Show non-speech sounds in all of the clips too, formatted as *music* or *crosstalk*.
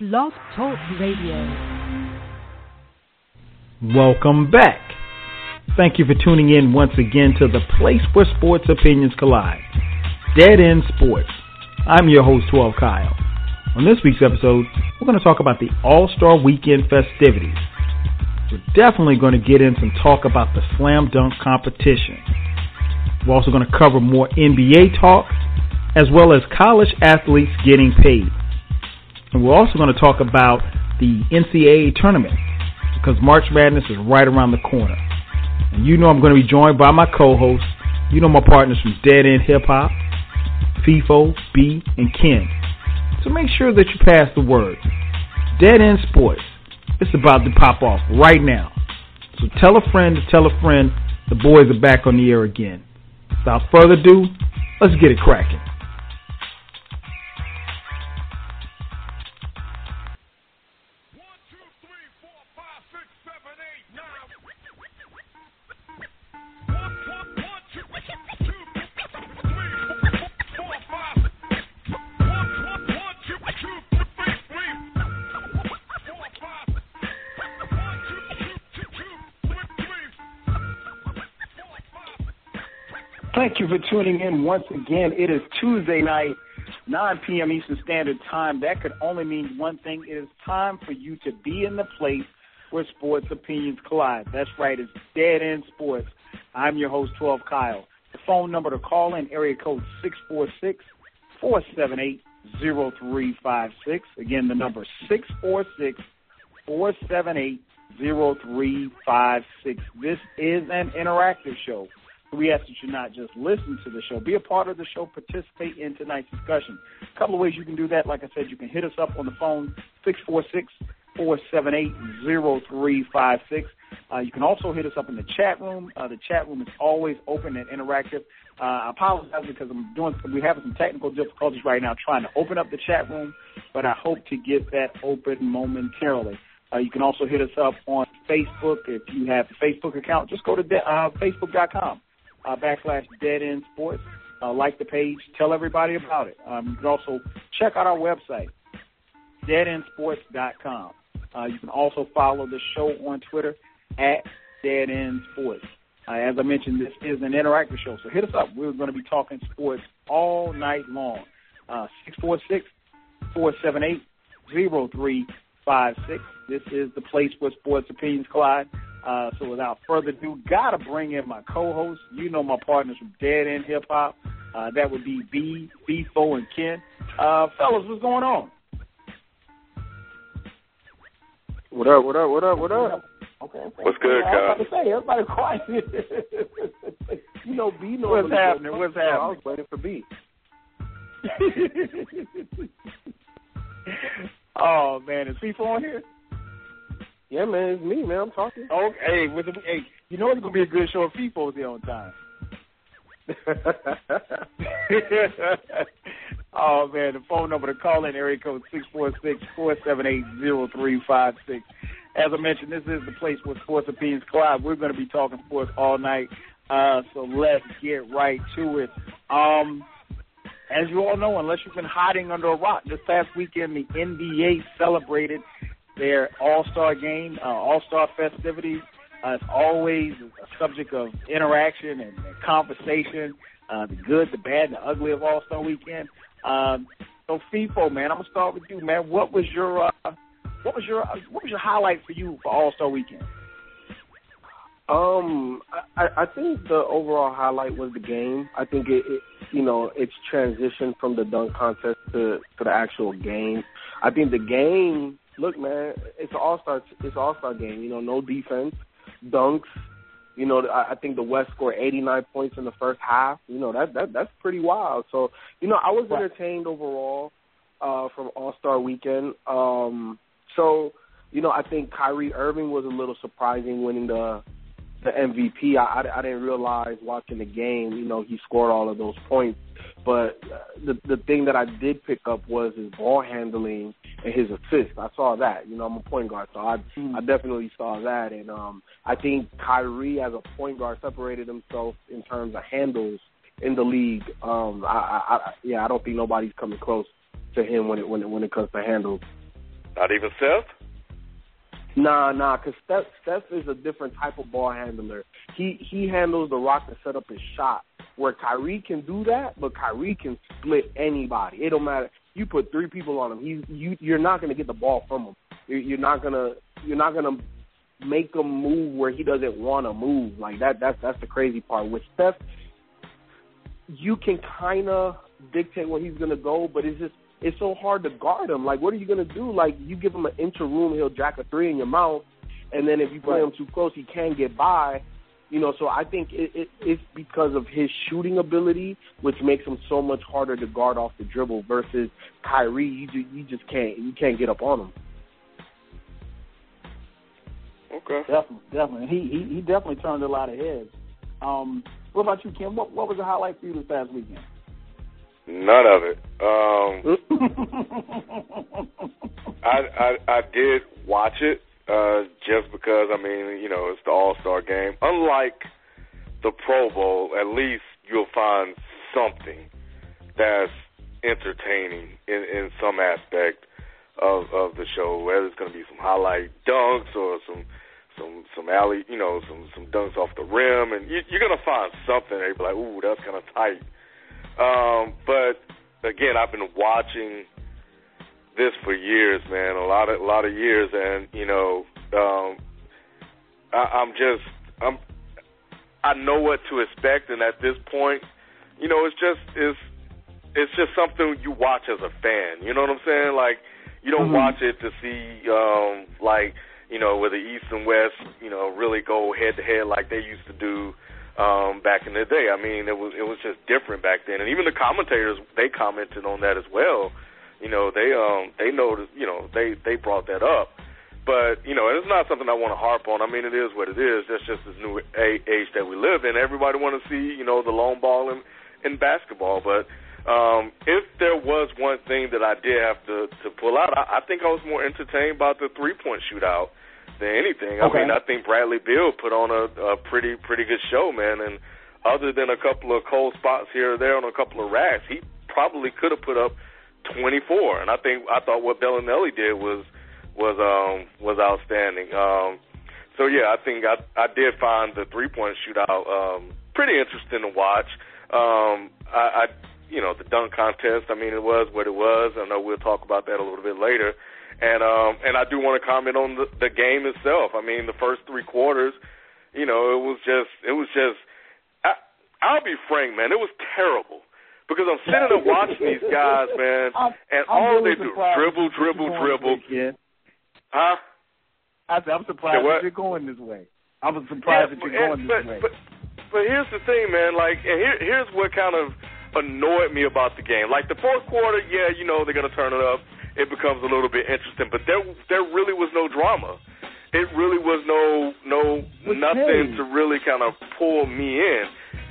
Blog Talk Radio. Welcome back. Thank you for tuning in once again to the place where sports opinions collide. Dead End Sports. I'm your host, 12 Kyle. On this week's episode, we're going to talk about the All Star Weekend festivities. We're definitely going to get in some talk about the slam dunk competition. We're also going to cover more NBA talk, as well as college athletes getting paid. And we're also going to talk about the NCAA tournament because March Madness is right around the corner. And you know I'm going to be joined by my co-hosts. You know my partners from Dead End Hip Hop, Feefo, B, and Ken. So make sure that you pass the word. Dead End Sports. It's about to pop off right now. So tell a friend to tell a friend the boys are back on the air again. Without further ado, let's get it cracking. Thank you for tuning in once again. It is Tuesday night, 9 p.m. Eastern Standard Time. That could only mean one thing. It is time for you to be in the place where sports opinions collide. That's right, it's Dead End Sports. I'm your host, 12 Kyle. The phone number to call in, area code 646 478 0356. Again, the number 646 478 0356. This is an interactive show. We ask that you not just listen to the show, be a part of the show, participate in tonight's discussion. A couple of ways you can do that. Like I said, you can hit us up on the phone, 646 478 0356. Uh, you can also hit us up in the chat room. Uh, the chat room is always open and interactive. Uh, I apologize because I'm doing we have some technical difficulties right now trying to open up the chat room, but I hope to get that open momentarily. Uh, you can also hit us up on Facebook if you have a Facebook account. Just go to de- uh, facebook.com uh, backslash Dead End Sports. Uh, like the page, tell everybody about it. Um, you can also check out our website, deadendsports.com. Uh, you can also follow the show on Twitter at Dead End Sports. Uh, as I mentioned, this is an interactive show, so hit us up. We're going to be talking sports all night long. Uh, 646 478 0356. This is the place where sports opinions collide. Uh, so without further ado, gotta bring in my co-host. You know my partners from Dead End Hip Hop. Uh, that would be B, Feefo, and Ken. Uh, fellas, what's going on? What up? What up? What up? What up? Okay. okay. What's good, I was Kyle? about to say, everybody quiet. *laughs* You know, B. What's normally happening? goes What's first, so I was waiting for B. *laughs* oh man, is people on here? Yeah, man, it's me, man. I'm talking. Okay, hey, with the, hey, you know it's gonna be a good show if people's there on time. *laughs* oh man, the phone number to call in area code six four six four seven eight zero three five six. As I mentioned, this is the place where sports opinions collide. We're going to be talking sports all night, uh, so let's get right to it. Um, as you all know, unless you've been hiding under a rock, this past weekend the NBA celebrated their All Star game, uh, All Star festivities. Uh, it's always a subject of interaction and, and conversation, uh, the good, the bad, and the ugly of All Star Weekend. Um, so, Feefo, man, I'm gonna start with you, man. What was your uh, what was your what was your highlight for you for All Star Weekend? Um, I, I think the overall highlight was the game. I think it, it you know, it's transitioned from the dunk contest to to the actual game. I think the game. Look, man, it's an all star. It's an all star game. You know, no defense, dunks. You know, I, I think the West scored 89 points in the first half. You know, that that that's pretty wild. So, you know, I was entertained overall uh, from All Star Weekend. Um, so, you know, I think Kyrie Irving was a little surprising winning the the MVP. I, I, I didn't realize watching the game, you know, he scored all of those points. But uh, the the thing that I did pick up was his ball handling and his assist. I saw that. You know, I'm a point guard, so I I definitely saw that. And um, I think Kyrie as a point guard separated himself in terms of handles in the league. Um, I, I, I yeah, I don't think nobody's coming close to him when it when it when it comes to handles. Not even Steph. Nah, nah, because Steph, Steph is a different type of ball handler. He he handles the rock to set up his shot. Where Kyrie can do that, but Kyrie can split anybody. It don't matter. You put three people on him, he's you. You're not to get the ball from him. You're, you're not gonna you're not gonna make him move where he doesn't want to move. Like that. That's that's the crazy part. With Steph, you can kind of dictate where he's to go, but it's just it's so hard to guard him. Like, what are you going to do? Like, you give him an inch of room, he'll jack a three in your mouth, and then if you play him too close, he can get by. You know, so I think it, it, it's because of his shooting ability, which makes him so much harder to guard off the dribble. Versus Kyrie, you just, you just can't you can't get up on him. Okay. Definitely, definitely. He he he definitely turned a lot of heads. Um, what about you, Ken? What what was the highlight for you this past weekend? None of it. Um, *laughs* I, I I did watch it uh, just because I mean you know it's the All Star game. Unlike the Pro Bowl, at least you'll find something that's entertaining in, in some aspect of of the show. Whether it's going to be some highlight dunks or some some some alley, you know, some some dunks off the rim, and you, you're going to find something. They'd be like, "Ooh, that's kind of tight." Um, but again, I've been watching this for years, man, a lot of a lot of years, and you know, um, I, I'm just I'm I know what to expect, and at this point, you know, it's just it's it's just something you watch as a fan. You know what I'm saying? Like you don't mm-hmm. watch it to see um, like you know where the East and West you know really go head to head like they used to do um, back in the day. I mean, it was it was just different back then, and even the commentators they commented on that as well. You know, they um they noticed, you know, they they brought that up. But you know, it's not something I want to harp on. I mean, it is what it is. That's just this new age that we live in. Everybody want to see, you know, the long ball in in basketball. But um, if there was one thing that I did have to to pull out, I, I think I was more entertained about the three point shootout than anything. I okay. mean, I think Bradley Beal put on a, a pretty pretty good show, man. And other than a couple of cold spots here or there on a couple of racks, he probably could have put up 24. And I think I thought what Belinelli did was was um was outstanding. Um, so yeah, I think I I did find the three point shootout um, pretty interesting to watch. Um, I, I you know the dunk contest. I mean, it was what it was. I know we'll talk about that a little bit later. And um, and I do want to comment on the, the game itself. I mean, the first three quarters, you know, it was just it was just. I, I'll be frank, man. It was terrible because I'm sitting there watching these guys, man, I'm, and I'm all really they do dribble, dribble, dribble. Huh? I said, I'm surprised that you're going this way. I'm surprised yeah, that you're going and, this but, way. But, but here's the thing, man. Like, and here, here's what kind of annoyed me about the game. Like the fourth quarter, yeah, you know they're gonna turn it up it becomes a little bit interesting. But there there really was no drama. It really was no no What's nothing to really kind of pull me in.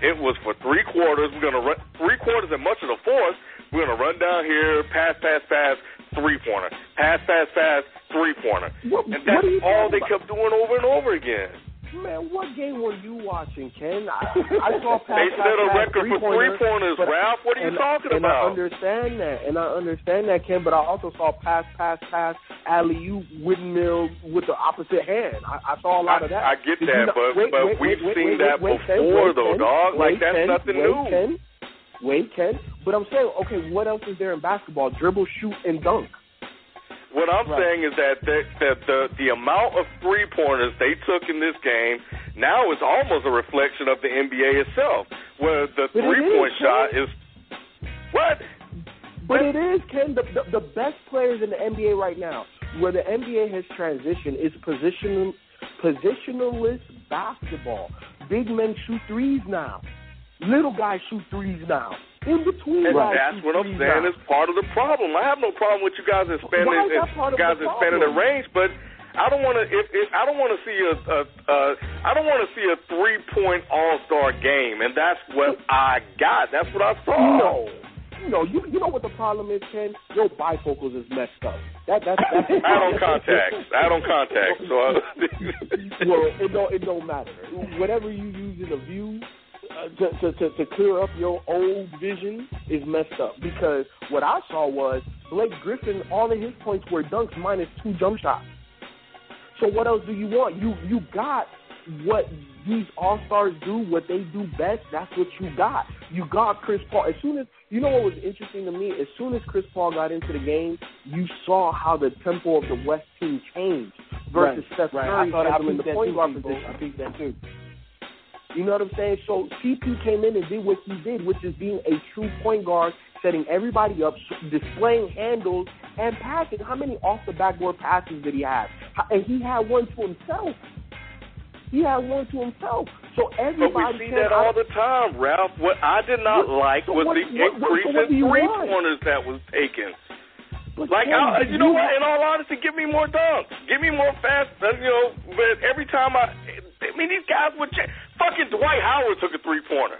It was for three quarters. We're gonna run three quarters and much of the fourth. We're gonna run down here, pass, pass, pass, three pointer, pass, pass, pass, three pointer, and that's all they about? kept doing over and over again. Man, what game were you watching, Ken? I, I *laughs* saw pass, They pass, set a pass, record for three-pointers, but- Ralph. What are you and, talking and about? I understand that, and I understand that, Ken. But I also saw pass, pass, pass, alley oop, windmill with the opposite hand. I, I saw a lot of that. I, I get Did that, you not- but wait, but wait, we've wait, seen that Ken, before, wait, though, Ken, dog. Like that's Ken, nothing wait, new. Ken. Wait, Ken. But I'm saying, okay, what else is there in basketball? Dribble, shoot, and dunk. What I'm Right. saying is that the, that the the amount of three pointers they took in this game now is almost a reflection of the NBA itself, where the But three point is, shot Ken. is what? But it is, Ken, the, the, the best players in the NBA right now, where the NBA has transitioned, is position, positionless basketball. Big men shoot threes now. Little guys shoot threes now. In between And guys that's what I'm saying now. is part of the problem. I have no problem with you guys expanding Why is that part of guys the expanding the range, but I don't want to. If, if I don't want to see a, a, a I don't want to see a three point All Star game, and that's what I got. That's what I saw. No. No, you you know what the problem is, Ken? Your bifocals is messed up. That that's, that's *laughs* I don't contact. I don't contact. So I, *laughs* *laughs* well, it don't it don't matter. Whatever you use in a view, Uh, to, to, to, to clear up your old vision is messed up because what I saw was Blake Griffin, all of his points were dunks minus two jump shots. So what else do you want? You you got what these all stars do, what they do best. That's what you got. You got Chris Paul. As soon as you know what was interesting to me, as soon as Chris Paul got into the game, you saw how the tempo of the West team changed versus right, Steph right. Curry I thought had I in the point guard position. I peeped that too. You know what I'm saying? So CP came in and did what he did, which is being a true point guard, setting everybody up, displaying handles, and passing. How many off the backboard passes did he have? And he had one to himself. He had one to himself. So But everybody we see that all the time, Ralph. What I did not What- like so was what- the what- increase so in three want? pointers that was taken. But Like, I, you know what? In all honesty, give me more dunks. Give me more fast. You know, but every time I, I mean, these guys would check. Fucking Dwight Howard took a three pointer.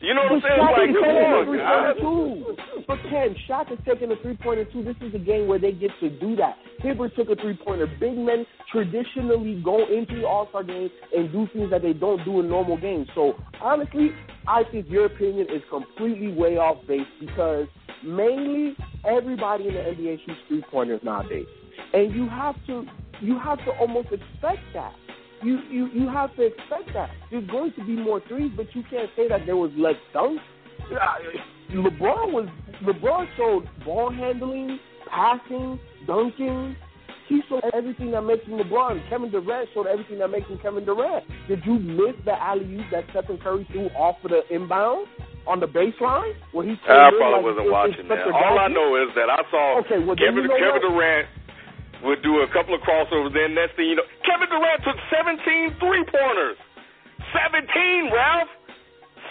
You know what I'm saying? Like, come on, guys. too. But Ken, Shaq is taking a three-pointer too. This is a game where they get to do that. Hibbert took a three-pointer. Big men traditionally go into the All-Star game and do things that they don't do in normal games. So honestly, I think your opinion is completely way off base because mainly everybody in the NBA shoots three-pointers nowadays, and you have to you have to almost expect that. You, you you have to expect that. There's going to be more threes, but you can't say that there was less dunks. Uh, LeBron was LeBron showed ball handling, passing, dunking. He showed everything that makes him LeBron. Kevin Durant showed everything that makes him Kevin Durant. Did you miss the alley oop that Stephen Curry threw off of the inbound on the baseline? Where he I in probably like wasn't watching that. All I know is that I saw Okay, well, Kevin, you know Kevin? Durant would do a couple of crossovers. Then next thing you know, Kevin Durant took 17 three pointers. 17, Ralph.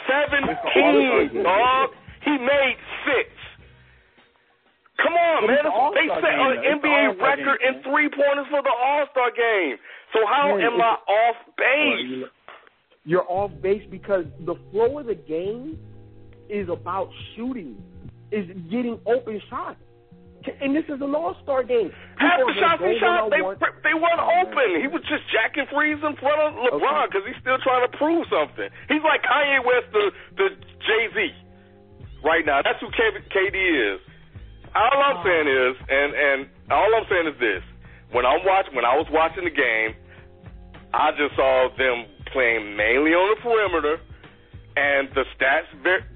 17, dog. He made six. Come on, man. They set an. NBA record in three pointers for the All Star game. So how Man, am I off base? You're off base because the flow of the game is about shooting, is getting open shots. And this is an all star game. Half the shots he shot, they they weren't open. He was just jacking threes in front of LeBron Okay. because he's still trying to prove something. He's like Kanye West to, the Jay Z right now. That's who KD is. All. I'm saying is, and and all I'm saying is this: when I'm watching, when I was watching the game, I just saw them playing mainly on the perimeter, and the stats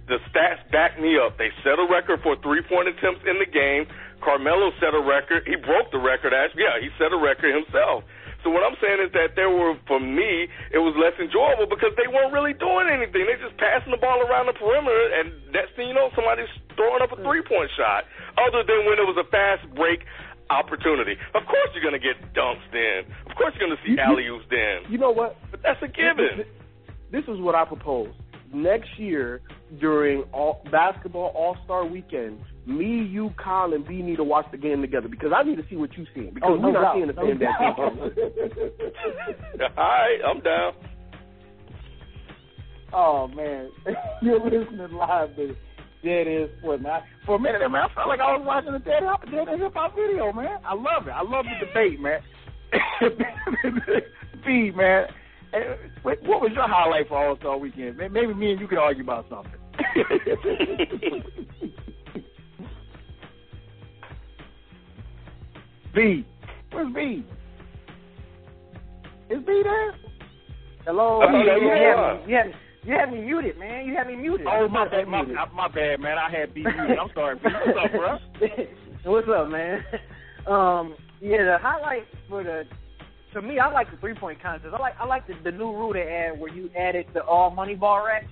the stats back me up. They set a record for three point attempts in the game. Carmelo set a record. He broke the record. Actually, yeah, he set a record himself. So what I'm saying is that there were, for me, it was less enjoyable because they weren't really doing anything. They just passing the ball around the perimeter, and next thing you know, somebody's throwing up a three point shot. Other than when it was a fast break opportunity. Of course, you're gonna get dunks then. Of course, you're gonna see You- you- alley oops then. You know what? But that's a given. This is what I propose. Next year, during all, basketball All Star Weekend, me, you, Kyle, and B need to watch the game together because I need to see what you're seeing because Oh, no we're not doubt. seeing the No same damn doubt. thing. *laughs* All right, I'm down. Oh man, *laughs* you're listening live to Dead End Sports. Man, for a minute, man, I felt like I was watching a Dead Hip Dead End Hip Hop video, man. I love it. I love the debate, man. *laughs* B, man, what what was your highlight for All Star Weekend? Maybe me and you could argue about something. B, where's B? Is B there? Hello. I thought B, he was you had me- you had you had me muted, man. You had me muted. Oh my bad, my, my bad, man. I had B muted. I'm sorry. B. What's up, bro? *laughs* What's up, man? *laughs* Um, yeah, the highlight for the to me, I like the three point contest. I like I like the, the new rule they add where you added the all money ball rack.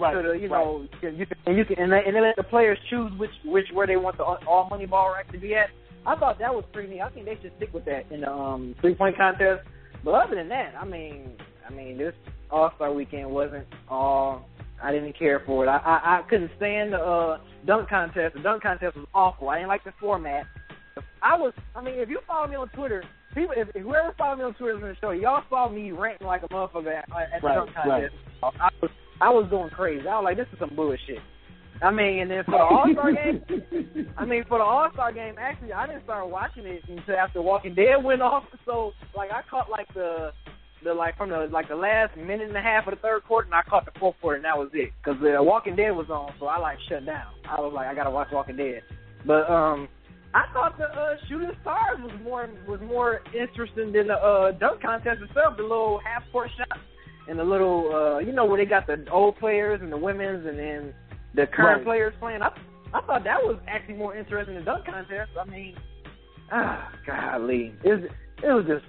Right. So the, you know, you can, and you can and they, and they let the players choose which which where they want the all money ball rack to be at. I thought that was pretty neat. I think they should stick with that in the um three point contest. But other than that, I mean, I mean this All Star Weekend wasn't all. I didn't care for it. I, I I couldn't stand the uh, dunk contest. The dunk contest was awful. I didn't like the format. I was. I mean, if you follow me on Twitter, people, if, if whoever follow me on Twitter is going to show y'all follow me ranting like a motherfucker at, at the dunk contest. I was I was going crazy. I was like, this is some bullshit. I mean, and then for the All Star game, I mean, for the All Star game, actually, I didn't start watching it until after Walking Dead went off. So, like, I caught like the the like from the like the last minute and a half of the third quarter, and I caught the fourth quarter, and that was it. Because the Walking Dead was on, so I like shut down. I was like, I gotta watch Walking Dead. But um, I thought the uh, Shooting Stars was more was more interesting than the uh, dunk contest itself. The little half court shot and the little uh, you know where they got the old players and the women's, and then the current Right. players playing. I I thought that was actually more interesting than dunk contest. I mean, ah, golly, it was, it was just.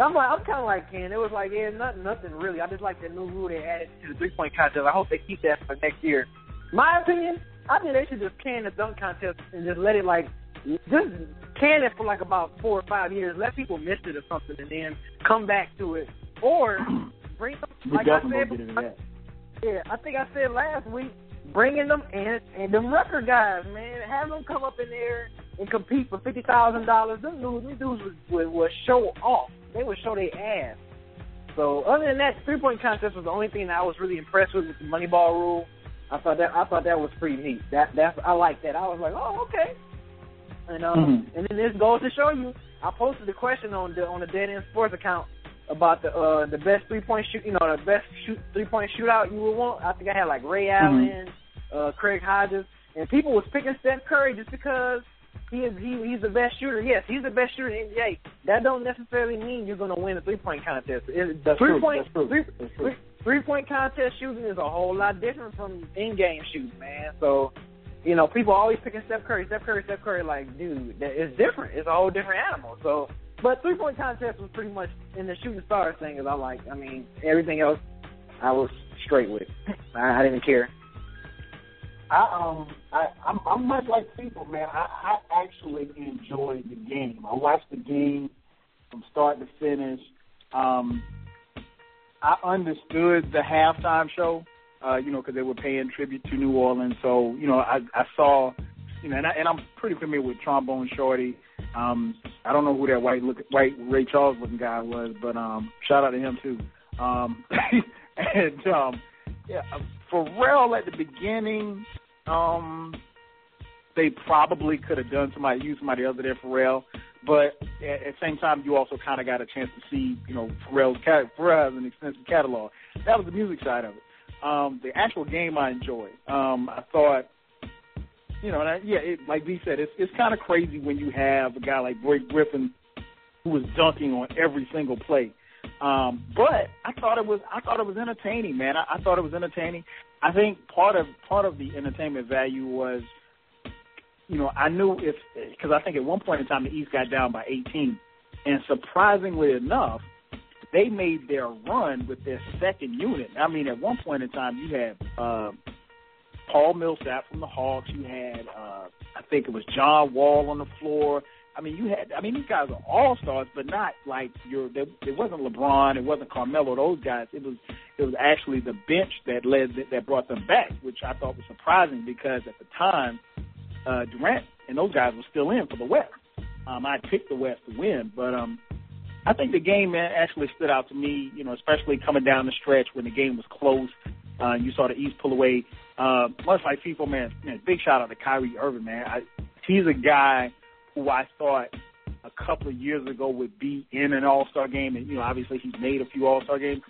I'm like, I'm kind of like Ken. It was like, yeah, nothing, nothing really. I just like that new rule they added to the three point contest. I hope they keep that for next year. My opinion, I think they should just can the dunk contest and just let it like just can it for like about four or five years. Let people miss it or something, and then come back to it, or *clears throat* bring. We Like I said, gonna get into that. yeah, I think I said last week, bringing them and and them Rucker guys, man, have them come up in there and compete for fifty thousand dollars. Them dudes, them dudes would, would, would show off. They would show their ass. So other than that, three point contest was the only thing that I was really impressed with with the money ball rule. I thought that I thought that was pretty neat. That that's I like that. I was like, oh okay. And um, Mhm. and then this goes to show you. I posted the question on the on the Dead End Sports account about the uh the best three point shoot, you know, the best shoot three point shootout you would want. I think I had like Ray Allen, uh, Craig Hodges, and people was picking Steph Curry just because he is he he's the best shooter. Yes, he's the best shooter in the NBA. That don't necessarily mean you're gonna win a three point contest. It, the That's three point three, three, three point contest shooting is a whole lot different from in game shooting, man. So. You know, people always picking Steph Curry, Steph Curry, Steph Curry. Like, dude, that it's different. It's a whole different animal. So, but three point contest was pretty much in the shooting stars thing. Is I like. I mean, everything else, I was straight with. I, I didn't care. I um I I'm, I'm much like people, man. I, I actually enjoyed the game. I watched the game from start to finish. Um, I understood the halftime show, uh, you know, because they were paying tribute to New Orleans. So you know, I I saw, you know, and, I, and I'm pretty familiar with Trombone Shorty. Um, I don't know who that white look white Ray Charles looking guy was, but um, shout out to him too. Um, *laughs* and um, yeah, Pharrell at the beginning, um, they probably could have done somebody, used somebody other than Pharrell. But at, at the same time, you also kind of got a chance to see, you know, Pharrell's cat, Pharrell has an extensive catalog. That was the music side of it. Um, the actual game I enjoyed. Um, I thought, you know, and yeah, it, like B said, it's it's kind of crazy when you have a guy like Blake Griffin who was dunking on every single play. Um, but I thought it was I thought it was entertaining, man. I, I thought it was entertaining. I think part of part of the entertainment value was, you know, I knew if because I think at one point in time the East got down by 18, and surprisingly enough, they made their run with their second unit. I mean, at one point in time you had uh, Paul Millsap from the Hawks, you had uh, I think it was John Wall on the floor. I mean, you had. I mean, these guys are all stars, but not like your. It wasn't LeBron. It wasn't Carmelo. Those guys. It was. It was actually the bench that led that brought them back, which I thought was surprising because at the time, uh, Durant and those guys were still in for the West. Um, I picked the West to win, but um, I think the game man, actually stood out to me. You know, especially coming down the stretch when the game was close. Uh, you saw the East pull away. Uh, much like people, man, man. Big shout out to Kyrie Irving, man. I, he's a guy who I thought a couple of years ago would be in an All Star game, and you know, obviously he's made a few All Star games,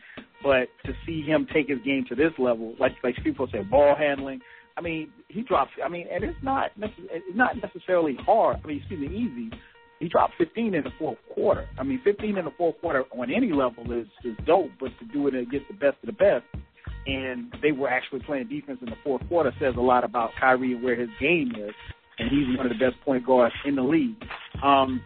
but to see him take his game to this level, like like people say, ball handling. I mean, he dropped. I mean, and it's not it's not necessarily hard. I mean, excuse me, easy. He dropped 15 in the fourth quarter. I mean, 15 in the fourth quarter on any level is is dope, but to do it against the best of the best, and they were actually playing defense in the fourth quarter says a lot about Kyrie and where his game is and he's one of the best point guards in the league. Um,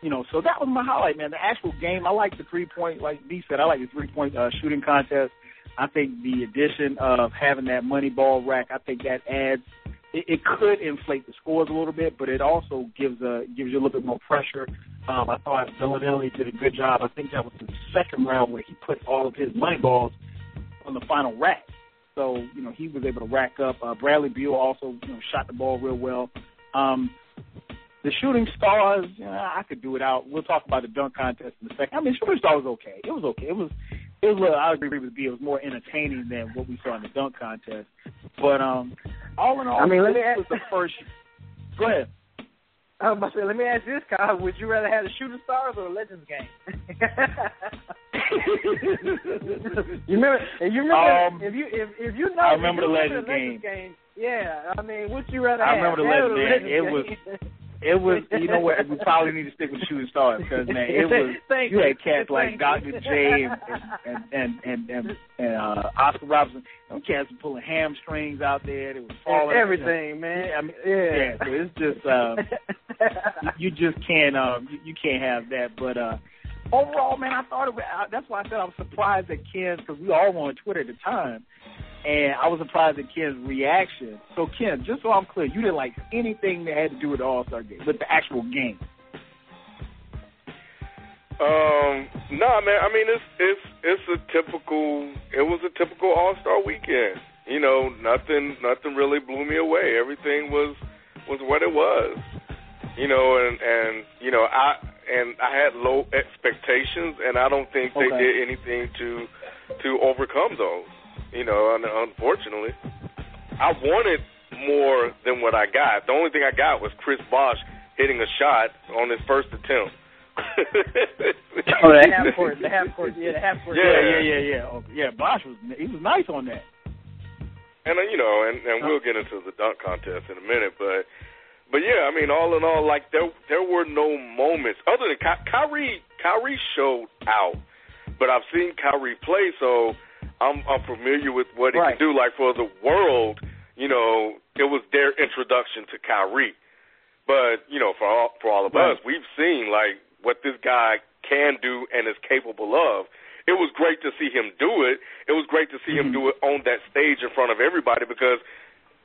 you know, so that was my highlight, man. The actual game, I like the three point, like B said, I like the three point uh, shooting contest. I think the addition of having that money ball rack, I think that adds. It, it could inflate the scores a little bit, but it also gives a gives you a little bit more pressure. Um, I thought Belinelli did a good job. I think that was the second round where he put all of his money balls on the final rack. So, you know, he was able to rack up. Uh, Bradley Beal also, you know, shot the ball real well. Um, the shooting stars, you know, I could do it out. We'll talk about the dunk contest in a second. I mean, shooting star was okay. It was okay. It was, it was. Uh, I agree with B. It was more entertaining than what we saw in the dunk contest. But um, all in all, I mean, let me ask- was the first. Go ahead. I was about to say, let me ask you this, Kyle. Would you rather have the Shooting Stars or the Legends game? *laughs* you remember? If you remember, Um, if you if if you know, I remember if you the remember Legends game. Yeah, I mean, would you rather I have? remember the that Legends game. It was- game? It was, you know what? We probably need to stick with shooting stars because man, it was *laughs* Thank you had cats like. Dr. J and and and and, and, and uh, Oscar Robinson. Them cats were pulling hamstrings out there. They was falling. Everything, man. Yeah, I mean, yeah. yeah. So it's just uh, *laughs* you just can't um you, you can't have that. But uh, overall, man, I thought it. Was, uh, that's why I said I was surprised at Ken's because we all were on Twitter at the time. And I was surprised at Ken's reaction. So Ken, just so I'm clear, you didn't like anything that had to do with the All Star game, with the actual game. Um, no, nah, man. I mean, it's it's it's a typical. It was a typical All Star weekend. You know, nothing nothing really blew me away. Everything was was what it was. You know, and and you know, I and I had low expectations, and I don't think they did anything to to overcome those. You know, unfortunately, I wanted more than what I got. The only thing I got was Chris Bosh hitting a shot on his first attempt. *laughs* Oh, the half court, the half court, yeah, the half court. Yeah, yeah, yeah, yeah. Oh, yeah, Bosh was he was nice on that. And uh, you know, and and we'll get into the dunk contest in a minute, but but yeah, I mean, all in all, like there there were no moments other than Ky- Kyrie. Kyrie showed out, but I've seen Kyrie play, so I'm I'm familiar with what he Right. can do. Like for the world, you know, it was their introduction to Kyrie. But you know, for all for all of Right. us, we've seen like what this guy can do and is capable of. It was great to see him do it. It was great to see him Mhm. do it on that stage in front of everybody because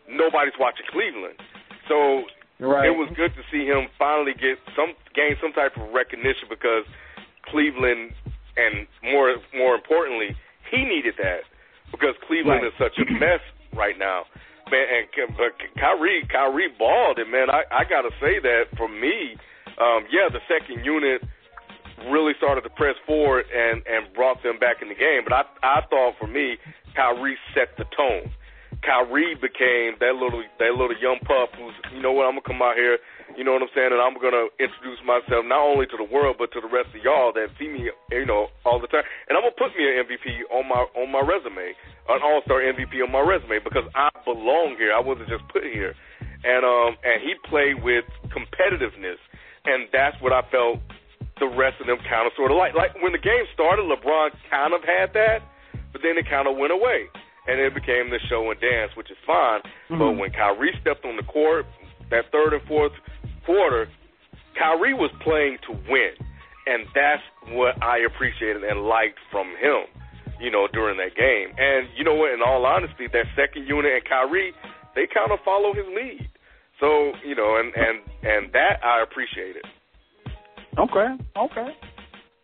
nobody's watching Cleveland. So Right. it was good to see him finally get some gain some type of recognition because Cleveland and more more importantly, he needed that because Cleveland Right. is such a mess right now. Man, and but Kyrie, Kyrie balled, and man, I I gotta say that for me, um, yeah, the second unit really started to press forward and and brought them back in the game. But I I thought for me, Kyrie set the tone. Kyrie became that little that little young pup who's you know what I'm gonna come out here, you know what I'm saying, and I'm gonna introduce myself not only to the world but to the rest of y'all that see me you know all the time, and I'm gonna put me an MVP on my on my resume, an All Star MVP on my resume because I belong here. I wasn't just put here, and um and he played with competitiveness, and that's what I felt the rest of them kind of sort of like like when the game started, LeBron kind of had that, but then it kind of went away and it became the show and dance, which is fine. But Mhm. when Kyrie stepped on the court, that third and fourth quarter, Kyrie was playing to win, and that's what I appreciated and liked from him. You know, during that game, and you know what? In all honesty, that second unit and Kyrie, they kind of follow his lead. So you know, and and and that I appreciated. Okay, okay.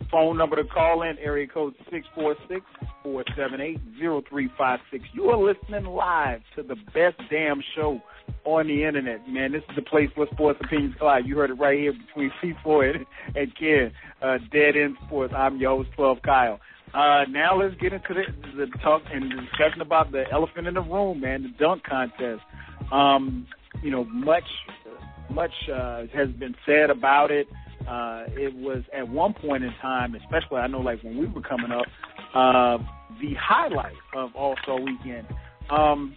Phone number to call in, area code six four six four seven eight zero three five six. You are listening live to the best damn show on the internet, man. This is the place where sports opinions collide. You heard it right here between Feefo and, and Ken, uh, Dead End Sports. I'm your host, 12 Kyle. Uh, now let's get into the, the talk and discussion about the elephant in the room, man, the dunk contest. Um, you know, much, much uh, has been said about it. Uh, it was at one point in time, especially I know like when we were coming up, uh, the highlight of All Star Weekend. Um,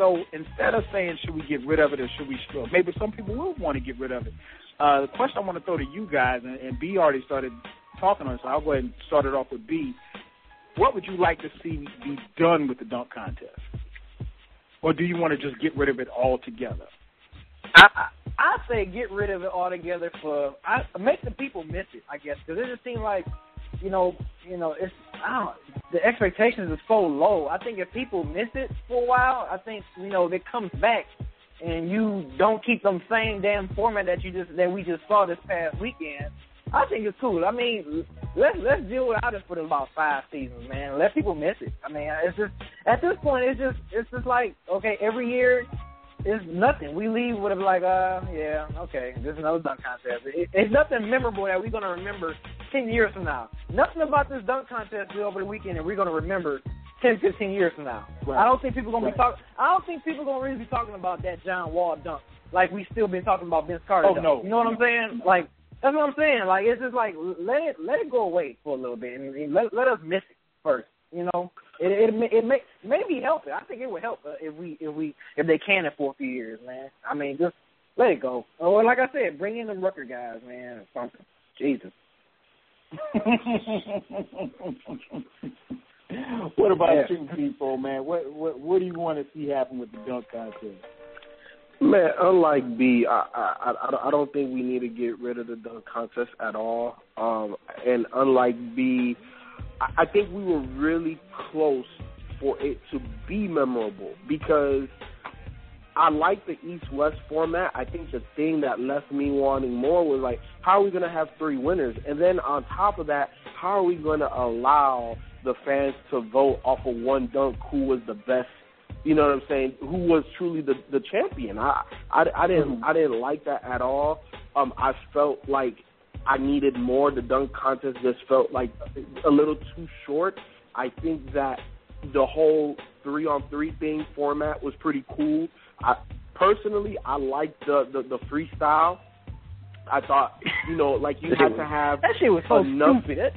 so instead of saying should we get rid of it or should we still, maybe some people will want to get rid of it. Uh, the question I want to throw to you guys, and, and B already started talking on it, so I'll go ahead and start it off with B. What would you like to see be done with the dunk contest? Or do you want to just get rid of it altogether? I, I I say get rid of it altogether for I make the people miss it. I guess because it just seems like you know you know it's I don't the expectations are so low. I think if people miss it for a while, I think you know it comes back and you don't keep them same damn format that you just that we just saw this past weekend. I think it's cool. I mean, let's let's deal without it for about five seasons, man. Let people miss it. I mean, it's just at this point, it's just it's just like okay, every year it's nothing. We leave with it like, uh, yeah, okay, this is another dunk contest. It, it's nothing memorable that we're gonna remember ten years from now. Nothing about this dunk contest over the weekend that we're gonna remember 10, 15 years from now. Right. I don't think people gonna Right. be talking. I don't think people gonna really be talking about that John Wall dunk like we still been talking about Vince Carter. Oh, though. no. You know what I'm saying? Like that's what I'm saying. Like it's just like let it let it go away for a little bit and let let us miss it first. You know, it it it, it may maybe help it. I think it would help uh, if we if we if they can it for a few years, man. I mean, just let it go. Or like I said, bring in the Rucker guys, man, or something. Jesus. *laughs* what about Yeah. you people, man? What what what do you want to see happen with the dunk contest? Man, unlike B, I, I I I don't think we need to get rid of the dunk contest at all. Um, and unlike B, I, think we were really close for it to be memorable because I like the East West format. I think the thing that left me wanting more was like, how are we going to have three winners? And then on top of that, how are we going to allow the fans to vote off of one dunk who was the best? You know what I'm saying? Who was truly the the champion? I I, I didn't I didn't like that at all. Um, I felt like I needed more. The dunk contest just felt like a little too short. I think that the whole three on three thing format was pretty cool. I personally I liked the, the the freestyle. I thought you know like you had to have That shit was so enough. stupid. That,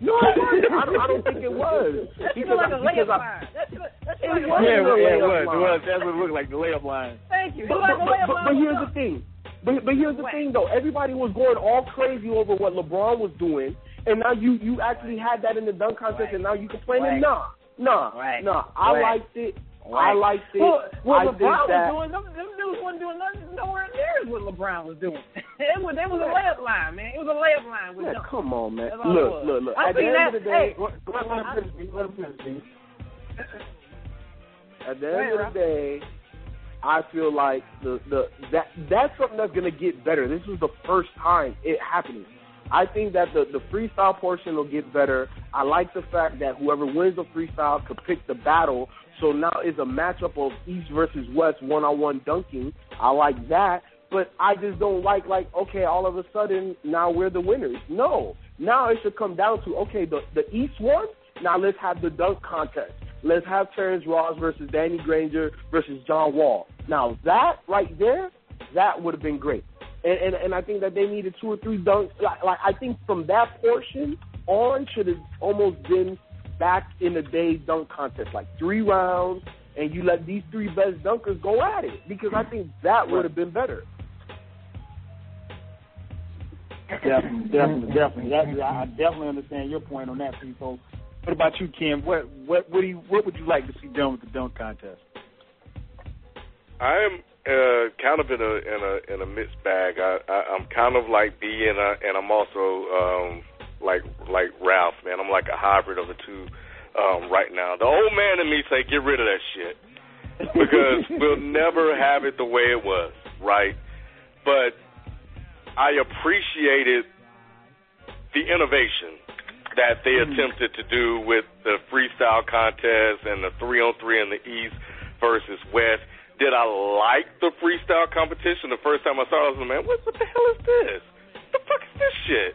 No, it. I don't, I don't think it was. that shit Because looked like a I- because layup I- line. That shit, that It like a wasn't layup a line. layup line. It was. That's what it looked like the layup line. Thank you. It But, like but, layup but, line. but with here's the thing. But, but here's the thing, though. Everybody was going all crazy over what LeBron was doing, and now you you actually had that in the dunk contest, Right. and now you complaining? Right. Nah, nah, Right. nah. I liked it. I liked it. Well, what I LeBron that. was doing, them, them dudes wasn't doing nothing nowhere near what LeBron was doing. *laughs* it was it was a layup line, man. It was a layup line with dunk. come on, man. Look, look, look. I At the end that. of the day, Hey, go ahead, let him finish. Let him finish. *laughs* At the end of the day, I feel like the the that that's something that's gonna get better. This was the first time it happening. I think that the the freestyle portion will get better. I like the fact that whoever wins the freestyle could pick the battle. So now it's a matchup of East versus West one on one dunking. I like that. But I just don't like like okay, all of a sudden now we're the winners. No. Now it should come down to okay, the the East won. Now let's have the dunk contest. Let's have Terrence Ross versus Danny Granger versus John Wall. Now that right there, that would have been great. And, and and I think that they needed two or three dunks. Like, like I think from that portion on should have almost been back in the day dunk contest, like three rounds, and you let these three best dunkers go at it because I think that would have been better. Definitely, definitely, definitely. I definitely understand your point on that, people. What about you, Ken? What what what do you what would you like to see done with the dunk contest? I am uh, kind of in a in a in a mixed bag. I, I I'm kind of like B, and I, and I'm also um, like like Ralph, man. I'm like a hybrid of the two um, right now. The old man in me say, get rid of that shit because *laughs* we'll never have it the way it was, right? But I appreciated the innovation that they hmm. attempted to do with the freestyle contest and the three on three in the East versus West. Did I like the freestyle competition the first time I saw it? I was like, man, what, what the hell is this? The fuck is this shit?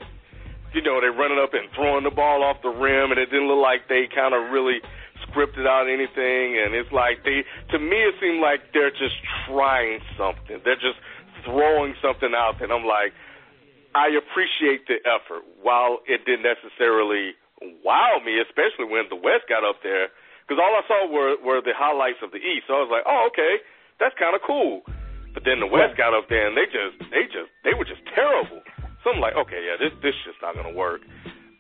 You know, they running up and throwing the ball off the rim, and it didn't look like they kind of really scripted out anything. And it's like they, to me, it seemed like they're just trying something. They're just throwing something out, and I'm like, I appreciate the effort. While it didn't necessarily wow me, especially when the West got up there, because all I saw were were the highlights of the East. So I was like, oh, okay, that's kind of cool. But then the West got up there and they just they just they were just terrible. So I'm like, okay, yeah, this this just not gonna work.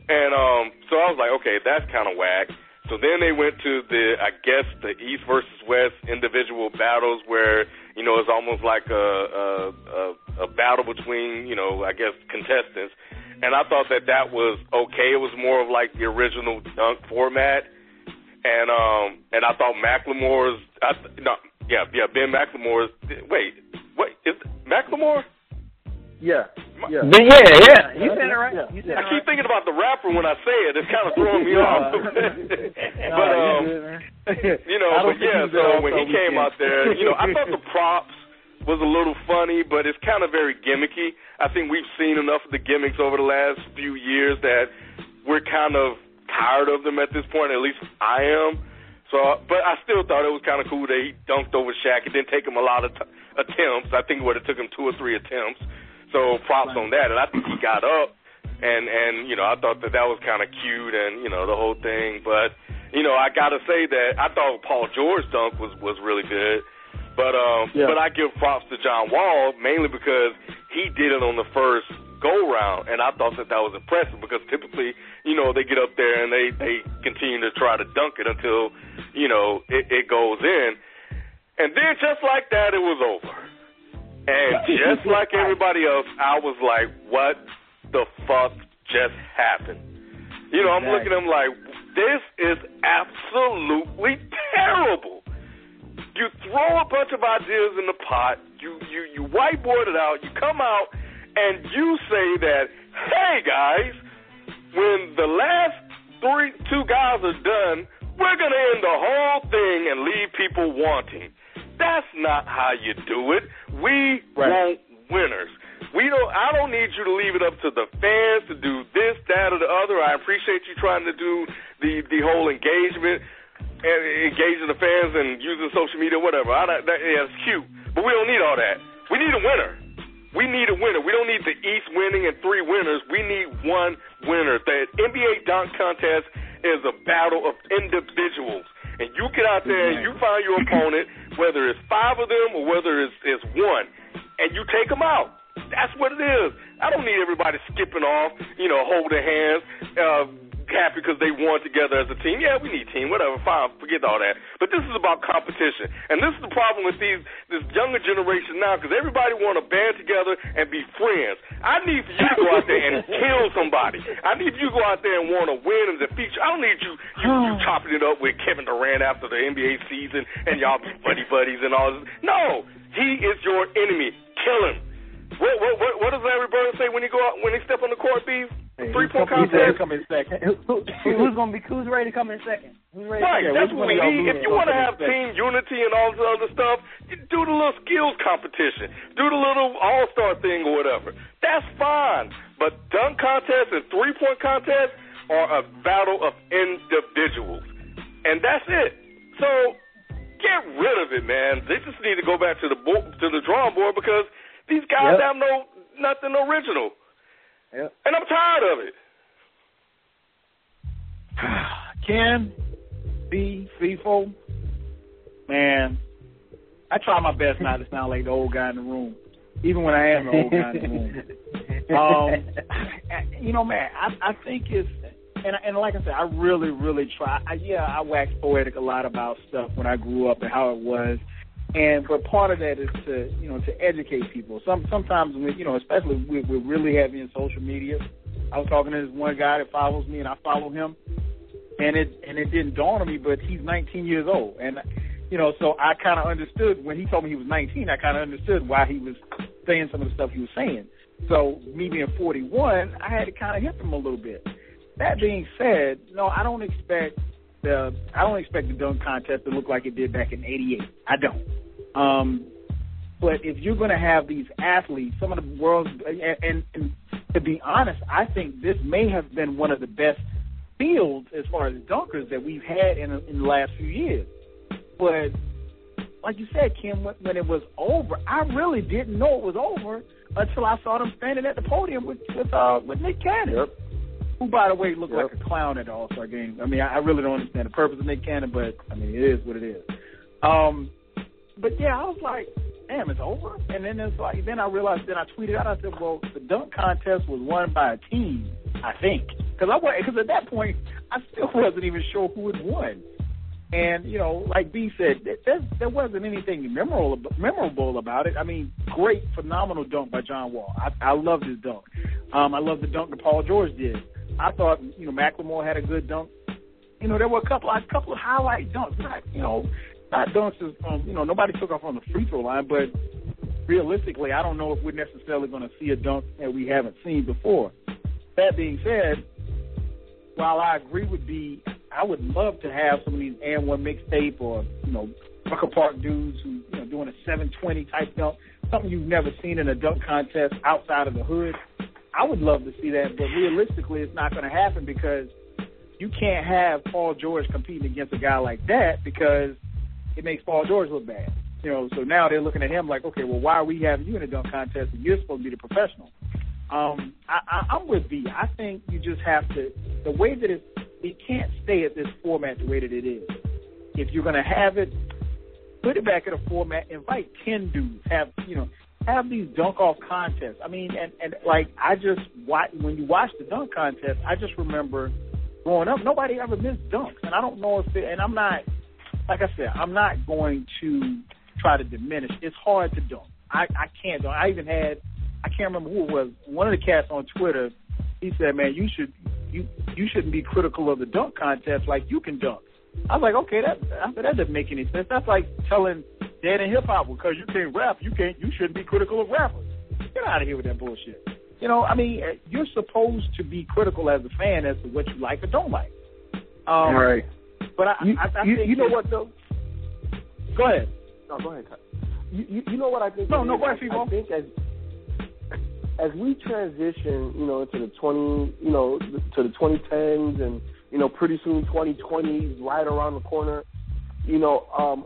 And um, so I was like, okay, that's kind of whack. So then they went to the, I guess, the East versus West individual battles where you know it's almost like a a, a, a battle between you know I guess contestants. And I thought that that was okay. It was more of like the original dunk format. And um and I thought McLemore's I no yeah yeah Ben McLemore's wait wait is Macklemore Yeah, yeah. But yeah, yeah, you said it right. Yeah, You said I it keep right. thinking about the rapper when I say it. It's kind of throwing me *laughs* off. *laughs* *laughs* but um, you know, but yeah. So when he came out there, you know, I thought the props was a little funny, but it's kind of very gimmicky. I think we've seen enough of the gimmicks over the last few years that we're kind of tired of them at this point. At least I am. So, but I still thought it was kind of cool that he dunked over Shaq. It didn't take him a lot of t- a attempts. I think it would have took him two or three attempts. So props on that. And I think he got up, and and you know I thought that that was kind of cute, and you know the whole thing. But you know I got to say that I thought Paul George dunk was was really good. But um, yeah. but I give props to John Wall mainly because he did it on the first go round, and I thought that that was impressive because typically, you know, they get up there and they they continue to try to dunk it until, you know, it, it goes in, and then just like that, it was over, and *laughs* just like everybody else, I was like, what the fuck just happened? You know, I'm looking at him like, this is absolutely terrible. You throw a bunch of ideas in the pot, you you you whiteboard it out, you come out and you say that, hey guys, when the last three two guys are done, we're gonna end the whole thing and leave people wanting. That's not how you do it. We right. want winners. We don't. I don't need you to leave it up to the fans to do this, that, or the other. I appreciate you trying to do the the whole engagement and engaging the fans and using social media, whatever. I, that, yeah, it's cute, but we don't need all that. We need a winner. We need a winner. We don't need the East winning and three winners. We need one winner. The NBA dunk contest is a battle of individuals. And you get out there and you find your opponent, whether it's five of them or whether it's, it's one, and you take them out. That's what it is. I don't need everybody skipping off, you know, holding hands. Uh, happy because they won together as a team. Yeah, we need team, whatever, fine, forget all that. But this is about competition, and this is the problem with these this younger generation now because everybody want to band together and be friends. I need for you to go out there and *laughs* kill somebody. I need you to go out there and want to win and defeat you. I don't need you you, you *sighs* chopping it up with Kevin Durant after the NBA season and y'all be buddy buddies and all this. No, he is your enemy. Kill him. What what what, what does Larry Bird say when he go out when he step on the court, beef? Hey, Three point contest. Come in second. Who, who's going to be? Who's ready to come in second? Who's ready right. That's what we need. If you want to have team unity and all this other stuff, do the little skills competition. Do the little all star thing or whatever. That's fine. But dunk contest and three point contest are a battle of individuals, and that's it. So get rid of it, man. They just need to go back to the bo- to the drawing board because these guys yep. have no nothing original. Yep. And I'm tired of it. *sighs* Ken, B, Feefo, man, I try my best not to sound like the old guy in the room, even when I am the old guy in the room. *laughs* Um, *laughs* you know, man, I, I think it's and and like I said, I really, really try. I, yeah, I wax poetic a lot about stuff when I grew up and how it was, and but part of that is to you know to educate people. Some sometimes we you know especially we, we're really heavy in social media. I was talking to this one guy that follows me, and I follow him, and it and it didn't dawn on me, but he's 19 years old, and you know so I kind of understood when he told me he was 19. I kind of understood why he was saying some of the stuff he was saying. So me being 41, I had to kind of hit him a little bit. That being said, no, I don't expect the I don't expect the dunk contest to look like it did back in '88. I don't. Um, but if you're going to have these athletes, some of the world's and, and, and to be honest, I think this may have been one of the best fields as far as dunkers that we've had in, in the last few years. But like you said, Kim, when, it was over, I really didn't know it was over until I saw them standing at the podium with with uh, with Nick Cannon. Yep who, by the way, looked yep. like a clown at the All Star game. I mean, I, I really don't understand the purpose of Nick Cannon, but I mean, it is what it is. Um, but yeah, I was like, damn, it's over. And then it's like, then I realized, then I tweeted out, I said, well, the dunk contest was won by a team, I think, because I because at that point I still *laughs* wasn't even sure who had won. And you know, like B said, there, there wasn't anything memorable memorable about it. I mean, great, phenomenal dunk by John Wall. I, I loved his dunk. Um, I loved the dunk that Paul George did. I thought you know McLemore had a good dunk. You know there were a couple a couple of highlight dunks. Not you know not dunks from um, you know nobody took off on the free throw line, but realistically, I don't know if we're necessarily going to see a dunk that we haven't seen before. That being said, while I agree with B, I would love to have some of these AND1 mixtape or you know Rucker Park dudes who you know doing a 720 type dunk, something you've never seen in a dunk contest outside of the hood. I would love to see that, but realistically, it's not going to happen because you can't have Paul George competing against a guy like that because it makes Paul George look bad. You know, so now they're looking at him like, okay, well, why are we having you in a dunk contest and you're supposed to be the professional? Um, I, I, I'm with B. I think you just have to the way that it it can't stay at this format the way that it is. If you're going to have it, put it back in a format. Invite ten dudes. Have you know? Have these dunk off contests. I mean, and and like I just watch when you watch the dunk contest. I just remember growing up, nobody ever missed dunks, and I don't know if it. And I'm not, like I said, I'm not going to try to diminish. It's hard to dunk. I I can't dunk. I even had I can't remember who it was. One of the cats on Twitter, he said, "Man, you should you you shouldn't be critical of the dunk contest like you can dunk." I was like, okay, that I said that doesn't make any sense. That's like telling dead and hip hop because you can't rap, you can't you shouldn't be critical of rappers. Get out of here with that bullshit. You know, I mean, you're supposed to be critical as a fan as to what you like or don't like. Um, right. But I, you, I, I you, think you know what though? Go ahead. No, go ahead. You, you, you know what I think? No, no, go ahead, I, I think as as we transition, you know, into the twenty, you know, to the twenty tens, and you know, pretty soon twenty twenties, right around the corner. You know, um,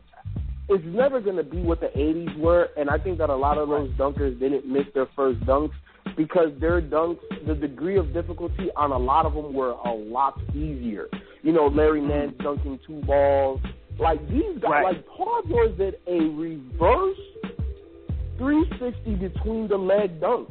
it's never going to be what the '80s were, and I think that a lot of those dunkers didn't miss their first dunks because their dunks, the degree of difficulty on a lot of them were a lot easier. You know, Larry mm-hmm. Nance dunking two balls. Like these guys, Right. like Paul George did a reverse 360 between the leg dunk.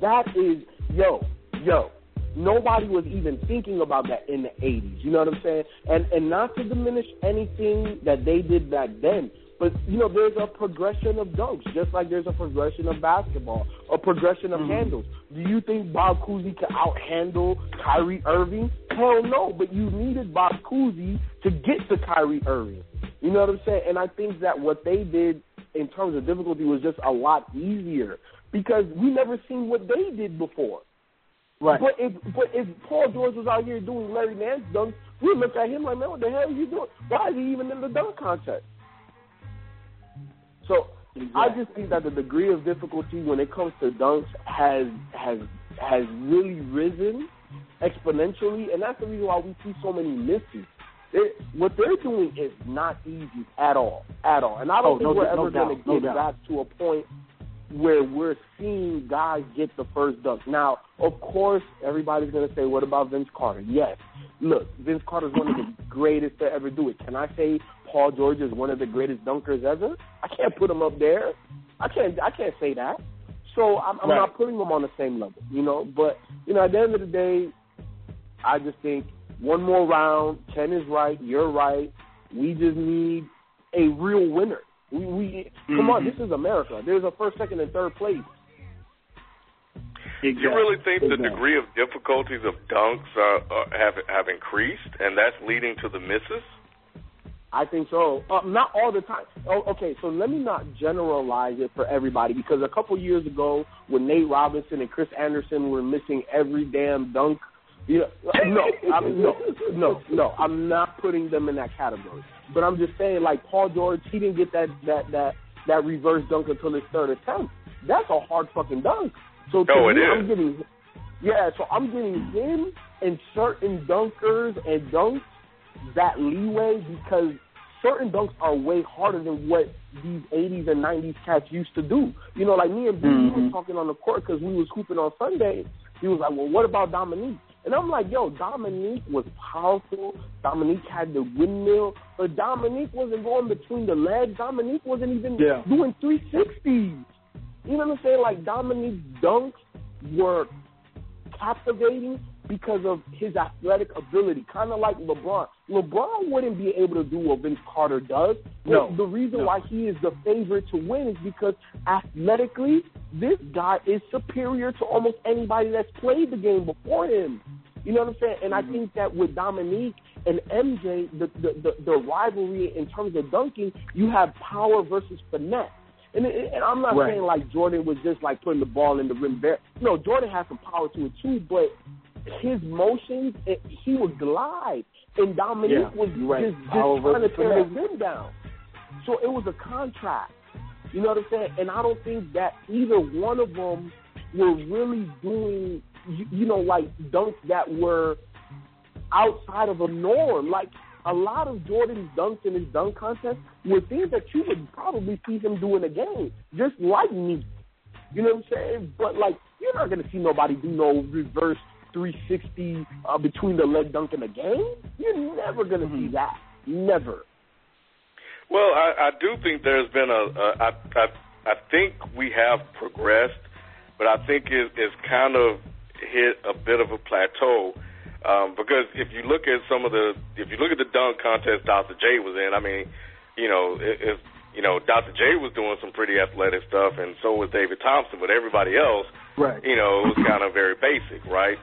That is, yo, yo. Nobody was even thinking about that in the 80s. You know what I'm saying? And and not to diminish anything that they did back then, but you know, there's a progression of dunks, just like there's a progression of basketball, a progression of mm-hmm. handles. Do you think Bob Cousy could outhandle Kyrie Irving? Hell no, but you needed Bob Cousy to get to Kyrie Irving. You know what I'm saying? And I think that what they did in terms of difficulty was just a lot easier because we never seen what they did before. Right. But if but if Paul George was out here doing Larry Nance dunks, we look at him like, man, what the hell are you doing? Why is he even in the dunk contest? So I just think that the degree of difficulty when it comes to dunks has has has really risen exponentially, and that's the reason why we see so many misses. It, what they're doing is not easy at all, at all. And I don't Oh, think no- we're no ever going to get back to a point where we're seeing guys get the first dunk. Now, of course, everybody's going to say, "What about Vince Carter?" Yes, look, Vince Carter is one of the greatest to ever do it. Can I say Paul George is one of the greatest dunkers ever? I can't put him up there. I can't. I can't say that. So I'm, I'm Right. not putting them on the same level, you know. But you know, at the end of the day, I just think one more round. Ken is right. You're right. We just need a real winner. We, we come on. Mhm. This is America. There's a first, second, and third place. Do you really think the degree of difficulties of dunks uh, uh, have have increased, and that's leading to the misses? I think so. Uh, not all the time. Oh, okay, so let me not generalize it for everybody because a couple years ago, when Nate Robinson and Chris Andersen were missing every damn dunk, you know, no, I'm, no, no, no, I'm not putting them in that category. But I'm just saying, like Paul George, he didn't get that that that that reverse dunk until his third attempt. That's a hard fucking dunk. So to Oh, it me, is. I'm getting, yeah. So I'm getting him and certain dunkers and dunks that leeway because certain dunks are way harder than what these 80s and 90s cats used to do. You know, like me and B, we Mhm. was talking on the court because we was hooping on Sunday. He was like, well, what about Dominique? And I'm like, yo, Dominique was powerful. Dominique had the windmill, but Dominique wasn't going between the legs. Dominique wasn't even Yeah. doing 360s. You know what I'm saying? Like Dominique's dunks were captivating because of his athletic ability, kind of like LeBron. LeBron wouldn't be able to do what Vince Carter does. No. the reason No. why he is the favorite to win is because athletically, this guy is superior to almost anybody that's played the game before him. You know what I'm saying? And I mm-hmm. think that with Dominique and MJ, the, the, the, the rivalry in terms of dunking, you have power versus finesse. And, and I'm not Right. saying like Jordan was just like putting the ball in the rim bare. No, Jordan has some power to it too, but his motions, it, he would glide, and Dominique Yeah, was right. just, just trying to tear his rim down. So it was a contrast. You know what I'm saying? And I don't think that either one of them were really doing, you, you know, like dunks that were outside of a norm. Like a lot of Jordan's dunks in his dunk contest were things that you would probably see him do in a game, just like me. You know what I'm saying? But like, you're not gonna see nobody do no reverse 360 uh, between the leg dunk in a game. You're never gonna mm-hmm. see that. Never. Well, I, I do think there's been a. a I, I, I think we have progressed, but I think it, it's kind of hit a bit of a plateau. Um, because if you look at some of the, if you look at the dunk contest Dr. J was in, I mean, you know, it, it, you know, Dr. J was doing some pretty athletic stuff, and so was David Thompson. But everybody else, right. you know, it was kind of very basic, right?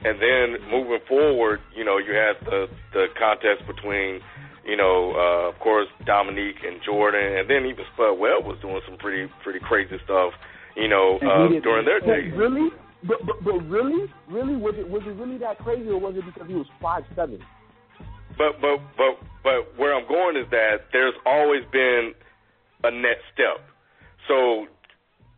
And then moving forward, you know, you had the the contest between, you know, uh, of course Dominique and Jordan, and then even Spud Webb was doing some pretty pretty crazy stuff, you know, uh, during their days. Really? But, but but really, really was it was it really that crazy, or was it because he was five seven? But but but but where I'm going is that there's always been a next step. So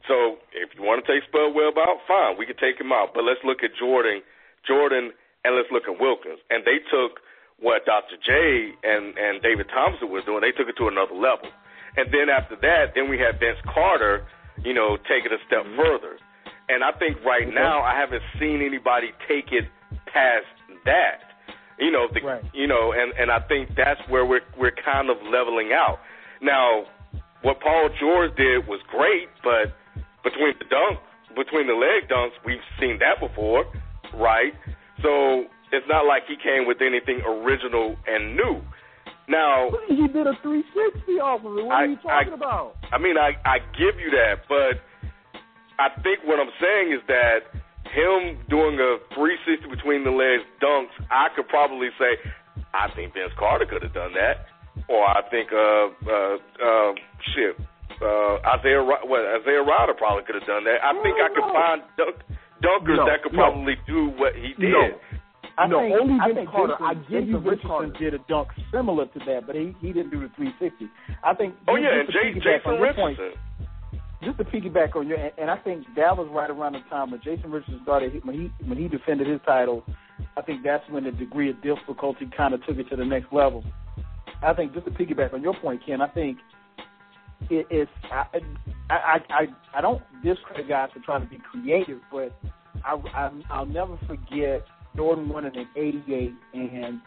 so if you want to take Spud Webb out, fine, we can take him out. But let's look at Jordan, Jordan, and let's look at Wilkins. And they took what Dr. J and and David Thompson was doing. They took it to another level. And then after that, then we had Vince Carter, you know, take it a step further. And I think right okay. now I haven't seen anybody take it past that. You know, the, right. you know, and and I think that's where we're we're kind of leveling out. Now, what Paul George did was great, but between the dunk, between the leg dunks, we've seen that before, right? So it's not like he came with anything original and new. Now he did a 360 off of it. What I, are you talking I, about? I mean, I I give you that, but I think what I'm saying is that him doing a 360 between the legs dunks, I could probably say, I think Vince Carter could have done that, or I think uh uh uh shit uh Isaiah what Isaiah Rider probably could have done that. I think I could find dunk, dunkers no, that could no. probably do what he did. No. I no, think, only I Vince think Carter. Jason, I give you Vince Richardson Carter. did a dunk similar to that, but he he didn't do the 360. I think. Oh just yeah, to and Jay, Jason on your point, Richardson. just to piggyback on your, and, and I think that was right around the time when Jason Richardson started when he when he defended his title. I think that's when the degree of difficulty kind of took it to the next level. I think just to piggyback on your point, Ken, I think it, it's I, I I I don't discredit guys for trying to be creative, but I, I I'll never forget Jordan it in '88, and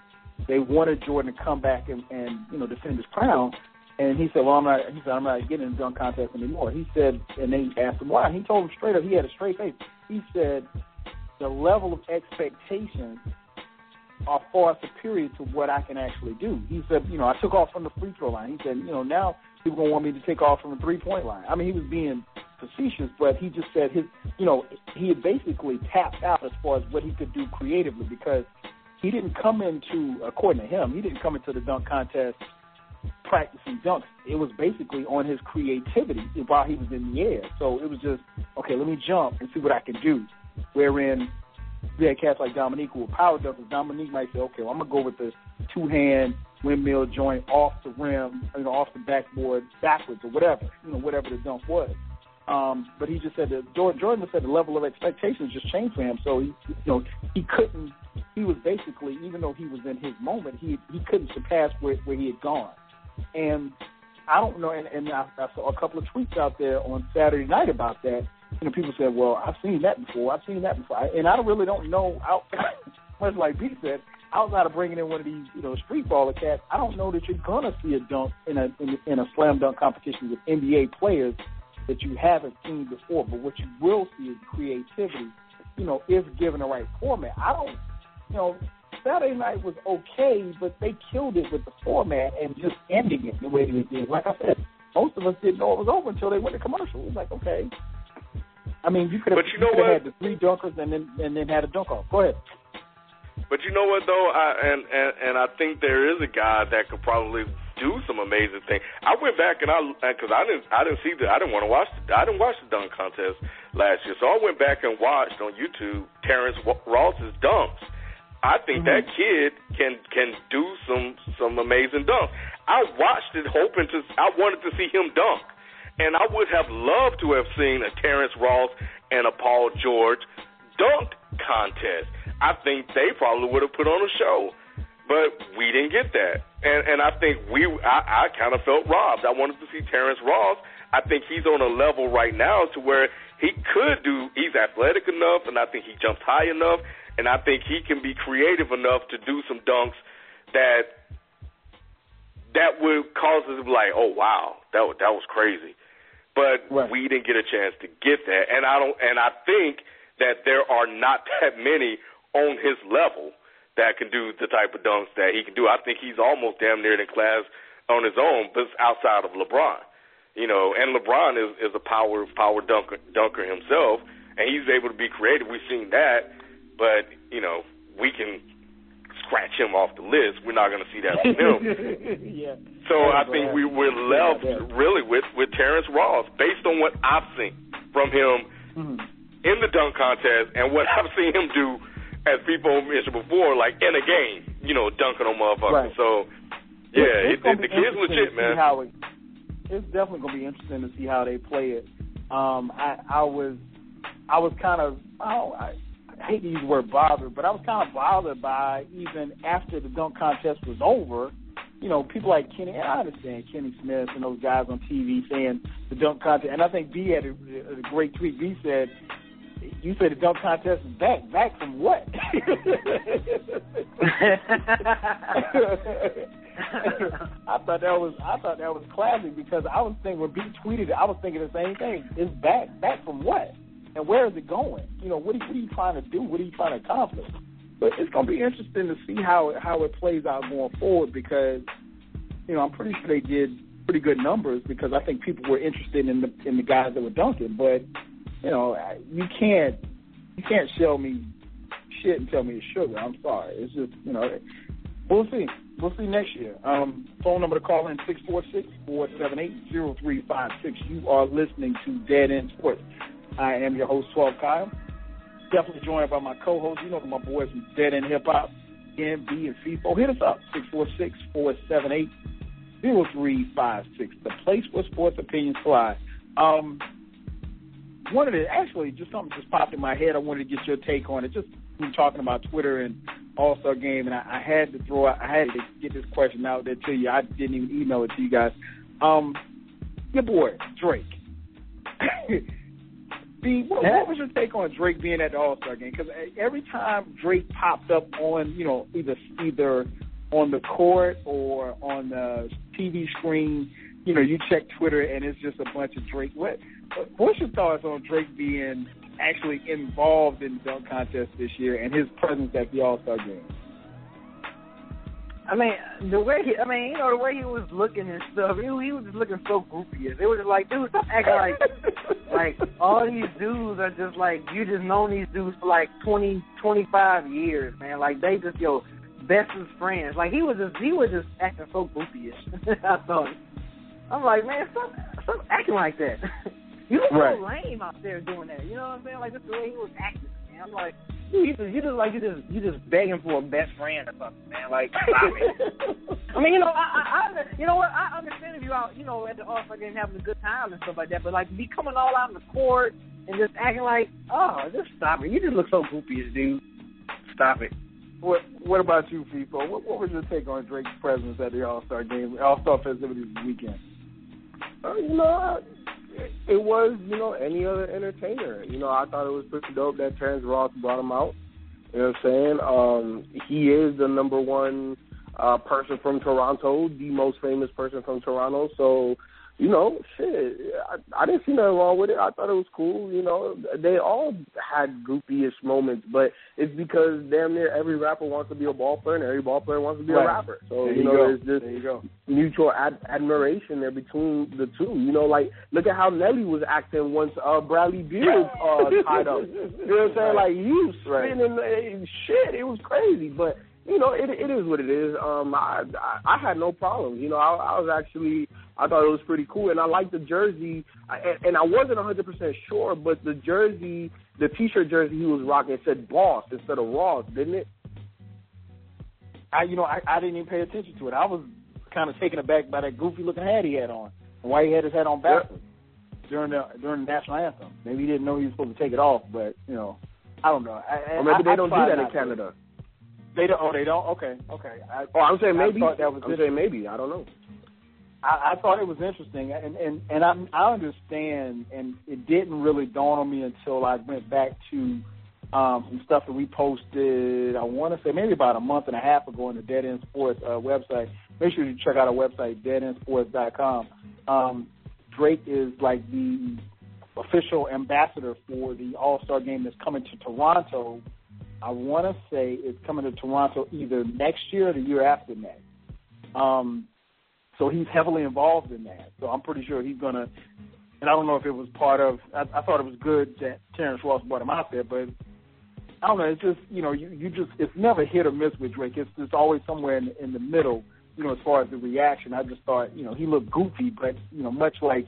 they wanted Jordan to come back and, and you know defend his crown. And he said, "Well, I'm not." He said, "I'm not getting in the dunk contest anymore." He said, and they asked him why. He told them straight up. He had a straight face. He said, "The level of expectations are far superior to what I can actually do." He said, "You know, I took off from the free throw line." He said, "You know, now people gonna want me to take off from the three point line." I mean, he was being facetious, but he just said his, you know, he had basically tapped out as far as what he could do creatively because he didn't come into, according to him, he didn't come into the dunk contest practicing dunks. It was basically on his creativity while he was in the air. So it was just, okay, let me jump and see what I can do. Wherein we had cats like Dominique who were power dunkers. Dominique might say, okay, well, I'm gonna go with the two hand windmill joint off the rim, you know, off the backboard backwards or whatever, you know, whatever the dunk was. Um, but he just said that Jordan, Jordan said the level of expectations just changed for him. So he, you know, he couldn't. He was basically, even though he was in his moment, he he couldn't surpass where where he had gone. And I don't know. And, and I, I saw a couple of tweets out there on Saturday night about that. You know, people said, "Well, I've seen that before. I've seen that before," and I really don't know. *coughs* Much like B said, outside of bringing in one of these, you know, street baller cats, I don't know that you're gonna see a dunk in a in, in a slam dunk competition with NBA players that you haven't seen before. But what you will see is creativity, you know, if given the right format. I don't, you know, Saturday night was okay, but they killed it with the format and just ending it the way they did. Like I said, most of us didn't know it was over until they went to commercial. It was like, okay. I mean, you could have, But you know have had the three dunkers and then and then had a dunk off. Go ahead. But you know what though, I, and and and I think there is a guy that could probably do some amazing things. I went back and I because I didn't I didn't see the I didn't want to watch the, I didn't watch the dunk contest last year, so I went back and watched on YouTube Terrence Ross's dunks. I think Mm-hmm. that kid can can do some some amazing dunks. I watched it hoping to I wanted to see him dunk, and I would have loved to have seen a Terrence Ross and a Paul George dunk contest. I think they probably would have put on a show. but we didn't get that. And and I think we I, I kind of felt robbed. I wanted to see Terrence Ross. I think he's on a level right now to where he could do. He's athletic enough, and I think he jumps high enough, and I think he can be creative enough to do some dunks that that would cause us to be like, oh wow, that that was crazy. But right. we didn't get a chance to get that, and I don't. And I think that there are not *laughs* that many on his level that can do the type of dunks that he can do. I think he's almost damn near in class on his own, but outside of LeBron. You know, and LeBron is is a power power dunker dunker himself, and he's able to be creative. We've seen that, but you know, we can scratch him off the list. We're not going to see that from him. *laughs* yeah. So I think we we're left really with with Terrence Ross, based on what I've seen from him mm-hmm. in the dunk contest and what I've seen him do as people mentioned before, like in a game, you know, dunking on motherfuckers. Right. So, yeah, it's, it, it, the kid's legit, man. How it, it's definitely gonna be interesting to see how they play it. Um, I, I was, I was kind of, oh, I, I hate to use the word bothered, but I was kind of bothered by even after the dunk contest was over. You know, people like Kenny, and I understand Kenny Smith and those guys on TV saying the dunk contest, and I think B had a, a great tweet. B said you said the dunk contest is back. Back from what? *laughs* I thought that was I thought that was classic because I was thinking when B tweeted it, I was thinking the same thing. It's back. Back from what? And where is it going? You know, what are, what are you trying to do? What are you trying to accomplish? But it's going to be interesting to see how how it plays out going forward because, you know, I'm pretty sure they did pretty good numbers because I think people were interested in the in the guys that were dunking. But you know, you can't you can't show me shit and tell me it's sugar. I'm sorry. It's just you know, we'll see. We'll see next year. Um, phone number to call in six four six four seven eight zero three five six. You are listening to Dead End Sports. I am your host, Twelve Kyle. Definitely joined by my co-host. You know my boys from Dead End Hip Hop, MB and Feefo. Hit us up six four six four seven eight zero three five six. The place where sports opinions fly. Um, wanted to actually just something just popped in my head. I wanted to get your take on it. Just we talking about Twitter and All Star Game, and I, I had to throw out, I had to get this question out there to you. I didn't even email it to you guys. Um, your boy Drake. *laughs* B, what, what was your take on Drake being at the All Star Game? Because eh, every time Drake popped up on, you know, either either on the court or on the TV screen, you know, you check Twitter and it's just a bunch of Drake. What What's your thoughts on Drake being actually involved in the dunk contest this year and his presence at the All Star game? I mean, the way he, I mean, you know, the way he was looking and stuff, he, he was just looking so goofy. It was just like, dude, stop acting like, *laughs* like all these dudes are just like, you just known these dudes for like twenty, twenty-five years, man. Like they just your bestest friends. Like he was just, he was just acting so goofy-ish. *laughs* I thought, I'm like, man, stop, stop acting like that. *laughs* You look right. so lame out there doing that. You know what I'm saying? Like just the way he was acting. Man. I'm like, you just you just like you just you just begging for a best friend or something, man. Like stop it. I mean, you know, I, I, I you know what? I understand if you out, you know, at the All Star game having a good time and stuff like that, but like be coming all out in the court and just acting like, oh, just stop it. You just look so goofy, as dude. Stop it. What What about you, people? What, what was your take on Drake's presence at the All Star game, All Star festivities weekend? Uh, you know, it was, you know, any other entertainer. You know, I thought it was pretty dope that Terrence Ross brought him out. You know what I'm saying? Um, he is the number one uh, person from Toronto, the most famous person from Toronto. So you know, shit, I, I didn't see nothing wrong with it. I thought it was cool. You know, they all had goofy-ish moments, but it's because damn near every rapper wants to be a ball player and every ball player wants to be right. a rapper. So there you, know, go. there's just there you go. mutual ad- admiration there between the two. You know, like look at how Nelly was acting once uh, Bradley Beal uh, tied up. You know what I'm saying? Like he was Right. spinning uh, shit. It was crazy, but you know, it it is what it is. Um, I I, I had no problems. You know, I, I was actually I thought it was pretty cool, and I liked the jersey. I, and, and I wasn't 100 percent sure, but the jersey, the T-shirt jersey he was rocking said Boss instead of Ross, didn't it? I, you know, I, I didn't even pay attention to it. I was kind of taken aback by that goofy looking hat he had on, and why he had his hat on backwards during the during the national anthem. Maybe he didn't know he was supposed to take it off, but you know, I don't know. I, Or maybe I, they I don't do that in not to. They don't. Oh, they don't. Okay, okay. I, oh, I'm saying maybe. I thought that was I'm saying maybe. I don't know. I, I thought it was interesting, and and and I I understand, and it didn't really dawn on me until I went back to um, some stuff that we posted. I want to say maybe about a month and a half ago on the Dead End Sports uh, website. Make sure you check out our website, deadendsports.com. Um, Drake is like the official ambassador for the All Star game that's coming to Toronto. I want to say it's coming to Toronto either next year or the year after next. Um, so he's heavily involved in that. So I'm pretty sure he's gonna. And I don't know if it was part of. I, I thought it was good that Terrence Ross brought him out there, but I don't know. It's just you know you you just it's never hit or miss with Drake. It's it's always somewhere in in the middle. You know, as far as the reaction, I just thought you know he looked goofy, but you know much like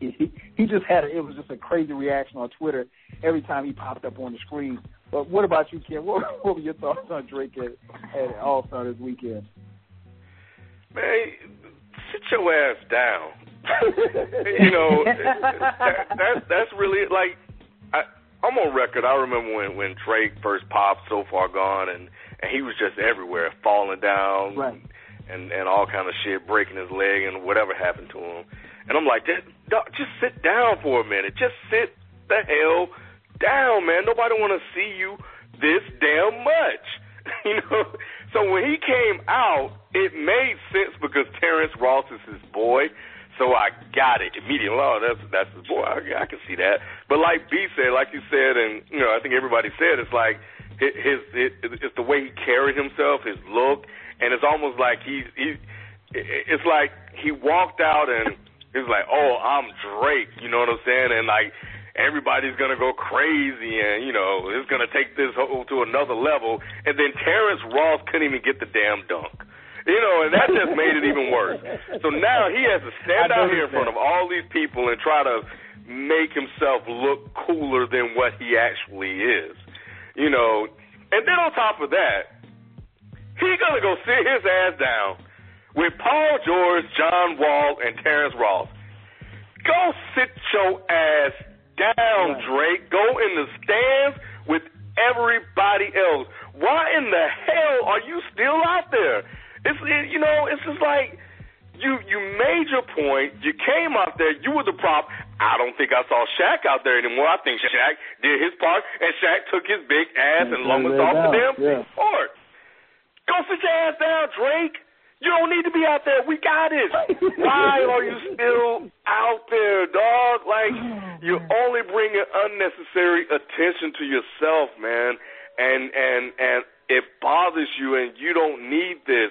he, he just had a, it was just a crazy reaction on Twitter every time he popped up on the screen. But what about you, Ken? *laughs* What, what were your thoughts on Drake at, at All Star this weekend? Man, sit your ass down. *laughs* you know, that, that's that's really like I, I'm on record. I remember when when Drake first popped, "So Far Gone," and and he was just everywhere, falling down, right. and and all kind of shit, breaking his leg, and whatever happened to him. And I'm like, just sit down for a minute. Just sit the hell down, man. Nobody want to see you this damn much, *laughs* you know. So when he came out, it made sense because Terrence Ross is his boy. So I got it immediately. Oh, that's that's his boy. I, I can see that. But like B said, like you said, and you know, I think everybody said, it's like his, his it, it's the way he carried himself, his look, and it's almost like he he. It's like he walked out and he was like, "Oh, I'm Drake," you know what I'm saying? And like everybody's gonna go crazy, and you know it's gonna take this whole to another level. And then Terrence Ross couldn't even get the damn dunk. You know, and that just made it even worse. *laughs* So now he has to stand out here in front of all these people and try to make himself look cooler than what he actually is. You know, and then on top of that, he gonna go sit his ass down with Paul George, John Wall, and Terrence Ross. Go sit your ass down, Drake. Go in the stands with everybody else. Why in the hell are you still out there? It's it, you know, it's just like you you made your point. You came out there. You were the prop. I don't think I saw Shaq out there anymore. I think Shaq did his part, and Shaq took his big ass and lumbered off the damn yeah. court. Go sit your ass down, Drake. You don't need to be out there. We got it. *laughs* Why are you still out there, dog? Like you're oh, only bringing unnecessary attention to yourself, man. And and and it bothers you, and you don't need this.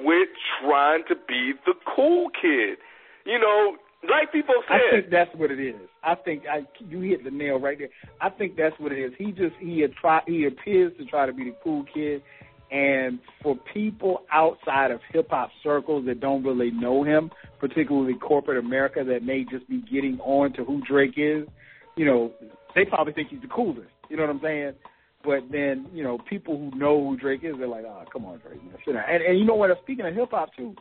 Quit trying to be the cool kid. You know, like people said. I think that's what it is. I think I, you hit the nail right there. I think that's what it is. He just he try he appears to try to be the cool kid, and for people outside of hip hop circles that don't really know him, particularly corporate America that may just be getting on to who Drake is, you know, they probably think he's the coolest. You know what I'm saying? But then, you know, people who know who Drake is, they're like, oh, come on, Drake. And, and you know what? Speaking of hip hop, too,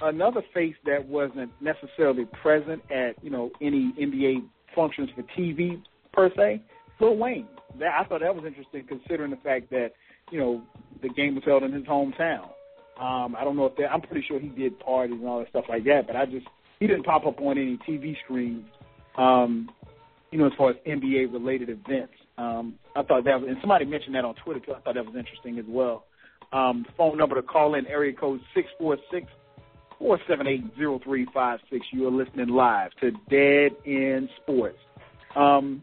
another face that wasn't necessarily present at, you know, any NBA functions for TV per se, Lil Wayne. That, I thought that was interesting considering the fact that, you know, the game was held in his hometown. Um, I don't know if that. I'm pretty sure he did parties and all that stuff like that, but I just he didn't pop up on any TV screens. Um, you know, as far as NBA related events. Um, I thought that was, and somebody mentioned that on Twitter. I thought that was interesting as well. Um, phone number to call in area code six four six four seven eight zero three five six. You are listening live to Dead End Sports. Um,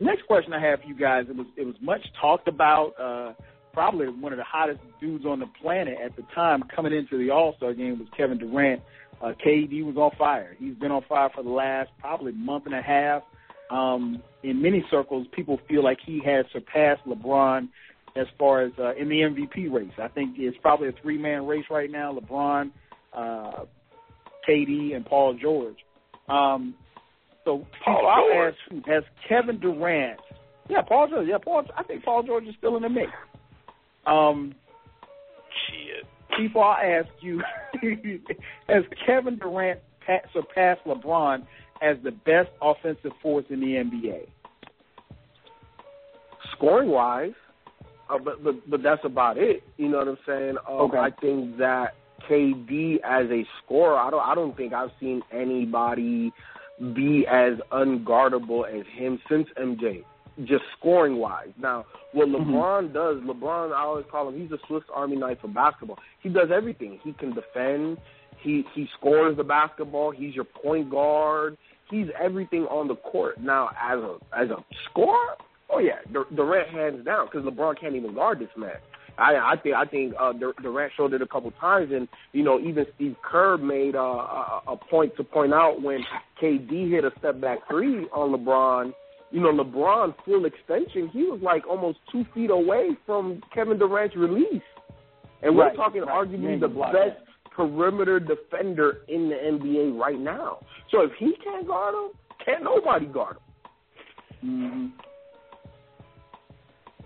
next question I have for you guys. It was it was much talked about. Uh, probably one of the hottest dudes on the planet at the time coming into the All Star game was Kevin Durant. Uh, KD was on fire. He's been on fire for the last probably month and a half. Um, in many circles, people feel like he has surpassed LeBron as far as uh, in the MVP race. I think it's probably a three man race right now: LeBron, uh, KD, and Paul George. Um, so Paul I'll George. ask has Kevin Durant? Yeah, Paul George. Yeah, Paul. I think Paul George is still in the mix. Um, Shit. People, I'll ask you: *laughs* Has Kevin Durant surpassed LeBron as the best offensive force in the NBA? Scoring wise, uh, but but but that's about it. You know what I'm saying? Um, Okay. I think that KD as a scorer, I don't I don't think I've seen anybody be as unguardable as him since MJ. Just scoring wise. Now, what Mm-hmm. LeBron does, LeBron, I always call him, he's a Swiss Army knife of basketball. He does everything. He can defend. He he scores the basketball. He's your point guard. He's everything on the court. Now, as a as a scorer, oh yeah, Dur- Durant hands down because LeBron can't even guard this man. I I think I think uh, Dur- Durant showed it a couple times, and you know even Steve Kerr made uh, a, a point to point out when KD hit a step back three on LeBron. You know LeBron full extension, he was like almost two feet away from Kevin Durant's release, and we're talking right. Arguably the best that. perimeter defender in the NBA right now. So if he can't guard him, can't nobody guard him. hmm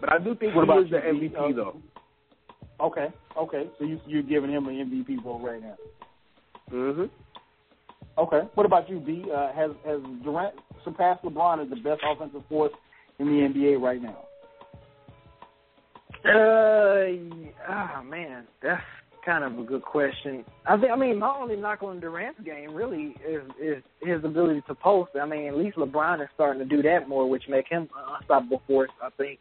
But I do think What he about is the MVP uh, though. Okay, okay. So you, you're giving him an MVP vote right now. hmm Okay. What about you, B? Uh, has has Durant surpassed LeBron as the best offensive force in the NBA right now? Uh, ah, man, that's kind of a good question. I think, I mean, my only knock on Durant's game really is is his ability to post. I mean, at least LeBron is starting to do that more, which make him unstoppable force. I think.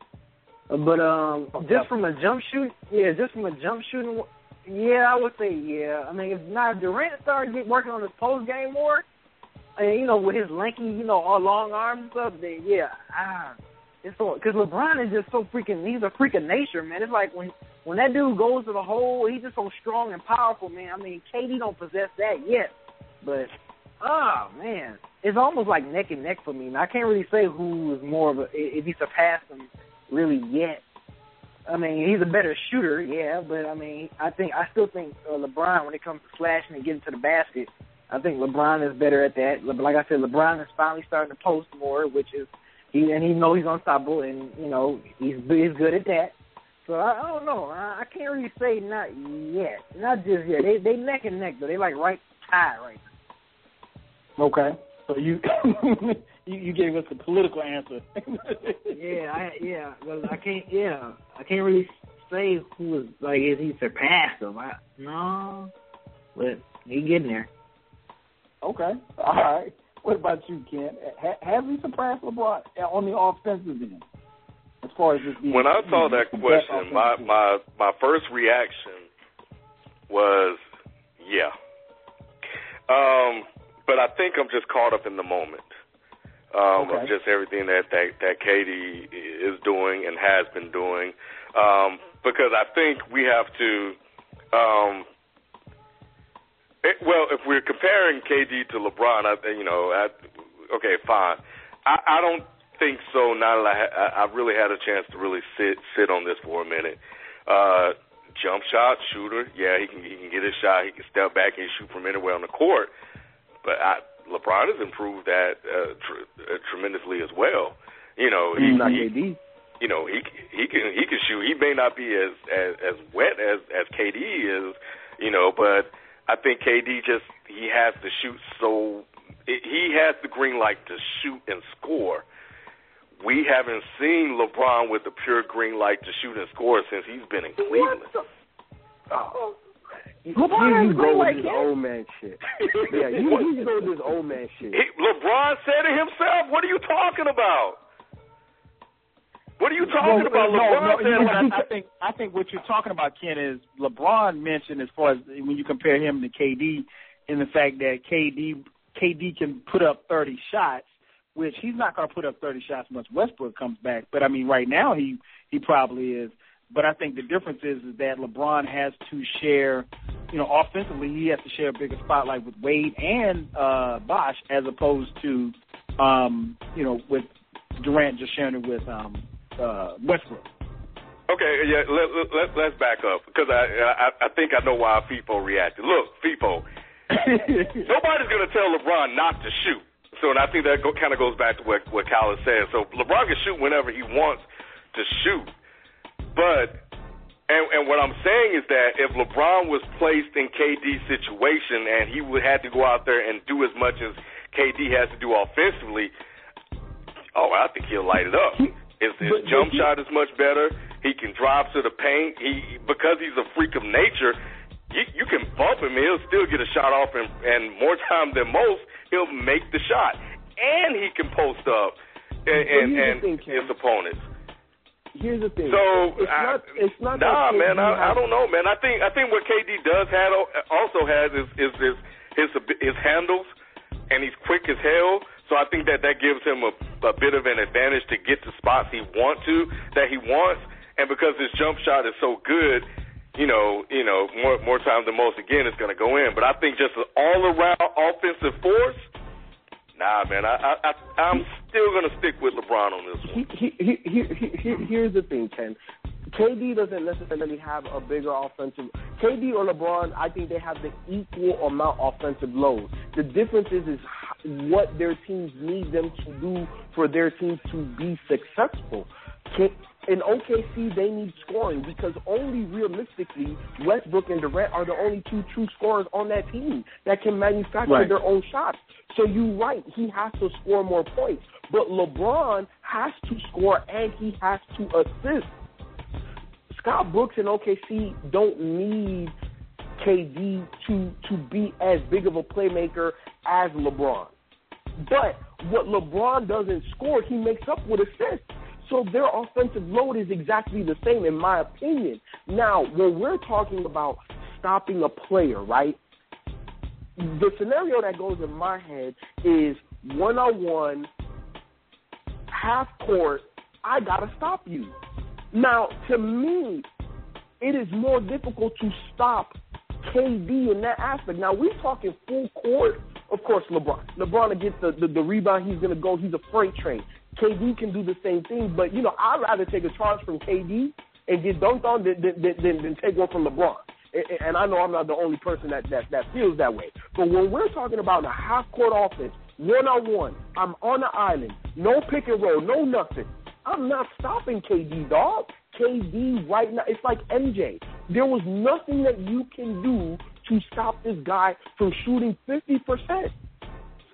But um, just from a jump shoot, yeah, just from a jump shooting, yeah, I would say yeah. I mean, if now Durant started get working on his post game more, and you know, with his lanky, you know, all long arms and stuff, then yeah, ah, it's so because LeBron is just so freaking. He's a freak of nature, man. It's like when when that dude goes to the hole, he's just so strong and powerful, man. I mean, KD don't possess that yet, but oh man, it's almost like neck and neck for me. And I can't really say who is more of a if he surpassed him really yet. I mean, he's a better shooter, yeah, but I mean, I think I still think uh, LeBron when it comes to slashing and getting to the basket, I think LeBron is better at that. Like I said, LeBron is finally starting to post more, which is he and he knows he's unstoppable, and you know he's he's good at that. So I, I don't know. I, I can't really say not yet, not just yet. They they neck and neck though. They like right tied right now. Okay. So you *laughs* you, you gave us a political answer. *laughs* Yeah, I yeah, 'cause I can't yeah, I can't really say who is like is he surpassed him. I, no, but he getting there. Okay. All right. What about you, Ken? Ha- has he surpassed LeBron on the offensive end? As far as this being When I saw that question, my my my first reaction was yeah. Um, but I think I'm just caught up in the moment um, of just everything that that that KD is doing and has been doing. Um, because I think we have to. Um, it, well, if we're comparing KD to LeBron, I, you know, I, okay, fine. I, I don't think so. Now that I, ha- I- I've really had a chance to really sit sit on this for a minute. Uh, jump shot shooter, yeah, he can he can get his shot. He can step back and shoot from anywhere on the court. But I, LeBron has improved that uh, tr- uh, tremendously as well. You know, he, He's not he, KD. you know he he can he can shoot. He may not be as as, as wet as as KD is, you know, but I think KD just he has to shoot so he has the green light to shoot and score. We haven't seen LeBron with the pure green light to shoot and score since he's been in Cleveland. Oh. You, LeBron you, has you green go with this Ken. old man shit. yeah, you, you go with this old man shit. He, LeBron said it himself. What are you talking about? What are you talking Well, about? no, LeBron no, said you know. I, I think I think what you're talking about, Ken, is LeBron mentioned as far as when you compare him to KD, in the fact that KD KD can put up 30 shots, which he's not going to put up 30 shots once Westbrook comes back. But I mean, right now he he probably is. But I think the difference is is that LeBron has to share, you know, offensively he has to share a bigger spotlight with Wade and uh Bosh as opposed to, um, you know, with Durant just sharing it with um uh Westbrook. Okay, yeah, let, let, let, let's back up because I, I I think I know why Feefo reacted. Look, Feefo, *laughs* nobody's going to tell LeBron not to shoot. So, and I think that go, kind of goes back to what what Kyle said. So, LeBron can shoot whenever he wants to shoot, but and and what I'm saying is that if LeBron was placed in KD's situation and he would had to go out there and do as much as KD has to do offensively, oh, I think he'll light it up. His, his jump shot is much better. He can drive to the paint. He because he's a freak of nature. You, you can bump him, he'll still get a shot off, and, and more time than most, he'll make the shot, and he can post up and, and, and his opponents. Here's the thing. So it's I, not. It's not. Nah, man. I, I don't know, man. I think I think what KD does have also has is is his his his handles, and he's quick as hell. So I think that that gives him a, a bit of an advantage to get to spots he want to that he wants, and because his jump shot is so good, you know, you know, more more times than most, again, it's going to go in. But I think just an all around offensive force. Nah, man. I, I, I I'm still to stick with LeBron on this one. he, he, he, he, he, here's the thing, Ken. KD doesn't necessarily have a bigger offensive. KD or LeBron, I think they have the equal amount offensive load. The difference is is what their teams need them to do for their teams to be successful. In OKC, they need scoring because only realistically Westbrook and Durant are the only two true scorers on that team that can manufacture Right. their own shots. So you're right, he has to score more points. But LeBron has to score and he has to assist. Scott Brooks and OKC don't need KD to to be as big of a playmaker as LeBron. But what LeBron doesn't score, he makes up with assists. So their offensive load is exactly the same, in my opinion. Now, when we're talking about stopping a player, right? The scenario that goes in my head is one on one, half court, I gotta stop you. Now, to me, it is more difficult to stop KD in that aspect. Now, we're talking full court. Of course, LeBron. LeBron will get the, the, the rebound. He's going to go. He's a freight train. KD can do the same thing. But, you know, I'd rather take a charge from KD and get dunked on than, than, than, than, take one from LeBron. And, and I know I'm not the only person that, that, that feels that way. But when we're talking about a half court offense, one on one, I'm on the island, no pick and roll, no nothing. I'm not stopping KD, dog. KD right now, it's like MJ. There was nothing that you can do to stop this guy from shooting 50%.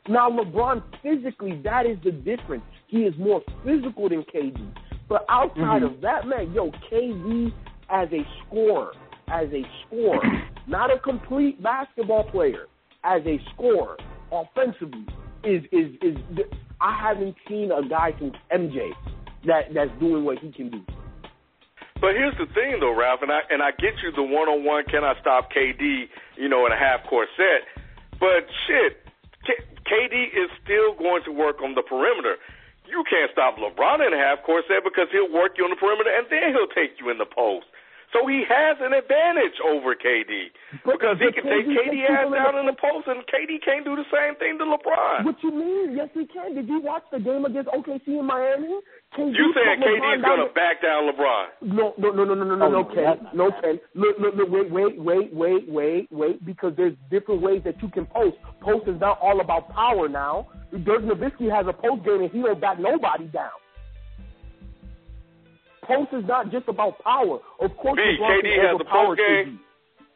Now, LeBron, physically, that is the difference. He is more physical than KD. But outside of mm-hmm. that, man, yo, KD as a scorer, as a scorer, *clears throat* not a complete basketball player, as a scorer, offensively, is is is. I haven't seen a guy since MJ that that's doing what he can do. But here's the thing, though, Ralph, and I and I get you the one on one. Can I stop KD? You know, in a half court set. But shit, K- KD is still going to work on the perimeter. You can't stop LeBron in a half court set because he'll work you on the perimeter and then he'll take you in the post. So he has an advantage over KD But- because he but can take KD KD ass down in the post, and KD can't do the same thing to LeBron. What you mean? Yes, he can. Did you watch the game against OKC in Miami? KD You saying put KD is gonna the- back down LeBron? No, no, no, no, no, no, no, Oh, no, no, Ken. No. Ken. Look, look, look, wait, wait, wait, wait, wait, wait, because there's different ways that you can post. Post is not all about power now. Dirk Nowitzki has a post game and he don't back nobody down. Post is not just about power. Of course, B, KD has a overpower post game?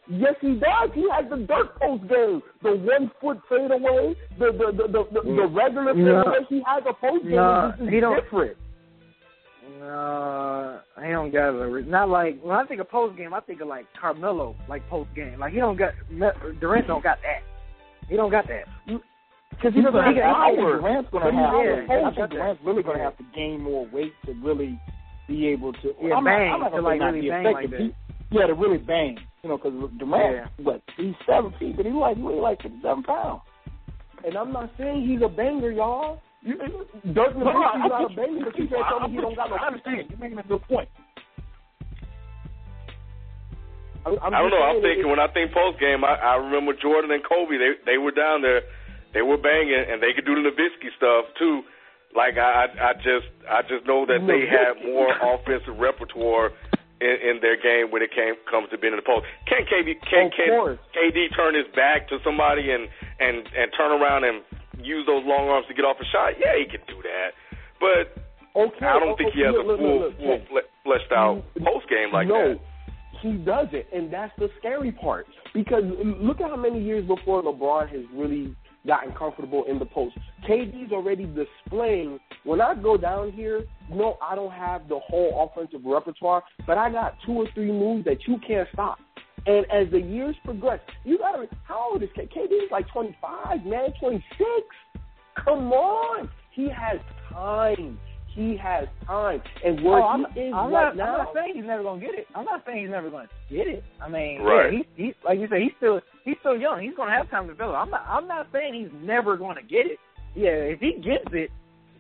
Yes, he does. He has the Dirk post game, the one foot fadeaway, the the the the, the, the regular No. fadeaway. He has a post game. No, this is he don't- different. Uh, he don't got a not like when I think of post game, I think of like Carmelo, like post game. Like he don't got Durant don't got that. He don't got that. Because he doesn't I have think power. Durant's gonna he have. yeah, a I think. Durant's really going to have to gain more weight to really be able to. Yeah, I'm bang, not, I'm not to, gonna like, not really be bang effective. like He, yeah, to really bang. You know, because Durant, what he's seven feet, but he like he weigh like fifty seven pounds. And I'm not saying he's a banger, y'all. You, Dirk No, Nowitzki's I not a banger, but you can't tell me he don't got no. I understand. You're making a good point. I'm, I'm I don't know. I'm thinking when I think post game, I, I remember Jordan and Kobe. They they were down there, they were banging, and they could do the Nowitzki stuff too. Like I, I just I just know that they had *laughs* more offensive repertoire in, in their game when it came comes to being in the post. Can KD can, can. KD turn his back to somebody and and and turn around and use those long arms to get off a shot? Yeah, he can do that. But Okay, I don't okay, think he has look, a full look, full look. fle- fleshed out post game like no, that. he doesn't, and that's the scary part. Because look at how many years before LeBron has really gotten comfortable in the post. KD's already displaying. When I go down here, no, I don't have the whole offensive repertoire, but I got two or three moves that you can't stop. And as the years progress, you gotta. How old is KD? KD is like 25, man, 26. Come on, he has time. He has time, and where oh, I'm, he is I'm right not, now, I'm not saying he's never gonna get it. I'm not saying he's never gonna get it. I mean, Right. yeah, he, he, like you said, he's still he's still young. He's gonna have time to develop. I'm not I'm not saying he's never gonna get it. Yeah, if he gets it,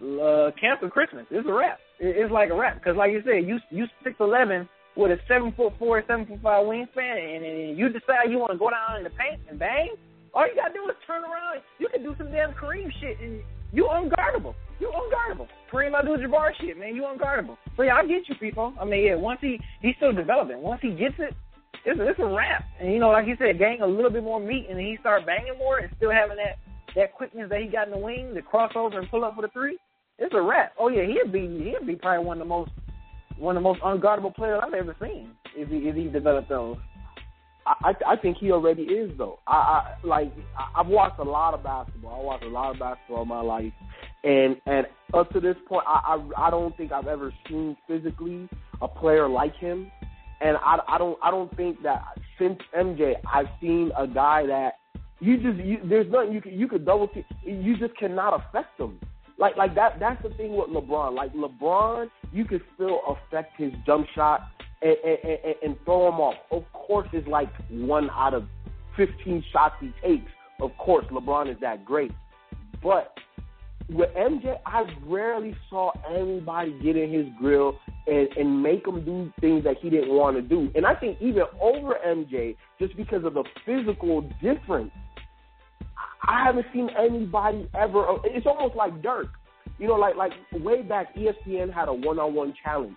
uh, cancel Christmas. It's a wrap. It, it's like a wrap because, like you said, you you six eleven with a seven foot four, seven foot five wingspan, and, and you decide you want to go down in the paint and bang. All you gotta do is turn around. You can do some damn Kareem shit, and you unguardable. You unguardable. Kareem Abdul-Jabbar shit, man. You unguardable. So yeah, I get you, people. I mean, yeah. Once he he's still developing. Once he gets it, it's it's a wrap. And you know, like you said, gain a little bit more meat, and he start banging more, and still having that that quickness that he got in the wing, the crossover and pull up for the three. It's a wrap. Oh yeah, he'd be he'd be probably one of the most one of the most unguardable players I've ever seen if he if he developed those. I, I think he already is though. I, I like I've watched a lot of basketball. I watched a lot of basketball in my life, and and up to this point, I I, I don't think I've ever seen physically a player like him, and I, I don't I don't think that since MJ I've seen a guy that you just you, there's nothing you could you could double team you just cannot affect him. Like like that that's the thing with LeBron. Like LeBron, you could still affect his jump shot and, and, and, throw him off. Of course, it's like one out of 15 shots he takes. Of course, LeBron is that great. But with MJ, I rarely saw anybody get in his grill and, and make him do things that he didn't want to do. And I think even over MJ, just because of the physical difference, I haven't seen anybody ever. It's almost like Dirk. You know, like like way back, ESPN had a one-on-one challenge,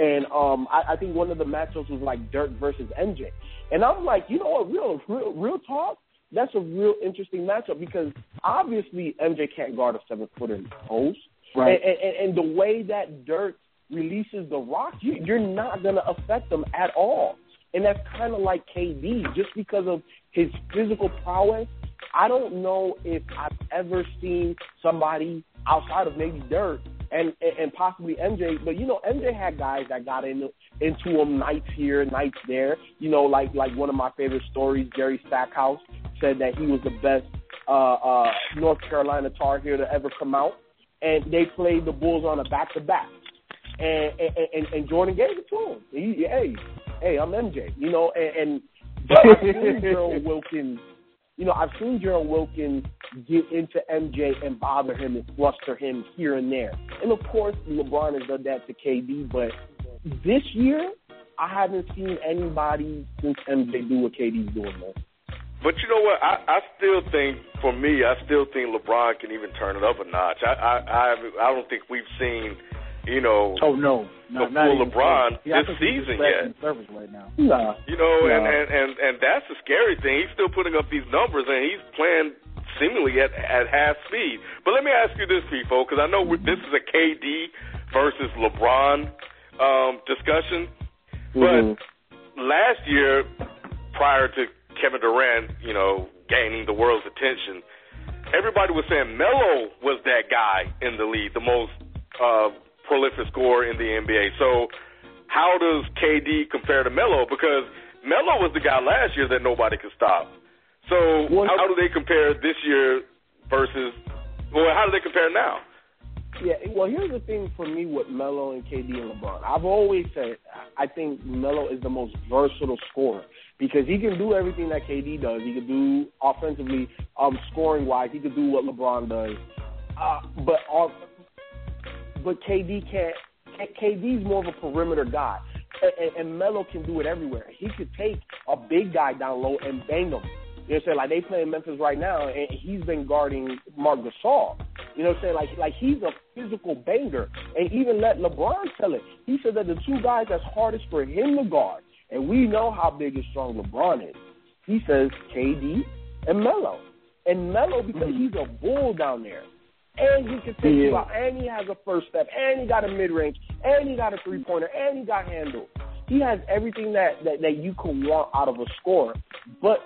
and um, I, I think one of the matchups was like Dirk versus MJ, and I'm like, you know what, real real real talk. That's a real interesting matchup because obviously MJ can't guard a seven footer in the post, Right. And, and, and the way that Dirk releases the rock, you, you're not going to affect them at all. And that's kind of like KD, just because of his physical prowess. I don't know if I've ever seen somebody outside of maybe Dirk and and possibly MJ, but you know MJ had guys that got into into him nights here, nights there. You know, like like one of my favorite stories, Jerry Stackhouse said that he was the best uh, uh, North Carolina Tar Heel to ever come out, and they played the Bulls on a back to back, and and and Jordan gave it to him. He, hey, hey, I'm MJ, you know, and, and but Gerald *laughs* Wilkins. You know, I've seen Gerald Wilkins get into MJ and bother him and fluster him here and there. And of course, LeBron has done that to KD, but this year, I haven't seen anybody since MJ do what KD's doing, man. But you know what? I, I still think, for me, I still think LeBron can even turn it up a notch. I I I, I don't think we've seen, you know, Oh no, the not, not full LeBron. Yeah, this think he's season just yet. the right now. Nah. You know, and, and and and that's the scary thing. He's still putting up these numbers, and he's playing seemingly at at half speed. But let me ask you this, people, because I know we- this is a KD versus LeBron um, discussion. Mhm. But last year, prior to Kevin Durant, you know, gaining the world's attention, everybody was saying Melo was that guy in the league, the most uh, prolific scorer in the NBA. So, how does KD compare to Melo? Because Melo was the guy last year that nobody could stop. So, Well- how do they compare this year versus? Well, how do they compare now? Yeah, well, here's the thing for me with Melo and KD and LeBron. I've always said I think Melo is the most versatile scorer because he can do everything that KD does. He can do offensively, um, scoring wise. He can do what LeBron does. Uh, but all, but KD can't. KD's more of a perimeter guy, and, and, and Melo can do it everywhere. He could take a big guy down low and bang him. You know what I'm saying? Like they play in Memphis right now, and he's been guarding Marc Gasol. You know what I'm saying? Like like he's a physical banger, and even let LeBron tell it. He said that the two guys that's hardest for him to guard, and we know how big and strong LeBron is. He says KD and Melo, and Melo because mm-hmm. he's a bull down there, and he can take you Yeah. out, and he has a first step, and he got a mid range, and he got a three pointer, and he got handle. He has everything that, that that you could want out of a scorer, but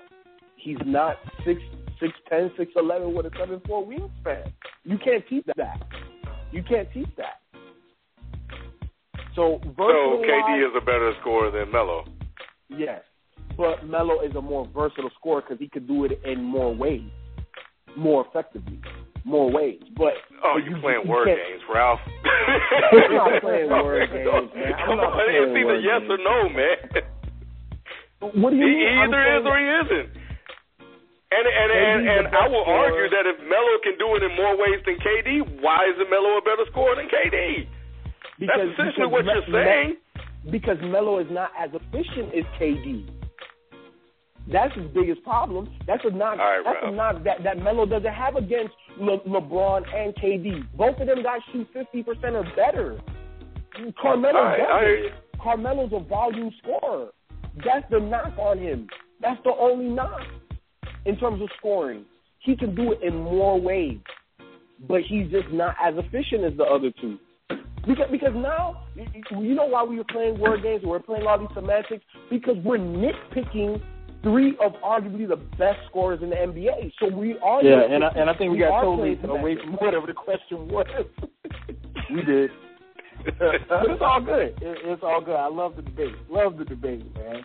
he's not six six ten, six eleven with a seven four wingspan. You can't teach that. You can't teach that. So, so KD is a better scorer than Melo. Yes, but Melo is a more versatile scorer because he could do it in more ways, more effectively, more ways. But oh, you playing you word games, Ralph? *laughs* I'm not playing *laughs* word games, man. Not playing it's either yes games. or no, man. What do you mean? he mean? either is or he isn't. And and and, and I will scorer. argue that if Melo can do it in more ways than KD, why is Melo a better scorer than KD? Because, That's essentially because what you're saying. Because Melo is not as efficient as KD. That's his biggest problem. That's a knock. Right, that's a knock that that Melo doesn't have against Le- LeBron and KD. Both of them guys shoot fifty percent or better. Carmelo right, I hear doesn't. Carmelo's a volume scorer. That's the knock on him. That's the only knock in terms of scoring. He can do it in more ways, but he's just not as efficient as the other two. Because because now you know why we were playing word games and we're playing all these semantics because we're nitpicking three of arguably the best scorers in the NBA. So we are Yeah, and I, and I think we, got totally away from whatever the question was. *laughs* We did. but *laughs* it's all good. It, it's all good. I love the debate. Love the debate, man.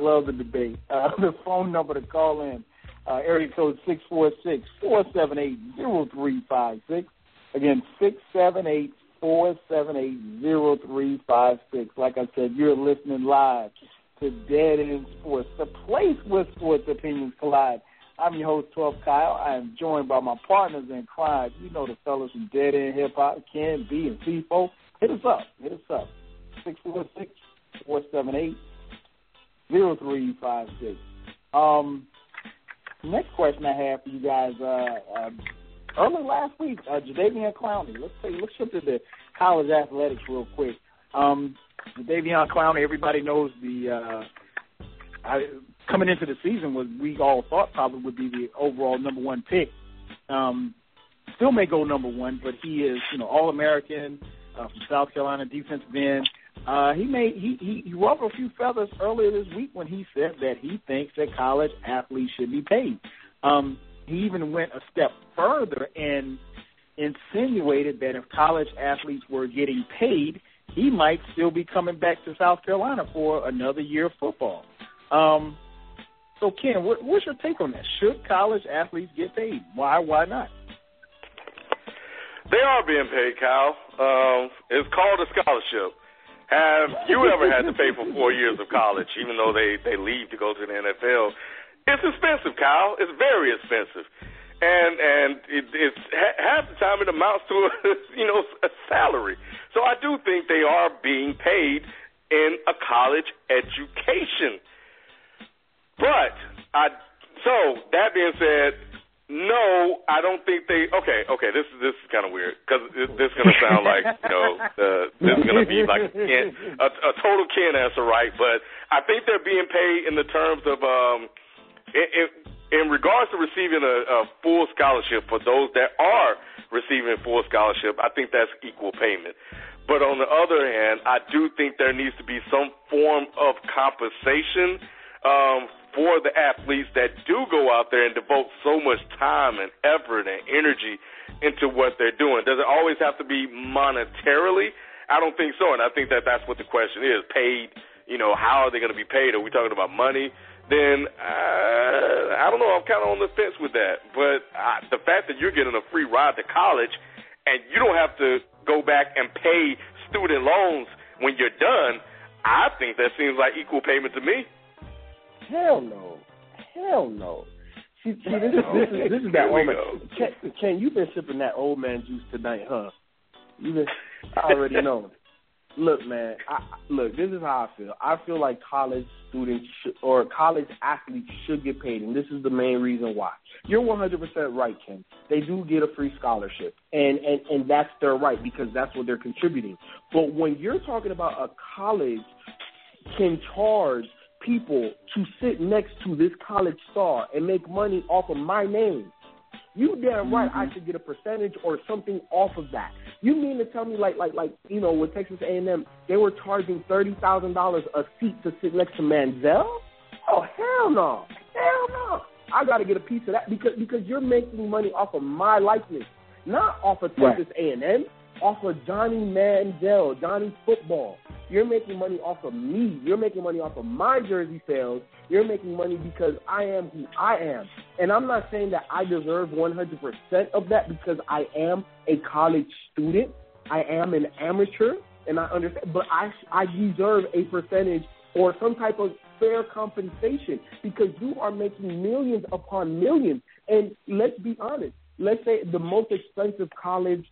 Love the debate. Uh, *laughs* the phone number to call in, uh, area code six four six four seven eight zero three five six. Again, six seven eight four seven eight zero three five six. Like I said, you're listening live to Dead End Sports, the place where sports opinions collide. I'm your host, 12 Kyle. I am joined by my partners in crime. You know the fellas from Dead End Hip Hop, Ken, B, and C4. Hit us up. Hit us up. 646 478 0356. Um, next question I have for you guys. Uh, uh, early last week, uh, Jadeveon Clowney. Let's say, let's jump to the college athletics real quick. Um, Jadeveon Clowney, everybody knows the. Uh, I, coming into the season was we all thought probably would be the overall number one pick. Um, still may go number one, but he is you know all American uh, from South Carolina, defensive end. Uh, he made he, he he ruffled a few feathers earlier this week when he said that he thinks that college athletes should be paid. Um, he even went a step further and insinuated that if college athletes were getting paid, he might still be coming back to South Carolina for another year of football. Um, so, Ken, what, what's your take on that? Should college athletes get paid? Why? Why not? They are being paid, Kyle. Um, it's called a scholarship. Have you ever had to pay for four years of college, even though they they leave to go to the NFL? It's expensive, Kyle. It's very expensive, and and it, it's half the time it amounts to a, *laughs* you know a salary. So I do think they are being paid in a college education. But I so that being said, no, I don't think they. Okay, okay, this is this is kind of weird because this, is gonna sound like you know *laughs* uh, this is gonna be like a, a, a total Ken answer, right? But I think they're being paid in the terms of um, in, in, in regards to receiving a, a full scholarship for those that are receiving full scholarship. I think that's equal payment. But on the other hand, I do think there needs to be some form of compensation um, for the athletes that do go out there and devote so much time and effort and energy into what they're doing. Does it always have to be monetarily? I don't think so, and I think that that's what the question is. Paid, you know, how are they going to be paid? Are we talking about money? Then uh, I don't know. I'm kind of on the fence with that. But uh, the fact that you're getting a free ride to college and you don't have to go back and pay student loans when you're done, I think that seems like equal payment to me. Hell no. Hell no. See, see this, is, this is this is that *laughs* Here we old man. Ken, Ken, you've been sipping that old man juice tonight, huh? You been. I already *laughs* know. Look, man. I, look, this is how I feel. I feel like college students should, or college athletes should get paid, and this is the main reason why. You're 100% right, Ken. They do get a free scholarship, and and and that's their right because that's what they're contributing. But when you're talking about a college can charge people to sit next to this college star and make money off of my name. You damn right I mm-hmm. should get a percentage or something off of that. You mean to tell me like like like you know with Texas A and M they were charging thirty thousand dollars a seat to sit next to Manziel? Oh hell no, hell no! I got to get a piece of that because because you're making money off of my likeness, not off of Texas A and M, off of Johnny Manziel, Johnny Football. You're making money off of me. You're making money off of my jersey sales. You're making money because I am who I am. And I'm not saying that I deserve 100% of that because I am a college student. I am an amateur, and I understand, but I I deserve a percentage or some type of fair compensation because you are making millions upon millions. And let's be honest. Let's say the most expensive college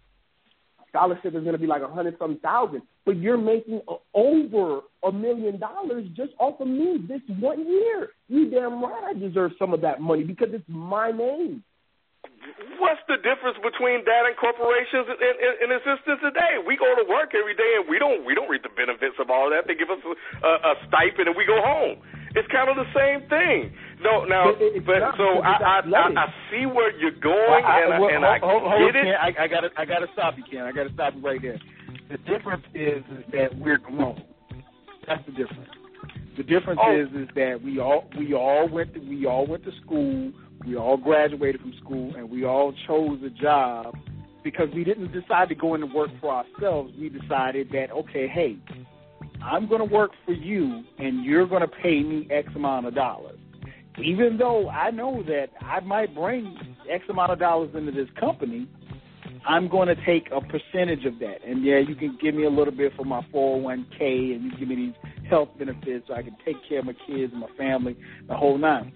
scholarship is going to be like a hundred some thousand, but you're making a, over a million dollars just off of me this one year. You damn right I deserve some of that money because it's my name. What's the difference between that and corporations in, in, in existence today? We go to work every day and we don't we don't reap the benefits of all that. They give us a, a stipend and we go home. It's kind of the same thing. No, now, But it- but not so I, I, I see where you're going, I, and I, well, and I hold, hold, get it. Ken, I, I gotta, I gotta stop you, Ken. I gotta stop you right there. The difference is, is that we're grown. That's the difference. The difference Oh. is, is that we all, we all went to, we all went to school. We all graduated from school, and we all chose a job because we didn't decide to go into work for ourselves. We decided that, okay, hey, I'm going to work for you, and you're going to pay me X amount of dollars. Even though I know that I might bring X amount of dollars into this company, I'm going to take a percentage of that. And yeah, you can give me a little bit for my 401k, and you give me these health benefits so I can take care of my kids and my family, the whole nine.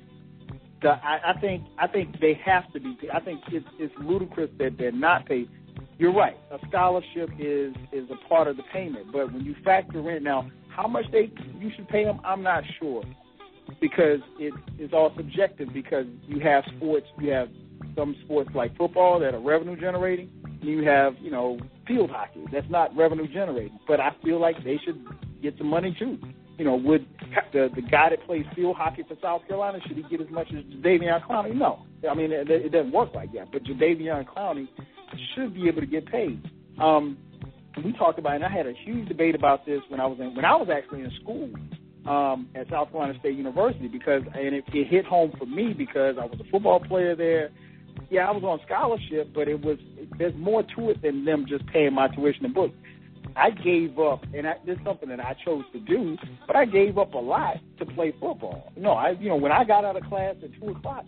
The, I, I think I think they have to be. I think it's, it's ludicrous that they're not paid. You're right. A scholarship is is a part of the payment, but when you factor in now how much they you should pay them, I'm not sure because it is all subjective. Because you have sports, you have some sports like football that are revenue generating, and you have you know field hockey that's not revenue generating. But I feel like they should get some money too. You know, would the the guy that plays field hockey for South Carolina should he get as much as Jadeveon Clowney? No, I mean it, it doesn't work like that. But Jadeveon Clowney should be able to get paid. Um, we talked about, and I had a huge debate about this when I was in when I was actually in school um, at South Carolina State University because, and it, it hit home for me because I was a football player there. Yeah, I was on scholarship, but it was there's more to it than them just paying my tuition and books. I gave up, and I, this is something that I chose to do, but I gave up a lot to play football. No, I, you know, when I got out of class at two o'clock,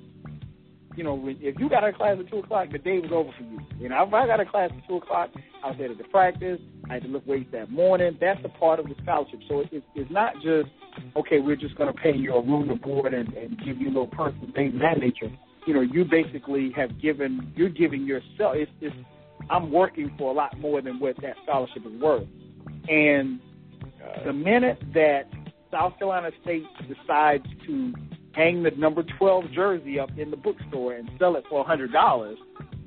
you know, if you got of class at two o'clock, the day was over for you. You know, if I got of class at two o'clock, I was headed to practice. I had to lift weights that morning. That's a part of the scholarship. So it, it's not just okay. We're just going to pay you a room and board and, and give you a little perks and things of that nature. You know, you basically have given. You're giving yourself. It's, it's I'm working for a lot more than what that scholarship is worth. And uh, the minute that South Carolina State decides to hang the number 12 jersey up in the bookstore and sell it for a $100,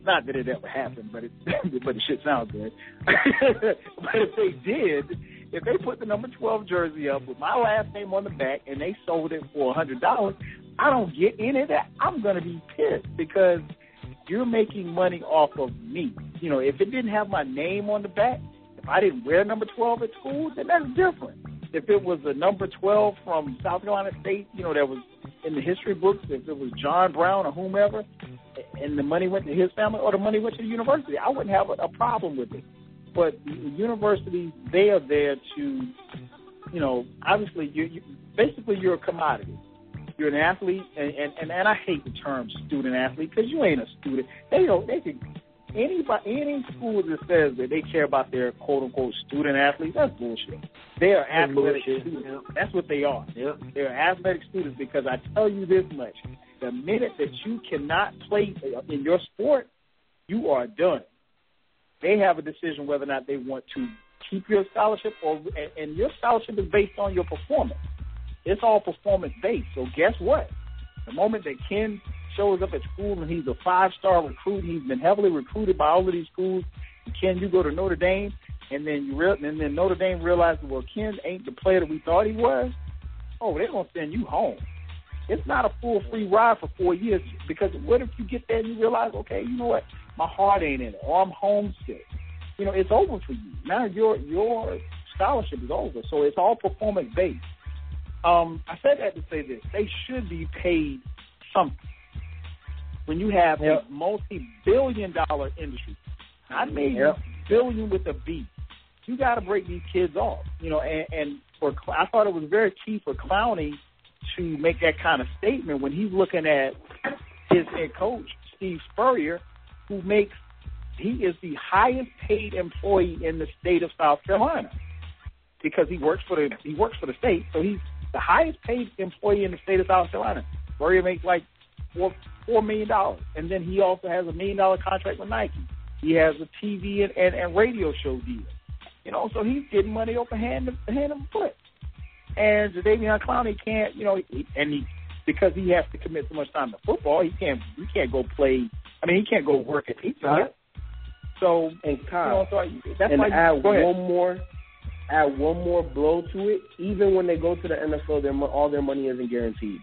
not that it ever happened, but it *laughs* but it shit sounds good. *laughs* but if they did, if they put the number 12 jersey up with my last name on the back and they sold it for a $100, I don't get any of that. I'm going to be pissed because you're making money off of me. You know, if it didn't have my name on the back, if I didn't wear number 12 at school, then that's different. If it was a number 12 from South Carolina State, you know, that was in the history books, if it was John Brown or whomever, and the money went to his family or the money went to the university, I wouldn't have a, a problem with it. But universities, they are there to, you know, obviously, you, you basically you're a commodity. You're an athlete, and and, and, and I hate the term student athlete because you ain't a student. They don't. They can anybody any school that says that they care about their quote unquote student athletes. That's bullshit. They are That's athletic bullshit. students. Yep. That's what they are. Yep. They're athletic students because I tell you this much: the minute that you cannot play in your sport, you are done. They have a decision whether or not they want to keep your scholarship, or and, and your scholarship is based on your performance. It's all performance based. So guess what? The moment that Ken shows up at school and he's a five star recruit, he's been heavily recruited by all of these schools. Ken, you go to Notre Dame, and then you real, and then Notre Dame realizes, well, Ken ain't the player that we thought he was. Oh, they're gonna send you home. It's not a full free ride for four years because what if you get there and you realize, okay, you know what, my heart ain't in it, or I'm homesick. You know, it's over for you. Now your your scholarship is over, so it's all performance based. Um, I said that to say this: they should be paid something. When you have Yep. a multi-billion dollar industry. I mm-hmm. made Yep. billion with a B. You got to break these kids off, you know. And, and for I thought it was very key for Clowney to make that kind of statement when he's looking at his head coach Steve Spurrier, who makes he is the highest paid employee in the state of South Carolina because he works for the he works for the state, so he's the highest paid employee in the state of South Carolina. Spurrier makes like four four million dollars, and then he also has a million dollar contract with Nike. He has a TV and, and, and radio show deal. You know, so he's getting money open hand hand and foot. And Jadeveon Clowney can't, you know, he- and he because he has to commit so much time to football, he can't he can't go play. I mean, he can't go work at Pizza Hut. So And you Kyle, know, so that's and why. add go ahead. one more, add one more blow to it. Even when they go to the NFL, their all their money isn't guaranteed.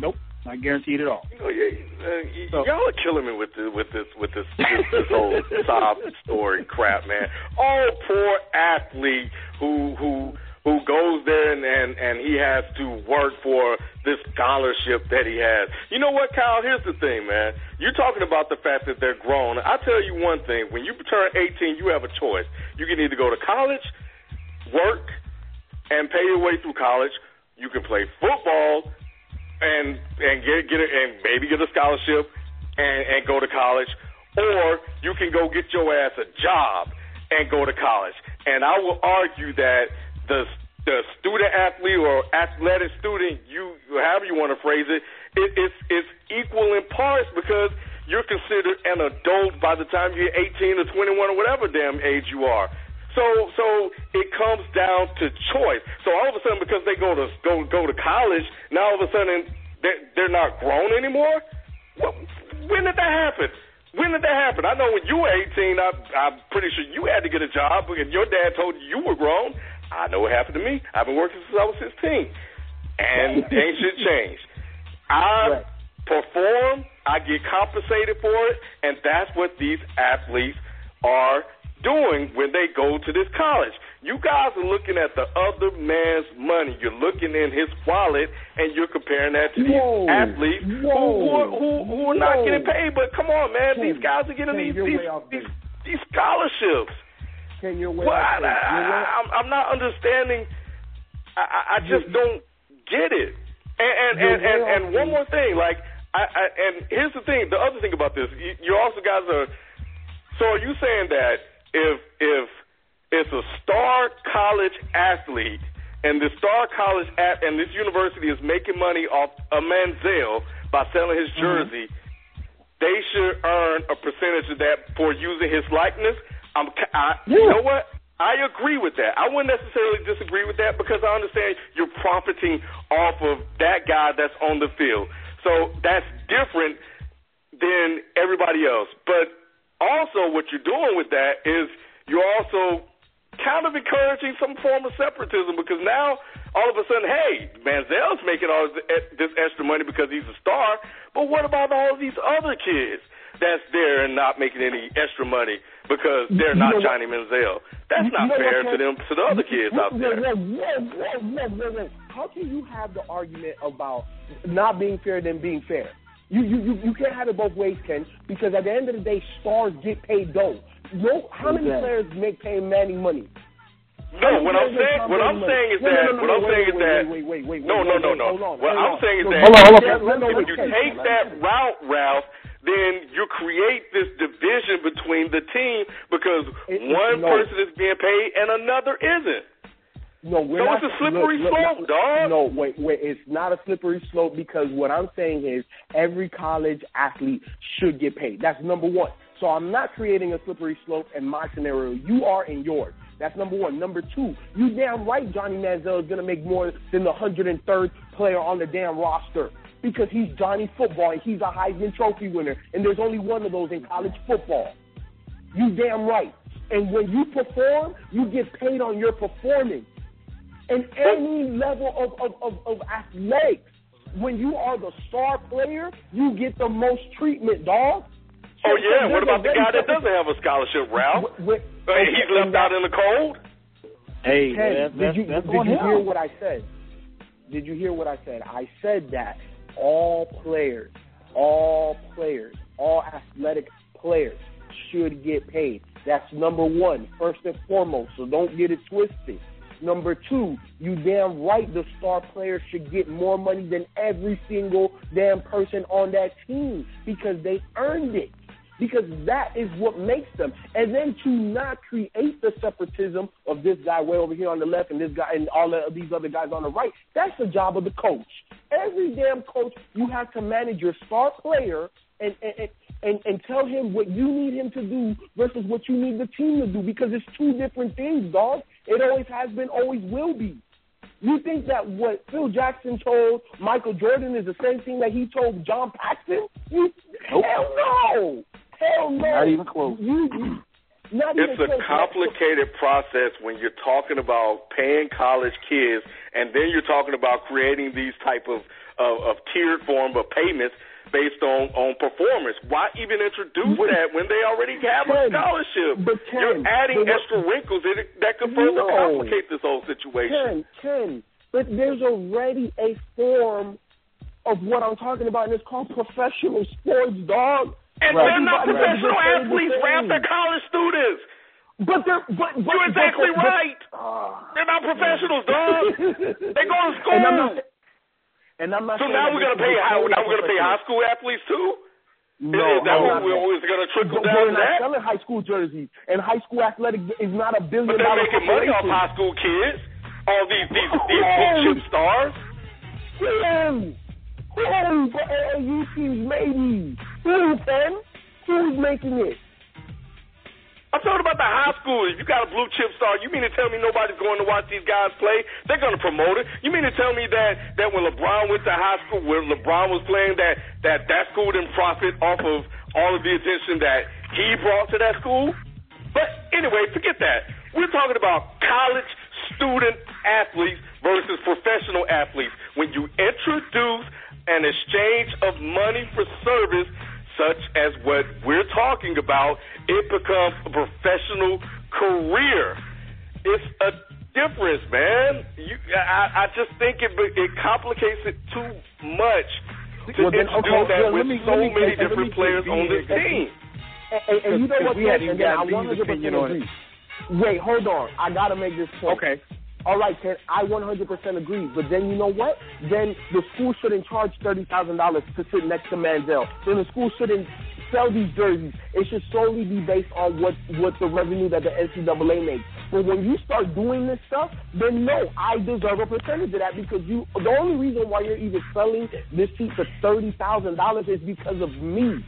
Nope, not guaranteed at all. You know, yeah, uh, So- y'all are killing me with this, with this, with this, this, *laughs* this whole sob story crap, man. Oh, poor athlete who who who goes there and, and and he has to work for this scholarship that he has. You know what, Kyle? Here's the thing, man. You're talking about the fact that they're grown. I tell you one thing: when you turn 18, you have a choice. You can either go to college, work, and pay your way through college. You can play football and and get get a, and maybe get a scholarship and and go to college, or you can go get your ass a job and go to college. And I will argue that the the student athlete or athletic student, you however you want to phrase it, it it's it's equal in parts because you're considered an adult by the time you're 18 or 21 or whatever damn age you are. So so it comes down to choice. So all of a sudden, because they go to go go to college, now all of a sudden they're, they're not grown anymore. What, when did that happen? When did that happen? I know when you were 18, I, I'm pretty sure you had to get a job because your dad told you you were grown. I know what happened to me. I've been working since I was 16, and *laughs* ain't shit changed. I Right. perform, I get compensated for it, and that's what these athletes are doing when they go to this college. You guys are looking at the other man's money. You're looking in his wallet, and you're comparing that to these Whoa. athletes who, who, are, who, who are not Whoa. getting paid. But come on, man, Ken, these guys are getting Ken, these these, these, these scholarships. Can you way Well, I, I, I'm, I'm not understanding. I, I, I just don't get it. And and and, and, and one more thing, like I, I and here's the thing. The other thing about this, you, you also guys are. So are you saying that if if it's a star college athlete and the star college at and this university is making money off a Manziel by selling his mm-hmm. jersey, they should earn a percentage of that for using his likeness. I'm, I, You know what? I agree with that. I wouldn't necessarily disagree with that because I understand you're profiting off of that guy that's on the field. So that's different than everybody else. But also, what you're doing with that is you're also kind of encouraging some form of separatism because now all of a sudden, hey, Manziel's making all this extra money because he's a star, but what about all these other kids that's there and not making any extra money because they're You not what- Johnny Manziel? That's You not fair to them to the other kids out there. How can you have the argument about not being fair than being fair? You, you you you can't have it both ways, Ken. Because at the end of the day, stars get paid dough. No, how many Exactly. players make pay Manny money? No, what I'm saying, what I'm saying is that, what I'm saying is that, wait, wait, wait, wait, no, no, no, no. What I'm saying is that Hold on, hold on. if Let- let- if let- you take that route, Ralph, then you create this division between the team because one person is being paid and another isn't. No, we're So not. it's a slippery look, look, slope, dog. No, wait, wait. It's not a slippery slope because what I'm saying is every college athlete should get paid. That's number one. So I'm not creating a slippery slope in my scenario. You are in yours. That's number one. Number two, you damn right Johnny Manziel is going to make more than the 103rd player on the damn roster because he's Johnny Football and he's a Heisman Trophy winner, and there's only one of those in college football. You damn right. And when you perform, you get paid on your performance. And any level of, of, of, of athletics, when you are the star player, you get the most treatment, dog. Oh yeah, so what about the guy that doesn't have a scholarship, Ralph? Wh- wh- Uh, He's left out in the cold. Hey, Ken, that's, did that's, you, that's did on you hear what I said? Did you hear what I said? I said that all players all players, all athletic players should get paid. That's number one, first and foremost. So don't get it twisted. Number two, you damn right the star players should get more money than every single damn person on that team because they earned it. Because that is what makes them. And then to not create the separatism of this guy way over here on the left and this guy and all of these other guys on the right, that's the job of the coach. Every damn coach, you have to manage your star player and, and, and, and tell him what you need him to do versus what you need the team to do because it's two different things, dog. It always has been, always will be. You think that what Phil Jackson told Michael Jordan is the same thing that he told John Paxson? You, nope. Hell no. Hell no. Not even close. You, you, not it's even a close. complicated process when you're talking about paying college kids, and then you're talking about creating these type of of, of tiered form of payments based on on performance. Why even introduce But- that when they already have a scholarship? but Ken, you're adding but extra wrinkles that that could further No. complicate this whole situation. Ken, Ken, but there's already a form of what I'm talking about, and it's called professional sports, dog. And Right. they're not Everybody professional same athletes. Rap. They're college students. But they're but, but You're exactly but, right. Ah. They're not professionals, dog. *laughs* They go to school. And I'm not, and I'm not so now we're gonna pay high. Now we're gonna pay high school athletes too. No, is that what we're, always gonna trickle But down we're not that? selling high school jerseys, and high school athletic is not a billion But they're dollar making money off high school kids. All these these these blue chip stars. Who? Who? But AAU teams, maybe. Who? Who's making it? I'm talking about the high school. If you got a blue chip star, you mean to tell me nobody's going to watch these guys play? They're going to promote it. You mean to tell me that that when LeBron went to high school, when LeBron was playing, that that that school didn't profit off of all of the attention that he brought to that school? But anyway, forget that. We're talking about college student athletes versus professional athletes. When you introduce an exchange of money for service, such as what we're talking about, it becomes a professional career. It's a difference, man. You, I, I just think it it complicates it too much to Well, then, introduce okay, that well, with me- so me- many and- and different me players be on this here. team. And, and, and you know Because what? we hadn't And then I got Lee's 100% opinion on it. agree. Wait, hold on. I gotta make this point. Okay. All right, Ken. I 100% agree. But then you know what? Then the school shouldn't charge thirty thousand dollars to sit next to Mandel. Then the school shouldn't sell these jerseys. It should solely be based on what what the revenue that the NCAA makes. But when you start doing this stuff, then no, I deserve a percentage of that because you. The only reason why you're even selling this seat for thirty thousand dollars is because of me.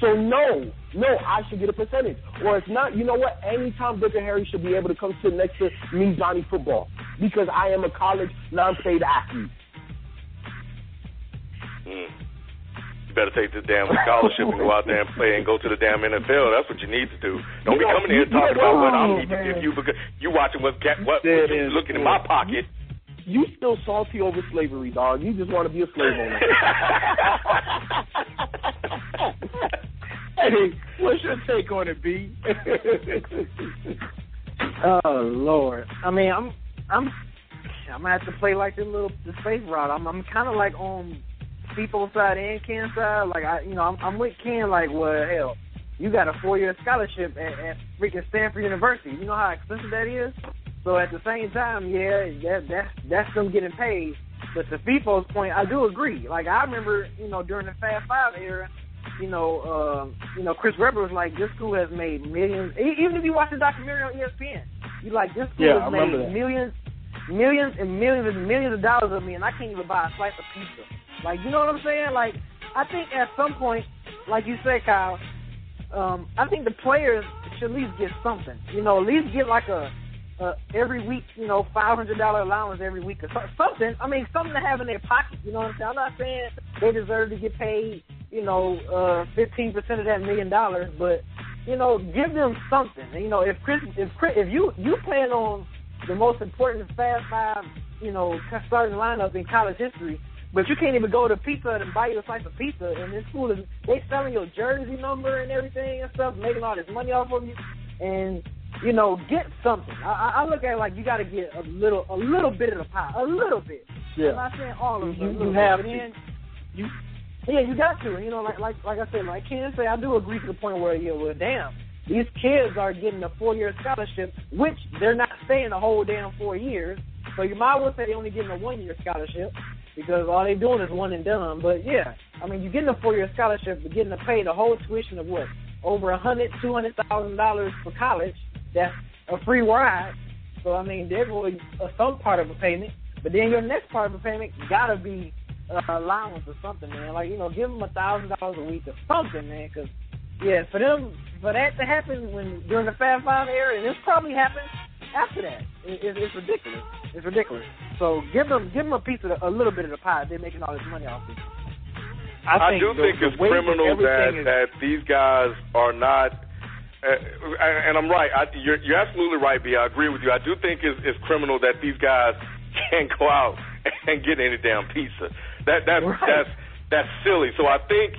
So no, no, I should get a percentage. Or if not, you know what? Anytime Dick and Harry should be able to come sit next to me, Johnny Football, because I am a college non-paid athlete. Mm. You better take this damn scholarship and go out there and play and go to the damn NFL. That's what you need to do. Don't You be know, coming here you talking about what what? I Oh, need to man. give you because you watching what's get what, what you looking in my pocket. You still salty over slavery, dog. You just want to be a slave owner. *laughs* Hey, *laughs* what's your take on it, B? *laughs* Oh Lord. I mean, I'm I'm I'm gonna have to play like the little the space route. I'm I'm kind of like on people's side and Ken's side. Like I, you know, I'm, I'm with Ken. Like, well, hell, you got a four year scholarship at, at freaking Stanford University. You know how expensive that is. So at the same time, yeah, that that's that's them getting paid. But to Feefo's point, I do agree. Like I remember, you know, during the Fab Five era, you know, um, you know, Chris Webber was like, this school has made millions. Even if you watch the documentary on ESPN, you like this school Yeah, has remember made millions, millions and millions and millions of dollars of me, and I can't even buy a slice of pizza. Like, you know what I'm saying? Like, I think at some point, like you said, Kyle, um, I think the players should at least get something. You know, at least get like a, a every week, you know, five hundred dollar allowance every week or so, something. I mean, something to have in their pocket. You know what I'm saying? I'm not saying they deserve to get paid, you know, uh, fifteen percent of that million dollars, but you know, give them something. You know, if Chris, if Chris, if you you plan on the most important Fab Five, you know, starting lineup in college history, but you can't even go to pizza and buy you a slice of pizza, and this school is they selling your jersey number and everything and stuff, making all this money off of you, and you know, get something. I, I look at it like you got to get a little, a little bit of the pie, a little bit. Yeah. I'm not saying all of it, You- you have to. You Yeah, you got to. You know, like like like I said, like Ken say, I do agree to the point where you know, well, damn, these kids are getting a four year scholarship, which they're not staying the whole damn four years. So you might as well say they're only getting a one year scholarship because all they're doing is one and done. But yeah, I mean, you're getting a four year scholarship, but getting to pay the whole tuition of what over a hundred, two hundred thousand dollars for college. That's a free ride. So I mean, there's a, some part of a payment, but then your next part of a payment gotta be uh, allowance or something, man. Like you know, give them a thousand dollars a week or something, man. Because yeah, for them, for that to happen when during the Fab Five era, and this probably happened after that, it, it, it's ridiculous. It's ridiculous. So give them give them a piece of the, a little bit of the pie. They're making all this money off it. I, I do the, think the it's criminal that is, that these guys are not. Uh, and I'm right. I, you're, you're absolutely right, B. I agree with you. I do think it's, it's criminal that these guys *laughs* can't go out and get any damn pizza. That that's right. that's that's silly. So I think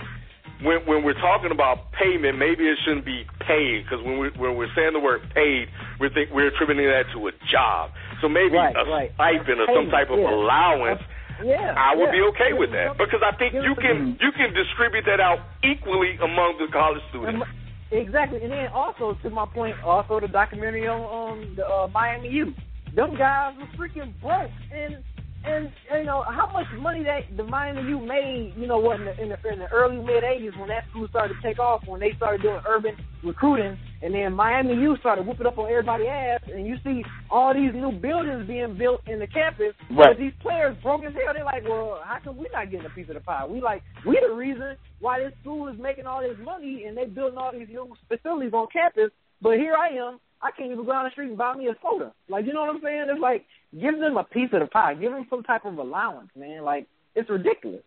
when when we're talking about payment, maybe it shouldn't be paid because when we when we're saying the word paid, we think we're attributing that to a job. So maybe right, a right. stipend or some type of yeah. allowance. Yeah, I would yeah. be okay with that because I think you can you can distribute that out equally among the college students. Exactly, and then also to my point, also the documentary on, on the uh, Miami U. Them guys were freaking broke, and and you know how much money that the Miami U made, you know what, in the, in the, in the early mid '80s when that school started to take off, when they started doing urban recruiting, and then Miami U started whooping up on everybody's ass, and you see all these new buildings being built in the campus. Right. But these players broke as hell. They're like, well, how come we're not getting a piece of the pie? We like we the reason why this school is making all this money and they building all these new facilities on campus. But here I am I can't even go down the street and buy me a soda. Like, you know what I'm saying? It's like give them a piece of the pie. Give them some type of allowance, man. Like it's ridiculous.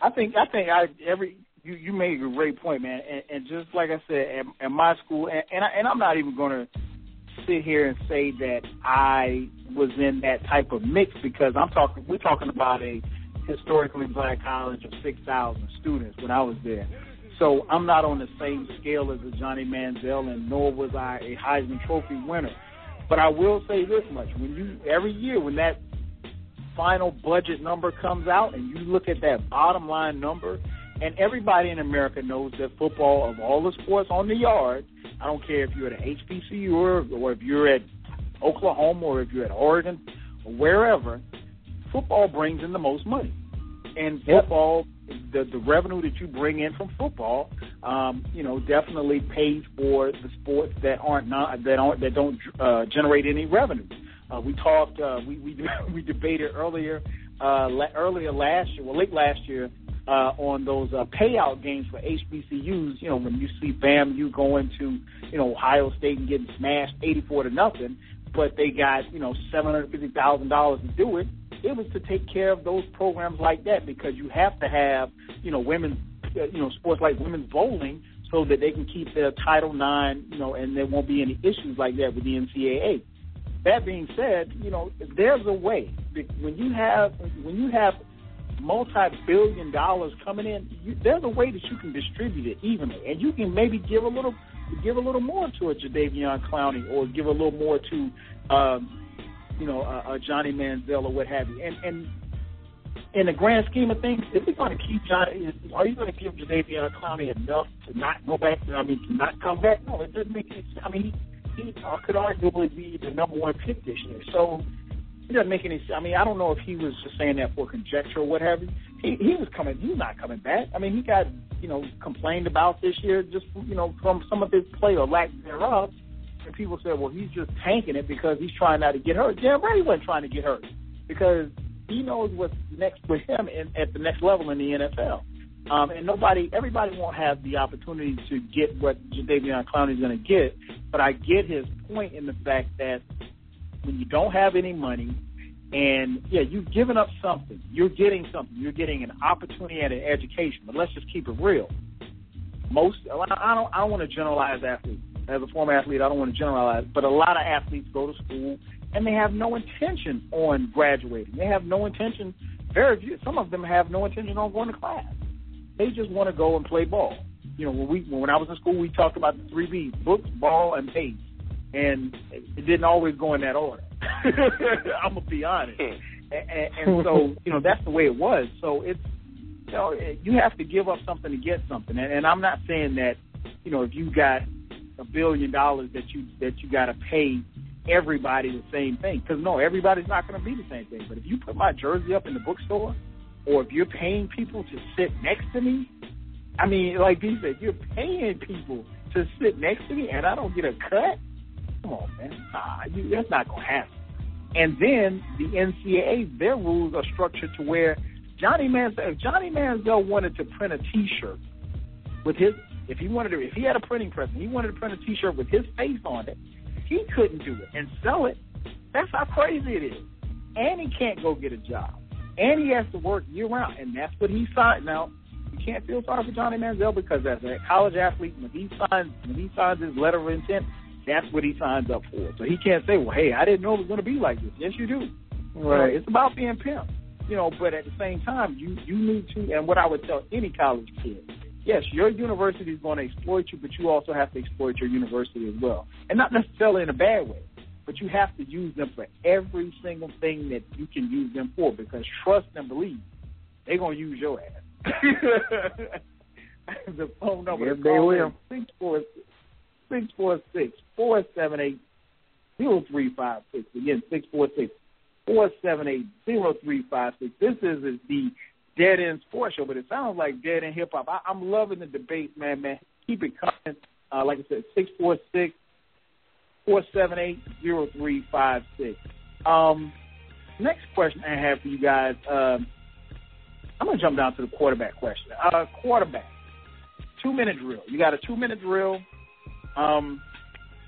I think I think I every you you made a great point, man. And, and just like I said, at, at my school, and and, I, and I'm not even going to sit here and say that I was in that type of mix because I'm talking. We're talking about a historically black college of six thousand students when I was there. So I'm not on the same scale as a Johnny Manziel, and nor was I a Heisman Trophy winner. But I will say this much: when you every year when that final budget number comes out, and you look at that bottom line number, and everybody in America knows that football of all the sports on the yard, I don't care if you're at HBCU or, or if you're at Oklahoma or if you're at Oregon or wherever, football brings in the most money. And football the the revenue that you bring in from football, um, you know, definitely pays for the sports that aren't not that aren't that don't uh, generate any revenue. Uh, we talked, uh, we we *laughs* we debated earlier uh, la- earlier last year, well late last year, uh, on those uh, payout games for HBCUs. You know, when you see FAMU going to you know Ohio State and getting smashed eighty four to nothing, but they got you know seven hundred fifty thousand dollars to do it it was to take care of those programs like that because you have to have, you know, women's, uh, you know, sports like women's bowling so that they can keep their Title IX, you know, and there won't be any issues like that with the NCAA. That being said, you know, there's a way when you have when you have multi-billion dollars coming in, you, there's a way that you can distribute it evenly, and you can maybe give a little give a little more to a Jadeveon Clowney or give a little more to um, you know, a, a Johnny Manziel or what have you. And and in the grand scheme of things, if we're going to keep Johnny, are you going to give Jadeveon Clowney enough to not go back? I mean, to not come back? No, it doesn't make any sense. I mean, he, he uh, could arguably be the number one pick this year. So it doesn't make any sense. I mean, I don't know if he was just saying that for conjecture or what have you. He, he was coming. He's not coming back. I mean, he got you know complained about this year just you know from some of his play or lack thereof. And people say, well, he's just tanking it because he's trying not to get hurt. Jim Ray wasn't trying to get hurt because he knows what's next with him in, at the next level in the NFL. Um, and nobody, everybody won't have the opportunity to get what Jadeveon Clowney is going to get. But I get his point in the fact that when you don't have any money, and yeah, you've given up something. You're getting something. You're getting an opportunity and an education. But let's just keep it real. Most, I don't, I don't want to generalize athletes as a former athlete, I don't want to generalize, but a lot of athletes go to school and they have no intention on graduating. They have no intention. Very few. Some of them have no intention on going to class. They just want to go and play ball. You know, when we when I was in school, we talked about the three B's: books, ball, and pace. And it didn't always go in that order. *laughs* I'm gonna be honest. Hmm. And, and, and so, you know, that's the way it was. So it's you know, you have to give up something to get something. And, and I'm not saying that, you know, if you got a billion dollars that you that you got to pay everybody the same thing, because no, everybody's not going to be the same thing. But if you put my jersey up in the bookstore, or if you're paying people to sit next to me, I mean, like he said, you're paying people to sit next to me, and I don't get a cut. Come on, man, nah, you, that's not going to happen. And then the NCAA, their rules are structured to where Johnny Manziel, if Johnny Manziel wanted to print a T-shirt with his, if he wanted to, if he had a printing press and he wanted to print a T-shirt with his face on it, he couldn't do it and sell it. That's how crazy it is. And he can't go get a job. And he has to work year round. And that's what he signed. Now, you can't feel sorry for Johnny Manziel because as a college athlete, when he signs when he signs his letter of intent, that's what he signs up for. So he can't say, Well, hey, I didn't know it was gonna be like this. Yes you do. Right. You know, it's about being pimp you know, but at the same time, you you need to. And what I would tell any college kid, yes, your university is going to exploit you, but you also have to exploit your university as well, and not necessarily in a bad way. But you have to use them for every single thing that you can use them for, because trust and believe, they're gonna use your ass. *laughs* the phone number yes, they will. Six four six four six four seven eight zero three five six. Again, six four six four seven eight zero three five six. This is, is the Dead End Sports Show, but it sounds like Dead End Hip Hop. I'm loving the debate, man. Man, keep it coming. Uh, like I said, six four six four seven eight zero three five six. Um, next question I have for you guys. Um, I'm gonna jump down to the quarterback question. Uh, quarterback, two minute drill. You got a two minute drill. Um,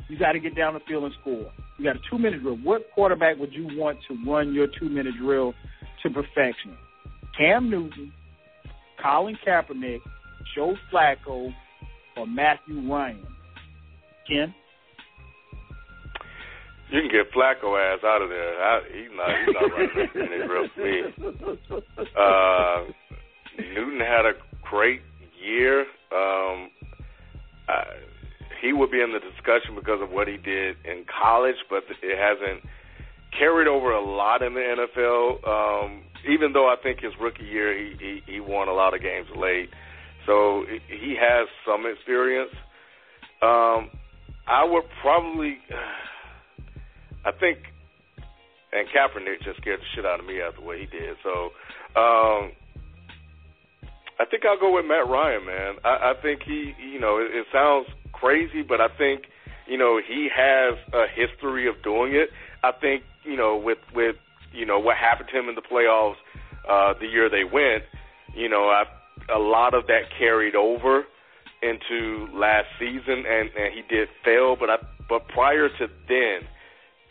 you got to get down the field and score. You got a two minute drill. What quarterback would you want to run your two minute drill to perfection? Cam Newton, Colin Kaepernick, Joe Flacco, or Matthew Ryan? Ken? You can get Flacco ass out of there. I, he's not. He's not running drill for me. Uh, Newton had a great year. Um, I, he would be in the discussion because of what he did in college, but it hasn't carried over a lot in the NFL. Um, even though I think his rookie year he, he he won a lot of games late, so he has some experience. Um, I would probably, *sighs* I think, and Kaepernick just scared the shit out of me after what he did. So, um, I think I'll go with Matt Ryan, man. I, I think he, you know, it, it sounds crazy, but I think you know he has a history of doing it. I think you know with with you know what happened to him in the playoffs uh, the year they went. You know, I, a lot of that carried over into last season, and and he did fail. But I but prior to then,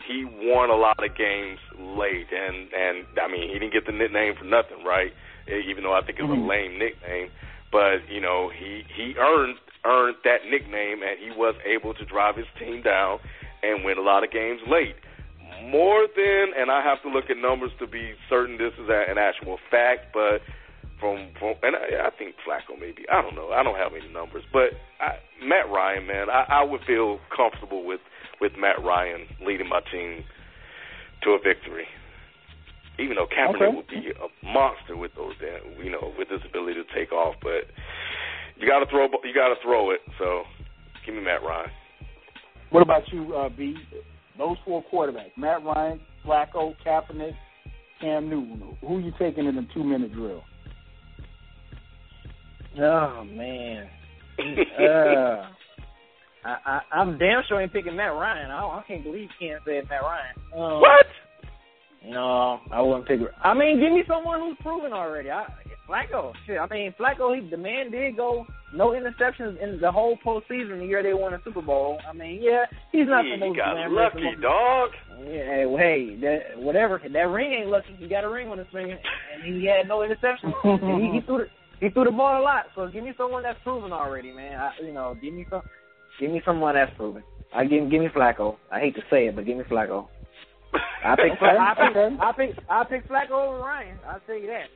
he won a lot of games late, and and I mean he didn't get the nickname for nothing, right? Even though I think it's mm-hmm. a lame nickname, but you know he he earned earned that nickname, and he was able to drive his team down and win a lot of games late. More than, and I have to look at numbers to be certain this is an actual fact, but from, from and I, I think Flacco maybe I don't know I don't have any numbers, but I, Matt Ryan, man, I, I would feel comfortable with with Matt Ryan leading my team to a victory. Even though Kaepernick okay. would be a monster with those, you know, with his ability to take off, but you got to throw. You got to throw it. So, give me Matt Ryan. What about you, uh, B? Those four quarterbacks: Matt Ryan, Flacco, Kaepernick, Cam Newton. Who are you taking in the two-minute drill? Oh man. *laughs* uh, I, I, I'm damn sure I ain't picking Matt Ryan. I, I can't believe Ken said Matt Ryan. Um, what? No, I wouldn't pick. I mean, give me someone who's proven already. I, Flacco, shit. I mean, Flacco, he, the man did go no interceptions in the whole postseason the year they won a Super Bowl. I mean, yeah, he's not yeah, the most got lucky, dog. Yeah, well, hey, that whatever. That ring ain't lucky. He got a ring on his finger, and he had no interceptions. *laughs* and he, he threw the he threw the ball a lot. So give me someone that's proven already, man. I, you know, give me some, give me someone that's proven. I give give me Flacco. I hate to say it, but give me Flacco. I pick, *laughs* I pick, I pick, I pick Flacco over Ryan. I'll tell you that.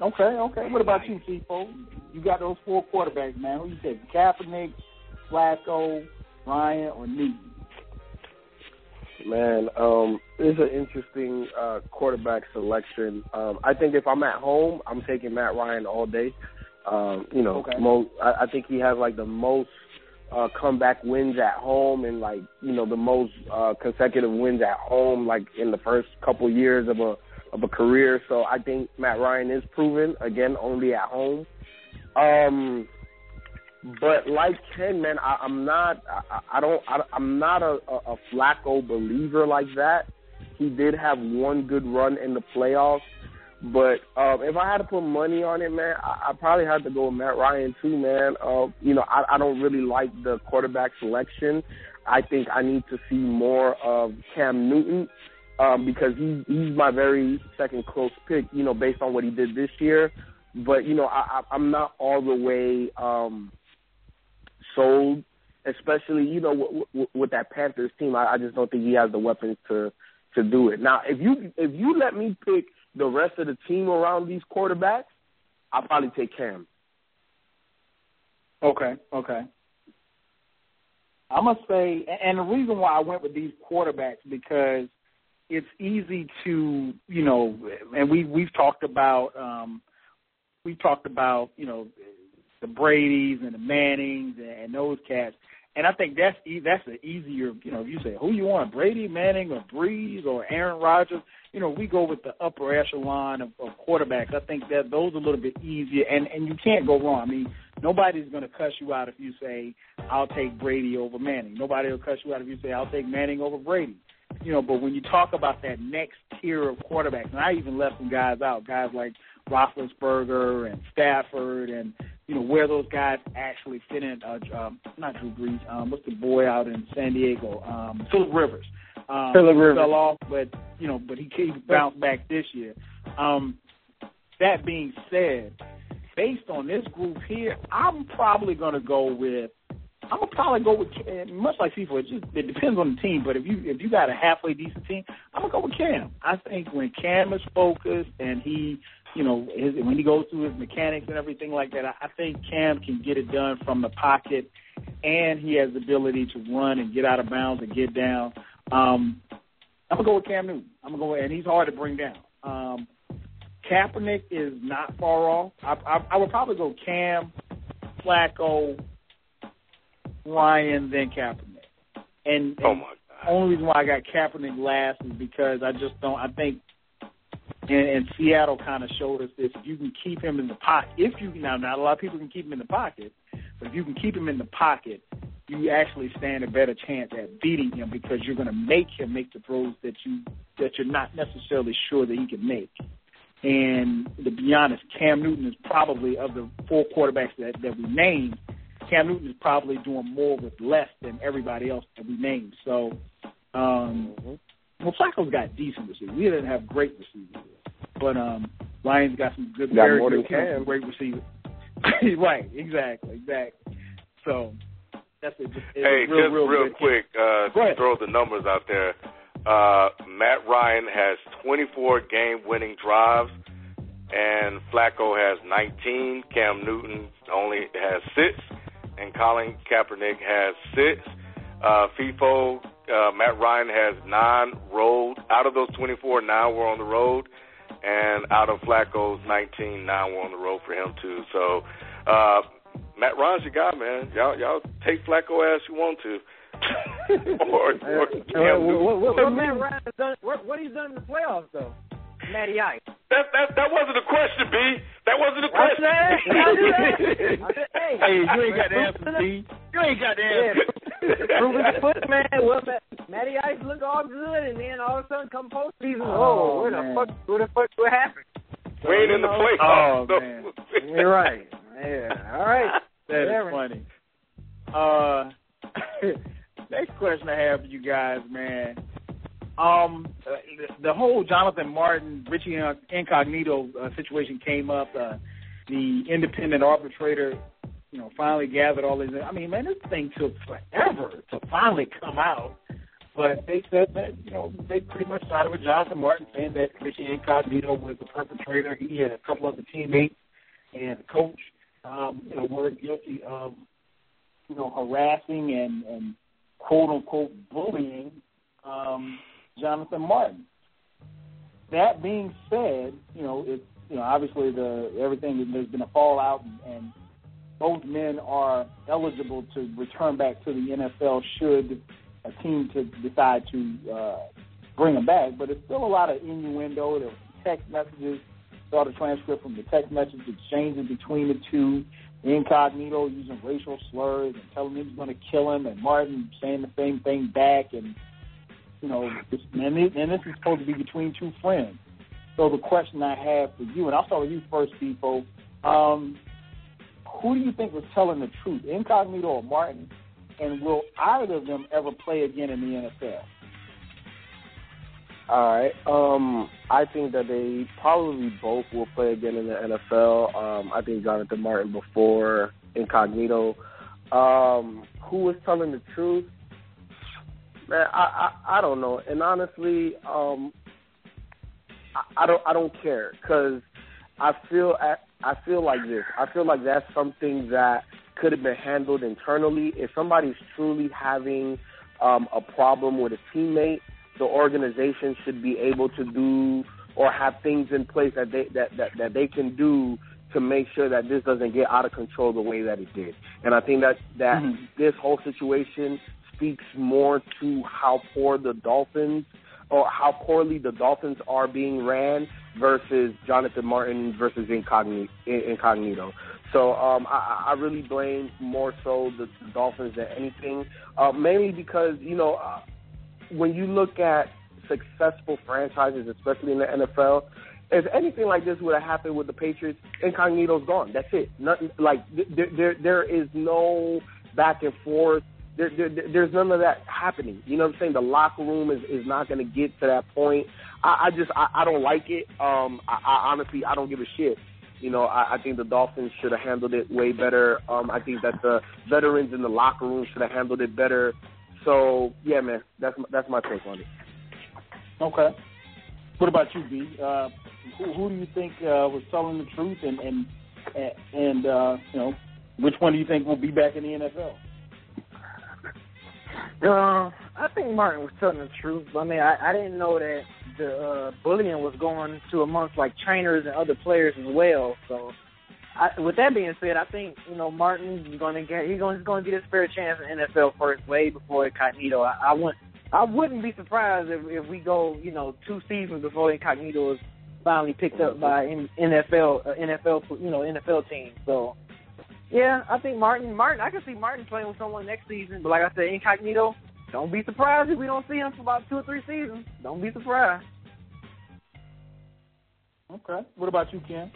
Okay, okay. What about you, Chico? You got those four quarterbacks, man. Who you take? Kaepernick, Flacco, Ryan, or Newton? Man, um, it's an interesting uh, quarterback selection. Um, I think if I'm at home, I'm taking Matt Ryan all day. Um, you know, Okay. mo- I, I think he has like the most uh, comeback wins at home, and like you know the most uh, consecutive wins at home, like in the first couple years of a of a career. So I think Matt Ryan is proven again only at home. Um, but like Ken, man, I, I'm not. I, I don't. I, I'm not a, a, a Flacco believer like that. He did have one good run in the playoffs, but um, if I had to put money on it, man, I, I probably had to go with Matt Ryan too, man. Uh, you know, I, I don't really like the quarterback selection. I think I need to see more of Cam Newton um, because he, he's my very second close pick. You know, based on what he did this year. But you know, I, I'm not all the way. Um, sold, especially you know w- w- with that Panthers team. I, I just don't think he has the weapons to to do it. Now, if you if you let me pick the rest of the team around these quarterbacks, I'll probably take Cam. Okay, okay. I must say, and the reason why I went with these quarterbacks because it's easy to, you know, and we we've talked about, um, we've talked about, you know, the Brady's and the Mannings and, those cats, and I think that's e- that's the easier, you know, if you say who you want, Brady, Manning, or Brees, or Aaron Rodgers, you know, we go with the upper echelon of, of quarterbacks. I think that those are a little bit easier, and and you can't go wrong. I mean, nobody's going to cuss you out if you say I'll take Brady over Manning. Nobody will cuss you out if you say I'll take Manning over Brady. You know, but when you talk about that next tier of quarterbacks, and I even left some guys out, guys like Roethlisberger and Stafford, and you know where those guys actually fit in. Uh, um, not Drew Brees. Um, what's the boy out in San Diego? Um, Philip Rivers. Um, Phillip Rivers. fell off, but you know, but he he bounced back this year. Um, that being said, based on this group here, I'm probably going to go with. I'm gonna probably go with much like Feefo. It just it depends on the team, but if you if you got a halfway decent team, I'm gonna go with Cam. I think when Cam is focused and he, you know, his, when he goes through his mechanics and everything like that, I, I think Cam can get it done from the pocket, and he has the ability to run and get out of bounds and get down. Um, I'm gonna go with Cam Newton. I'm gonna go, and he's hard to bring down. Um, Kaepernick is not far off. I, I, I would probably go Cam, Flacco, Ryan, then Kaepernick. And, and Oh my the only reason why I got Kaepernick last is because I just don't. I think, and, and Seattle kind of showed us this. If you can keep him in the pocket, if you now, not a lot of people can keep him in the pocket, but if you can keep him in the pocket, you actually stand a better chance at beating him because you're going to make him make the throws that you that you're not necessarily sure that he can make. And to be honest, Cam Newton is probably of the four quarterbacks that, that we named, Cam Newton is probably doing more with less than everybody else that we named. So, um, well, Flacco's got decent receivers. We didn't have great receivers, but um, Ryan's got some good, Got very more good, than Cam. great receivers. *laughs* right, exactly, exactly. So that's it. Just, it's Hey, real, just real, real quick, uh, Go ahead. throw the numbers out there. Uh, Matt Ryan has 24 game-winning drives, and Flacco has 19. Cam Newton only has six, and Colin Kaepernick has six. Uh, Feefo, uh, Matt Ryan has nine road. Out of those 24, nine were on the road, and out of Flacco's 19, nine were on the road for him too. So. Uh, Matt Ryan's your guy, man. Y'all, y'all take Flacco as you want to, *laughs* or, or Uh, Cam Newton. what, what, what Matt Ryan done? What, what he's done in the playoffs though? Matty Ice. That that that wasn't a question, B. That wasn't a question. said, I said, I said, hey, Hey, you ain't got the answer, D. You ain't got the answer. Yeah, *laughs* prove his foot, man. Well, Matt, Matty Ice look all good, and then all of a sudden come postseason, oh, Oh, where man. the fuck, where the fuck, what happened? we ain't in the you know, playoffs. oh, so- man. You're right. Yeah. All right. *laughs* That is Whatever. funny. Uh, *laughs* next question I have for you guys, man. Um, uh, the, whole Jonathan Martin, Richie Incognito uh, situation came up. Uh, the independent arbitrator, you know, finally gathered all these. I mean, man, this thing took forever to finally come out. But they said that, you know, they pretty much sided with Jonathan Martin, saying that Richie Incognito was the perpetrator. He had a couple other teammates and the coach, um, you know, were guilty of, you know, harassing and, and quote unquote bullying um, Jonathan Martin. That being said, you know, it's you know obviously the everything there's been a fallout, and, and both men are eligible to return back to the NFL should a team to decide to uh, bring them back. But it's still a lot of innuendo. There were text messages. Saw the transcript from the text message exchanges between the two. Incognito using racial slurs and telling him he's going to kill him, and Martin saying the same thing back, and you know, this, and, this, and this is supposed to be between two friends. So the question I have for you, and I'll start with you first, Feefo. Um, who do you think was telling the truth, Incognito or Martin? And will either of them ever play again in the NFL? All right. Um, I think that they probably both will play again in the NFL. Um, I think Jonathan Martin before Incognito. Um, who was telling the truth? Man, I, I I don't know. And honestly, um, I, I don't I don't care because I feel at, I feel like this. I feel like that's something that could have been handled internally. If somebody's truly having um, a problem with a teammate the organization should be able to do or have things in place that they that, that, that they can do to make sure that this doesn't get out of control the way that it did. And I think that that mm-hmm. this whole situation speaks more to how poor the Dolphins or how poorly the Dolphins are being ran versus Jonathan Martin versus Incognito. Incognito. So um, I, I really blame more so the, the Dolphins than anything, uh, mainly because you know uh, when you look at successful franchises, especially in the NFL, if anything like this would have happened with the Patriots, Incognito's gone. That's it. Nothing like there there, there is no back and forth. There, there, there's none of that happening. You know what I'm saying? The locker room is is not going to get to that point. I, I just I, I don't like it. Um, I, I honestly I don't give a shit. You know, I, I think the Dolphins should have handled it way better. Um, I think that the veterans in the locker room should have handled it better. So yeah, man, that's that's my take on it. Okay. What about you, B? Uh, who, who do you think uh, was telling the truth, and and and uh, you know, which one do you think will be back in the NFL? Uh, I think Martin was telling the truth. I mean, I, I didn't know that the uh, bullying was going to amongst like trainers and other players as well. So I, with that being said, I think you know Martin is going to get he's going he's going to get his fair chance in NFL first, way before Incognito. I, I wouldn't I wouldn't be surprised if, if we go you know two seasons before Incognito is finally picked up by NFL uh, NFL you know NFL team. So yeah, I think Martin Martin I can see Martin playing with someone next season. But like I said, Incognito, don't be surprised if we don't see him for about two or three seasons. Don't be surprised. Okay. What about you, Ken?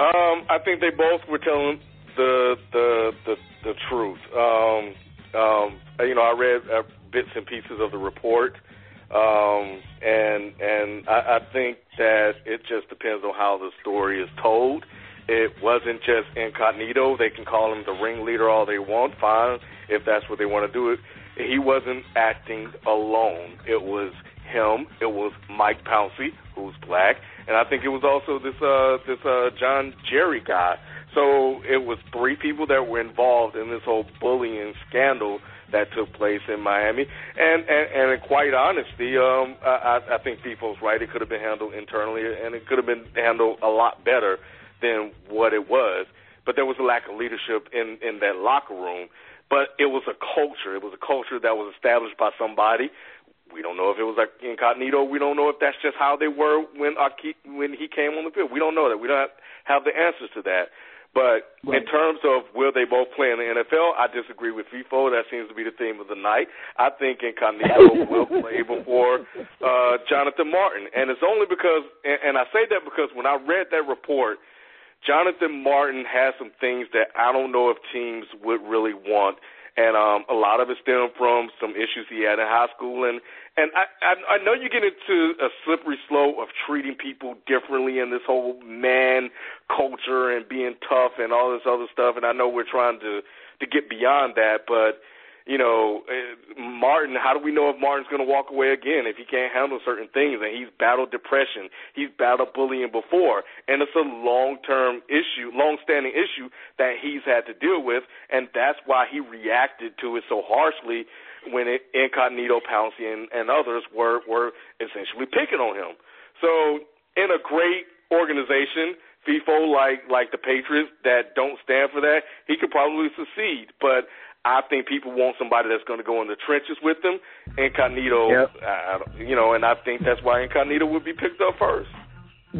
Um, I think they both were telling the the the, the truth. Um, um, you know, I read uh, bits and pieces of the report, um, and and I, I think that it just depends on how the story is told. It wasn't just incognito. They can call him the ringleader all they want. Fine, if that's what they want to do. He wasn't acting alone. It was him. It was Mike Pouncey, who's black, and I think it was also this uh, this uh, John Jerry guy. So it was three people that were involved in this whole bullying scandal that took place in Miami. And and, and quite honesty, um, I, I think Feefo's right. It could have been handled internally, and it could have been handled a lot better than what it was. But there was a lack of leadership in in that locker room. But it was a culture. It was a culture that was established by somebody we don't know if it was like incognito. We don't know if that's just how they were when Aki, when he came on the field. We don't know that. We don't have the answers to that. But right. in terms of will they both play in the NFL, I disagree with Feefo. That seems to be the theme of the night. I think Incognito *laughs* will play before uh, Jonathan Martin, and it's only because, and, and I say that because when I read that report, Jonathan Martin has some things that I don't know if teams would really want and um, a lot of it stemmed from some issues he had in high school. And and I, I I know you get into a slippery slope of treating people differently in this whole man culture and being tough and all this other stuff. And I know we're trying to to get beyond that, but you know, eh, Martin, how do we know if Martin's going to walk away again if he can't handle certain things? And he's battled depression, he's battled bullying before, and it's a long-term issue, long-standing issue that he's had to deal with, and that's why he reacted to it so harshly when it, Incognito, Pouncey, and, and others were were essentially picking on him. So in a great organization, Feefo like like the Patriots that don't stand for that, he could probably succeed. But I think people want somebody that's going to go in the trenches with them. Incognito, yep. I, you know, and I think that's why Incognito would be picked up first.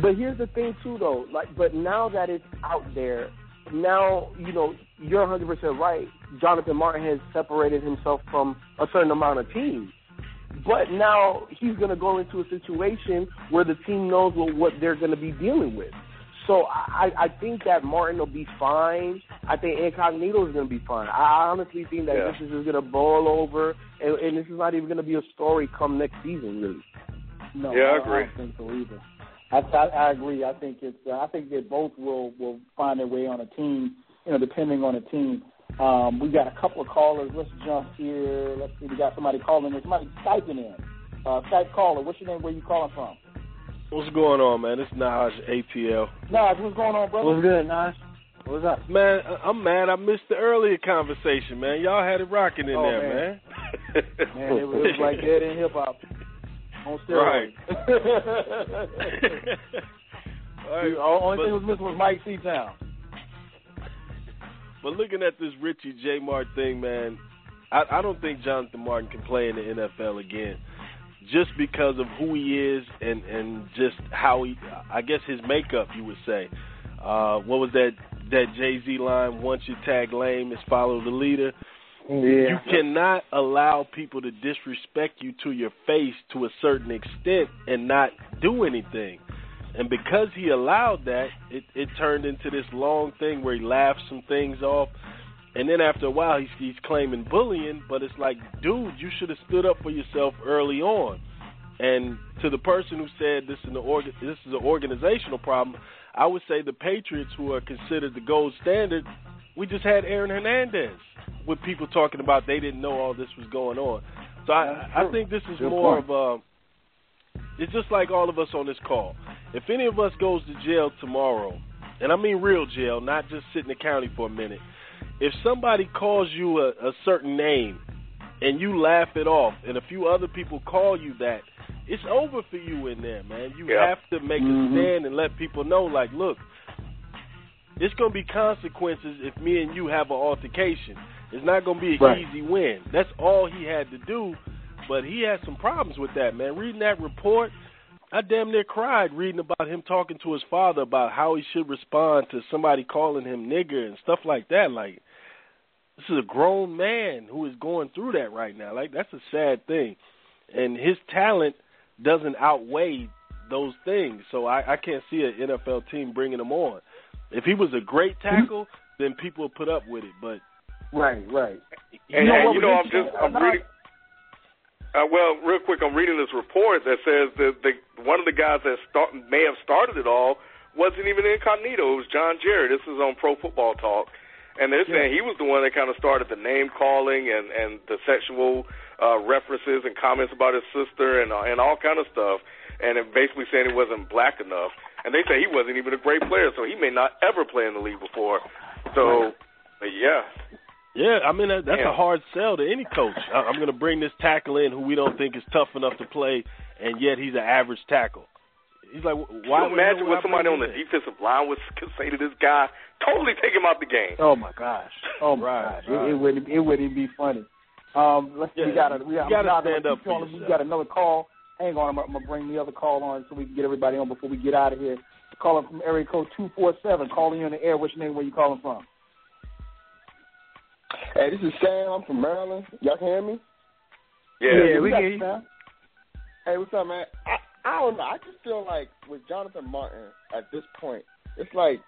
But here's the thing too, though. Like, but now that it's out there, now you know you're 100 percent right. Jonathan Martin has separated himself from a certain amount of teams. But now he's going to go into a situation where the team knows what, what they're going to be dealing with. So I, I think that Martin will be fine. I think Incognito is going to be fine. I honestly think that yeah. this is just going to boil over, and, and this is not even going to be a story come next season, really. No, yeah, I, I agree. I don't think so either. I, I, I agree. I think it's. Uh, I think that both will will find their way on a team. You know, depending on the team. Um, we got a couple of callers. Let's jump here. Let's see. We got somebody calling. There's somebody typing in. Uh, Skype caller. What's your name? Where are you calling from? What's going on, man? It's Naj ATL. Naj, what's going on, brother? What's good, Naj? What's up? Man, I'm mad. I missed the earlier conversation, man. Y'all had it rocking in oh, there, man. Man, *laughs* man it, was, it was like Dead End Hip Hop on steroids. Right. *laughs* right. The only but, thing was missing was Mike Seatown. But looking at this Richie J Mart thing, man, I, I don't think Jonathan Martin can play in the NFL again just because of who he is and and just how he I guess his makeup you would say. Uh what was that that Jay-Z line once you tag lame is follow the leader. Yeah. You cannot allow people to disrespect you to your face to a certain extent and not do anything. And because he allowed that, it, it turned into this long thing where he laughed some things off. And then after a while, he's, he's claiming bullying, but it's like, dude, you should have stood up for yourself early on. And to the person who said this is an org- this is an organizational problem, I would say the Patriots, who are considered the gold standard, we just had Aaron Hernandez with people talking about they didn't know all this was going on. So I, I think this is Good more point. of a. It's just like all of us on this call. If any of us goes to jail tomorrow, and I mean real jail, not just sit in the county for a minute, if somebody calls you a, a certain name and you laugh it off, and a few other people call you that, it's over for you in there, man. You Yeah. have to make Mhm. a stand and let people know, like, look, it's going to be consequences if me and you have an altercation. It's not going to be an Right. easy win. That's all he had to do, but he had some problems with that, man. Reading that report, I damn near cried reading about him talking to his father about how he should respond to somebody calling him nigger and stuff like that. Like, this is a grown man who is going through that right now. Like, that's a sad thing. And his talent doesn't outweigh those things. So I, I can't see an NFL team bringing him on. If he was a great tackle, then people would put up with it. But Right, right. And, know and you know, I'm just I'm Uh, reading. Uh, well, real quick, I'm reading this report that says that the one of the guys that start, may have started it all wasn't even incognito. It was John Jarrett. This is on Pro Football Talk, and they're saying he was the one that kind of started the name calling and and the sexual uh, references and comments about his sister and uh, and all kind of stuff, and it basically saying he wasn't black enough. And they say he wasn't even a great player, so he may not ever play in the league before. So, but yeah, Yeah, I mean that, that's Yeah. a hard sell to any coach. I, I'm going to bring this tackle in who we don't think is tough enough to play, and yet he's an average tackle. He's like, why? Can you would- imagine why what somebody on the him defensive line would say to this guy? Totally take him out the game. Oh my gosh. Oh my Right, gosh. right. It, it wouldn't it wouldn't be funny. Um let's we Yeah, gotta we got gotta we gotta stand up for calling. We got another call. Hang on, I'm, I'm gonna bring the other call on so we can get everybody on before we get out of here. Calling from area code two four seven, calling you on the air. What's your name? Where you calling from? Hey, this is Sam. I'm from Maryland. Y'all can hear me? Yeah, we got hear you, you. Sam. Hey, what's up, man? I, I don't know. I just feel like with Jonathan Martin at this point, it's like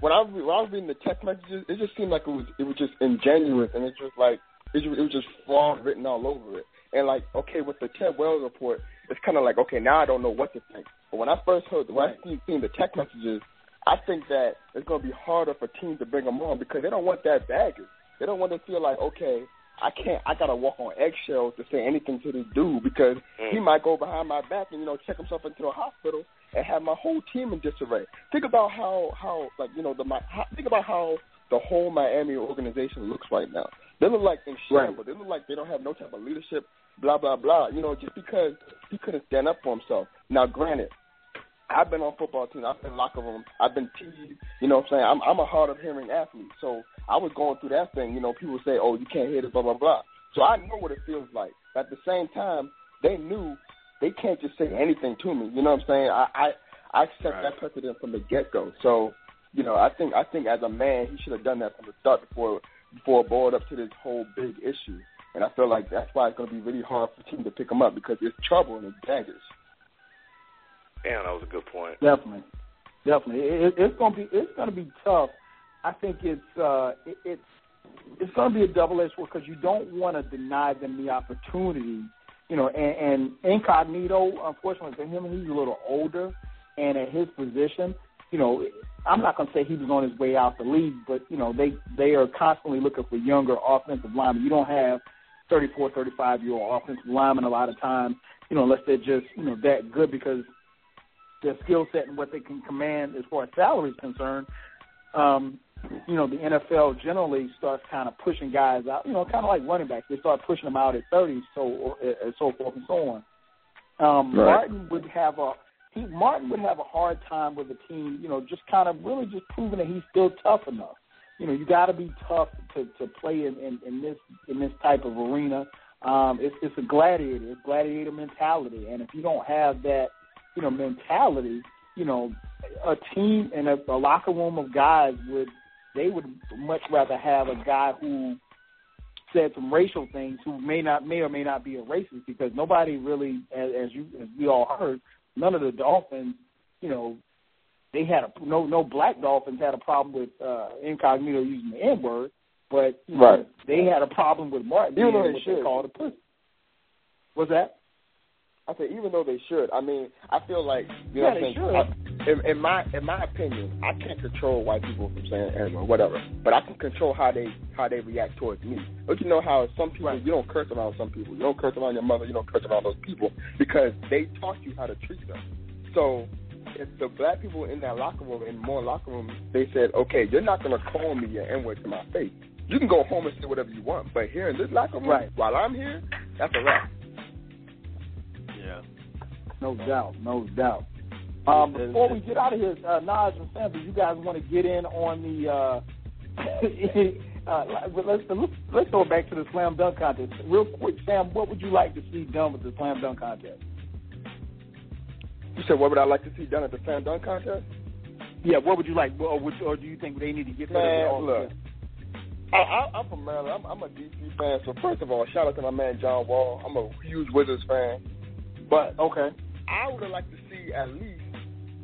when I when I was reading the text messages, it just seemed like it was it was just ingenuous, and it's just like it was, it was just fraud written all over it. And like, okay, with the Ted Wells report, it's kind of like, okay, now I don't know what to think. But when I first heard, when I seen, seen the text messages, I think that it's going to be harder for teams to bring him on because they don't want that baggage. They don't want to feel like, okay, I can't, I got to walk on eggshells to say anything to this dude because mm. he might go behind my back and you know check himself into a hospital and have my whole team in disarray. Think about how how like you know the my how, think about how the whole Miami organization looks right now. They look like in shambles. Right. They look like they don't have no type of leadership. Blah blah blah. You know, just because he couldn't stand up for himself. Now, granted, I've been on football teams. I've been in locker room. I've been teased. You know what I'm saying? I'm, I'm a hard of hearing athlete. So I was going through that thing. You know, people say, oh, you can't hit it, blah, blah, blah. So I know what it feels like. At the same time, they knew they can't just say anything to me. You know what I'm saying? I, I, I set right. that precedent from the get go. So, you know, I think I think as a man, he should have done that from the start before before it boiled up to this whole big issue. And I feel like that's why it's going to be really hard for team to pick him up because it's trouble and it's daggers. Damn, that was a good point. Definitely, definitely. It, it's to be it's to be tough. I think it's uh, it, it's it's going to be a double edged sword because you don't want to deny them the opportunity. You know, and, and incognito, unfortunately for him, he's a little older, and at his position, you know, I'm not going to say he was on his way out the league, but you know, they they are constantly looking for younger offensive linemen. You don't have 34, 35 year old offensive linemen a lot of times, you know, unless they're just you know that good because their skill set and what they can command as far as salary is concerned, um, you know, the NFL generally starts kind of pushing guys out, you know, kind of like running backs. They start pushing them out at 30, so and so forth and so on. Um, right. Martin would have a he Martin would have a hard time with a team, you know, just kind of really just proving that he's still tough enough. You know, you got to be tough to to play in, in in this in this type of arena. Um, it's it's a gladiator, it's gladiator mentality, and if you don't have that you know, mentality, you know, a team and a, a locker room of guys would they would much rather have a guy who said some racial things who may not may or may not be a racist because nobody really as, as you as we all heard none of the dolphins you know they had a no no black dolphins had a problem with uh incognito using the n word but you know, right. they had a problem with martin being what they called a pussy. What's that I say even though they should, I mean, I feel like you know yeah, what I'm saying. I, in, in my in my opinion, I can't control white people from saying N or whatever, but I can control how they how they react towards me. But you know how some people right. you don't curse around some people, you don't curse around your mother, you don't curse around those people because they taught you how to treat them. So if the black people in that locker room in more locker rooms, they said, okay, you're not gonna call me your N word to my face. You can go home and say whatever you want, but here in this locker room, right. while I'm here, that's a wrap. No doubt, no doubt. Um, before we get out of here, uh, Naj and Sam, do you guys want to get in on the? Uh, *laughs* uh, let's, let's let's go back to the slam dunk contest real quick. Sam, what would you like to see done with the slam dunk contest? You said what would I like to see done at the slam dunk contest? Yeah, what would you like, or, would, or do you think they need to get Man, look, I, I, I'm from Maryland. I'm, I'm a DC fan. So first of all, shout out to my man John Wall. I'm a huge Wizards fan. But okay, I would have liked to see at least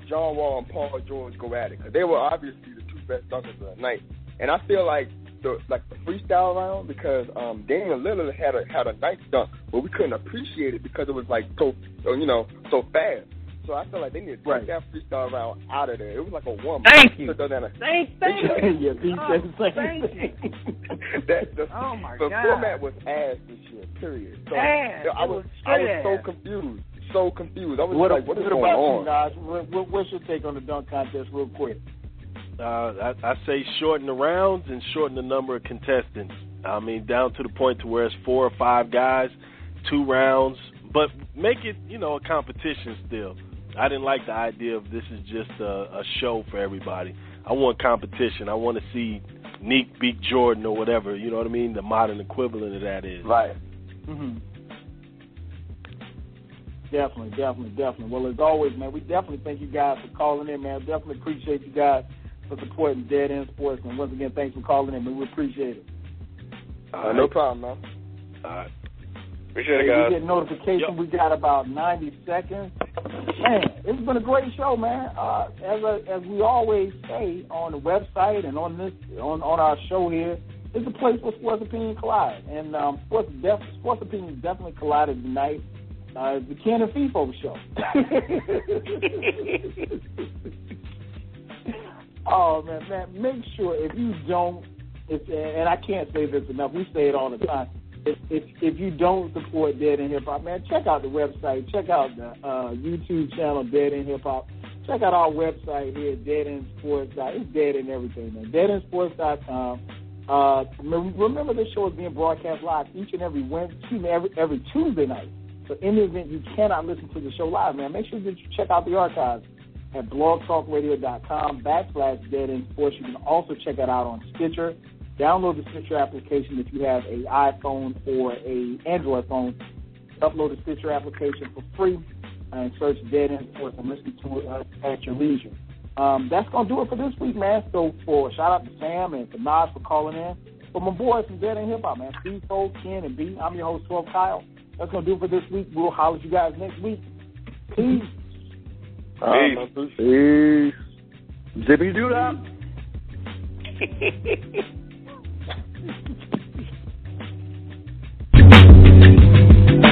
John Wall and Paul George go at it because they were obviously the two best dunkers of the night. And I feel like the like the freestyle round because um Damian Lillard had a had a nice dunk, but we couldn't appreciate it because it was like so you know so fast. So I feel like they need to right. take that freestyle round out of there. It was like a one. *laughs* Thank you. Thank, thank, thank you. yeah, oh, the same thank thing. you. *laughs* that, the, oh my the God. format was ass this year. Period. So ass. I was, was I was so confused so confused. I was what, like, what is what going about on? you guys? What, what, what's your take on the dunk contest, real quick? Uh, I, I say shorten the rounds and shorten the number of contestants. I mean, down to the point to where it's four or five guys, two rounds, but make it, you know, a competition still. I didn't like the idea of this is just a, a show for everybody. I want competition. I want to see Nique beat Jordan or whatever. You know what I mean? The modern equivalent of that is right. Mm-hmm. Definitely, definitely, definitely. Well, as always, man, we definitely thank you guys for calling in, man. Definitely appreciate you guys for supporting Dead End Sports. And once again, thanks for calling in, man. We appreciate it. Uh, no problem, man. All right. Appreciate it, guys. We get notification. Yep. We got about 90 seconds. Man, it's been a great show, man. Uh, as a, as we always say on the website and on this on, on our show here, it's a place where sports opinion collide. And um, sports def, sports opinion definitely collided tonight. Uh, the Ken and Feefo show. oh man, man, make sure if you don't, if, and I can't say this enough. We say it all the time. If if, if you don't support Dead End Hip Hop, man, check out the website. Check out the uh, YouTube channel Dead End Hip Hop. Check out our website here, Dead End Sports. It's dead in everything, man. DeadEndSports.com. Uh, remember, this show is being broadcast live each and every Wednesday, every, every Tuesday night. So in the event you cannot listen to the show live, man, make sure that you check out the archives at blogtalkradio.com backslash dead end sports. You can also check that out on Stitcher. Download the Stitcher application if you have a iPhone or a Android phone. Upload the Stitcher application for free and search Dead End Sports and listen to it uh, at your leisure. Um, that's gonna do it for this week, man. So for shout out to Sam and to Naj for calling in. For my boys from Dead End Hip Hop, man, Steve Fold, Ken, and B. I'm your host, 12 Kyle. That's gonna do it for this week. We'll holler at you guys next week. Peace. Peace. Peace. Zippy do that. Thank you.